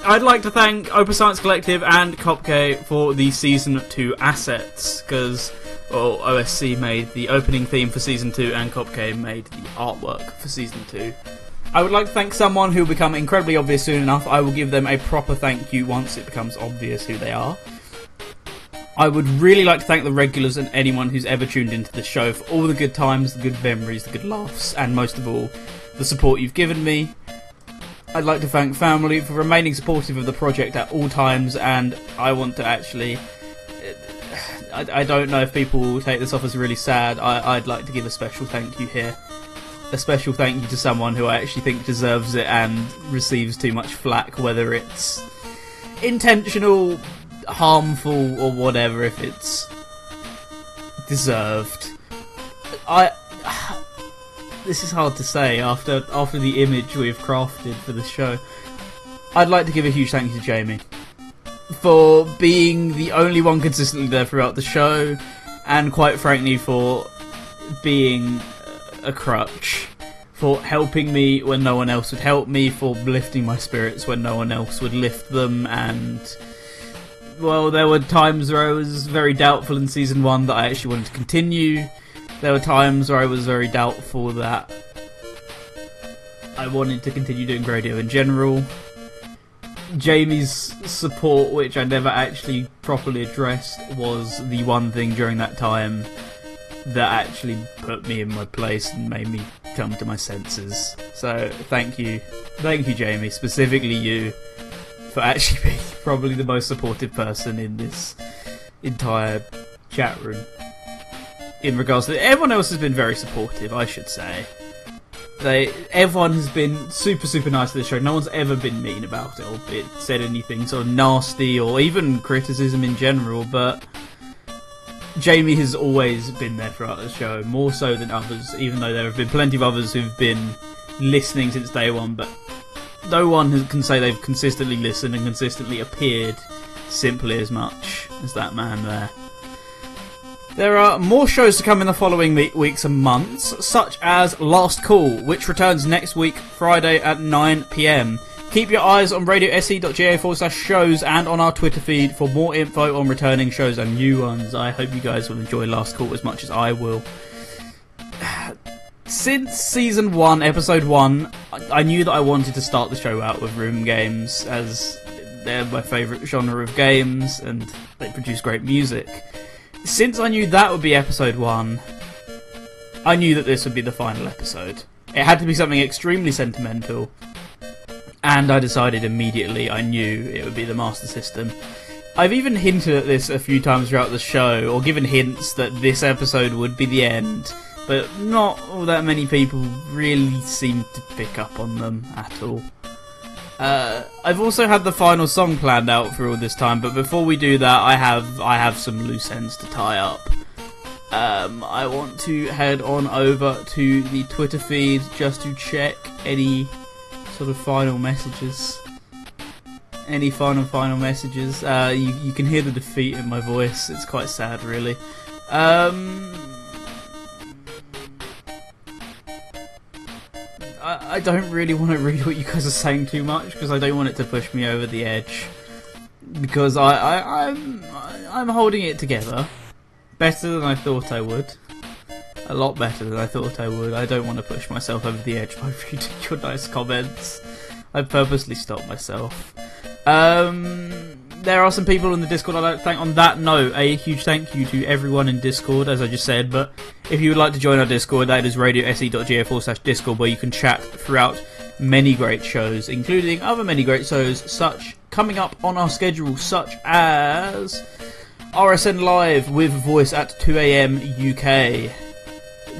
I'd like to thank Open Science Collective and Kopke for the Season 2 assets, because well, OSC made the opening theme for Season 2 and Kopke made the artwork for Season 2. I would like to thank someone who will become incredibly obvious soon enough. I will give them a proper thank you once it becomes obvious who they are. I would really like to thank the regulars and anyone who's ever tuned into the show for all the good times, the good memories, the good laughs, and most of all, the support you've given me. I'd like to thank family for remaining supportive of the project at all times, and I want to actually. I, I don't know if people take this off as really sad. I, I'd like to give a special thank you here. A special thank you to someone who I actually think deserves it and receives too much flack, whether it's intentional, harmful, or whatever, if it's deserved. I [sighs] this is hard to say after after the image we've crafted for the show. I'd like to give a huge thank you to Jamie for being the only one consistently there throughout the show, and quite frankly for being a crutch, for helping me when no one else would help me, for lifting my spirits when no one else would lift them, and well, there were times where I was very doubtful in season one that I actually wanted to continue there were times where I was very doubtful that I wanted to continue doing radio in general. Jamie's support, which I never actually properly addressed, was the one thing during that time that actually put me in my place and made me come to my senses. So thank you, thank you, Jamie, specifically you, for actually [laughs] being probably the most supportive person in this entire chat room in regards to everyone else has been very supportive, I should say. They everyone has been super super nice to the show. No one's ever been mean about it or it said anything sort of nasty or even criticism in general. But Jamie has always been there throughout the show, more so than others. Even though there have been plenty of others who've been listening since day one, but no one can say they've consistently listened and consistently appeared simply as much as that man there. There are more shows to come in the following weeks and months, such as Last Call, which returns next week, Friday at 9pm. Keep your eyes on radiose.ga forward slash shows and on our Twitter feed for more info on returning shows and new ones. I hope you guys will enjoy Last Call as much as I will. Since season 1, episode 1, I knew that I wanted to start the show out with room games as they're my favourite genre of games and they produce great music since I knew that would be episode one, I knew that this would be the final episode. It had to be something extremely sentimental, and I decided immediately I knew it would be the Master System. I've even hinted at this a few times throughout the show, or given hints that this episode would be the end, but not all that many people really seem to pick up on them at all. Uh, I've also had the final song planned out for all this time, but before we do that, I have I have some loose ends to tie up. Um, I want to head on over to the Twitter feed just to check any sort of final messages. Any final final messages? Uh, you you can hear the defeat in my voice. It's quite sad, really. Um, I, don't really want to read what you guys are saying too much because I don't want it to push me over the edge. Because I, I I'm I'm holding it together better than I thought I would. A lot better than I thought I would. I don't want to push myself over the edge by [laughs] reading your nice comments. I purposely stopped myself. Um, there are some people in the Discord I'd like to thank. On that note, a huge thank you to everyone in Discord, as I just said. But if you would like to join our Discord, that is radiose.ga forward slash Discord, where you can chat throughout many great shows, including other many great shows, such coming up on our schedule, such as RSN Live with Voice at 2 a.m. UK.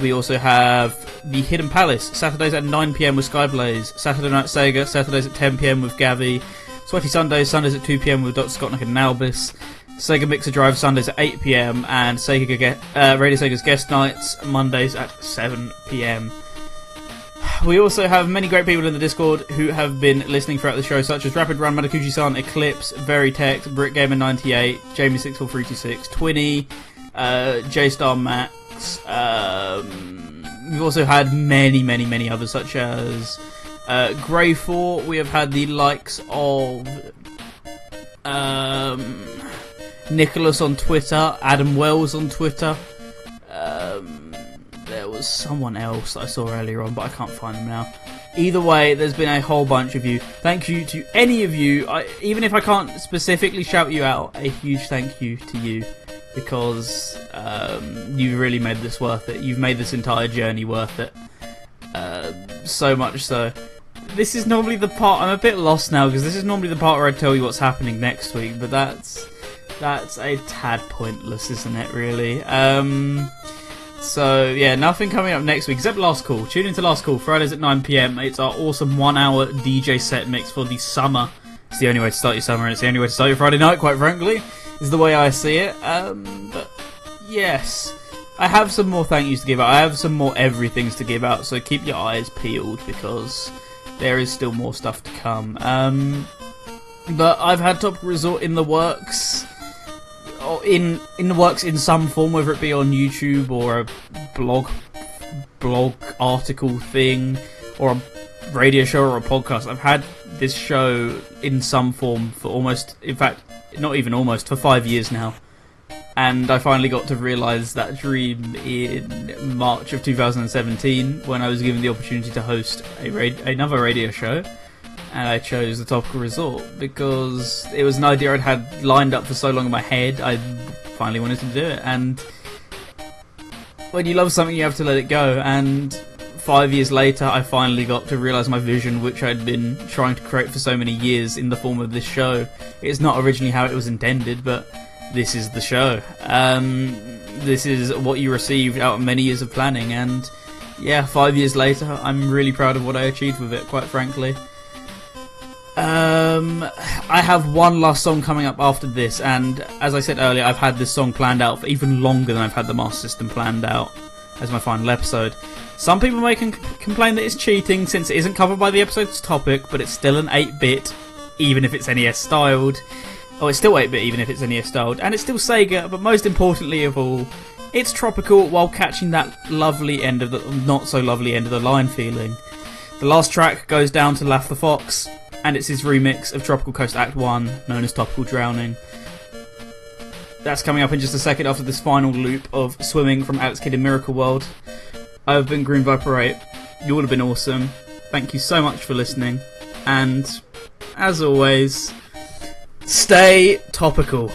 We also have the Hidden Palace, Saturdays at 9 pm with Skyblaze, Saturday Night Sega, Saturdays at 10 pm with Gavi, Sweaty Sundays, Sundays at 2 pm with Dr. Scottnick and Nalbus, Sega Mixer Drive Sundays at 8 pm, and Sega uh, Radio Sega's Guest Nights Mondays at 7 pm. We also have many great people in the Discord who have been listening throughout the show, such as Rapid Run, Matakuchi san, Eclipse, Veritech, BrickGamer98, Jamie64326, Twinny, uh, J Star Max. Um, we've also had many, many, many others, such as uh, Grey4. We have had the likes of um, Nicholas on Twitter, Adam Wells on Twitter. Um, there was someone else I saw earlier on, but I can't find them now. Either way, there's been a whole bunch of you. Thank you to any of you. I, even if I can't specifically shout you out, a huge thank you to you because um, you've really made this worth it. You've made this entire journey worth it. Uh, so much so. This is normally the part I'm a bit lost now because this is normally the part where I tell you what's happening next week, but that's that's a tad pointless, isn't it? Really. Um, so yeah, nothing coming up next week except Last Call. Tune into Last Call Fridays at 9 p.m. It's our awesome one-hour DJ set mix for the summer. It's the only way to start your summer, and it's the only way to start your Friday night. Quite frankly, is the way I see it. Um, but yes, I have some more thank yous to give out. I have some more everythings to give out. So keep your eyes peeled because there is still more stuff to come. Um, but I've had Topical Resort in the works or in in the works in some form, whether it be on YouTube or a blog blog article thing or a radio show or a podcast. I've had this show in some form for almost, in fact, not even almost, for five years now. And I finally got to realise that dream in March of 2017 when I was given the opportunity to host ra- another radio show and I chose the Topical Resort because it was an idea I'd had lined up for so long in my head. I finally wanted to do it, and when you love something, you have to let it go. And five years later, I finally got to realize my vision, which I'd been trying to create for so many years in the form of this show. It's not originally how it was intended, but this is the show. Um, this is what you received out of many years of planning, and yeah, five years later, I'm really proud of what I achieved with it, quite frankly. Um, I have one last song coming up after this, and as I said earlier, I've had this song planned out for even longer than I've had the Master System planned out as my final episode. Some people may con- complain that it's cheating since it isn't covered by the episode's topic, but it's still an 8 bit, even if it's NES styled. Oh, it's still 8 bit, even if it's NES styled, and it's still Sega, but most importantly of all, it's tropical while catching that lovely end of the not so lovely end of the line feeling. The last track goes down to Laugh the Fox, and it's his remix of Tropical Coast Act 1, known as Topical Drowning. That's coming up in just a second after this final loop of Swimming from Alex Kidd in Miracle World. I've been Green Viper 8. You all have been awesome. Thank you so much for listening. And, as always, stay topical.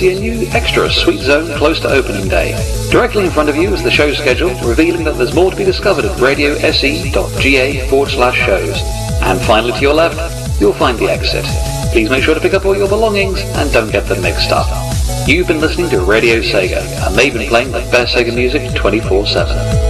See a new, extra sweet zone close to opening day. Directly in front of you is the show schedule, revealing that there's more to be discovered at radiose.ga forward slash shows. And finally to your left, you'll find the exit. Please make sure to pick up all your belongings and don't get them mixed up. You've been listening to Radio Sega, and they've been playing the best Sega music 24-7.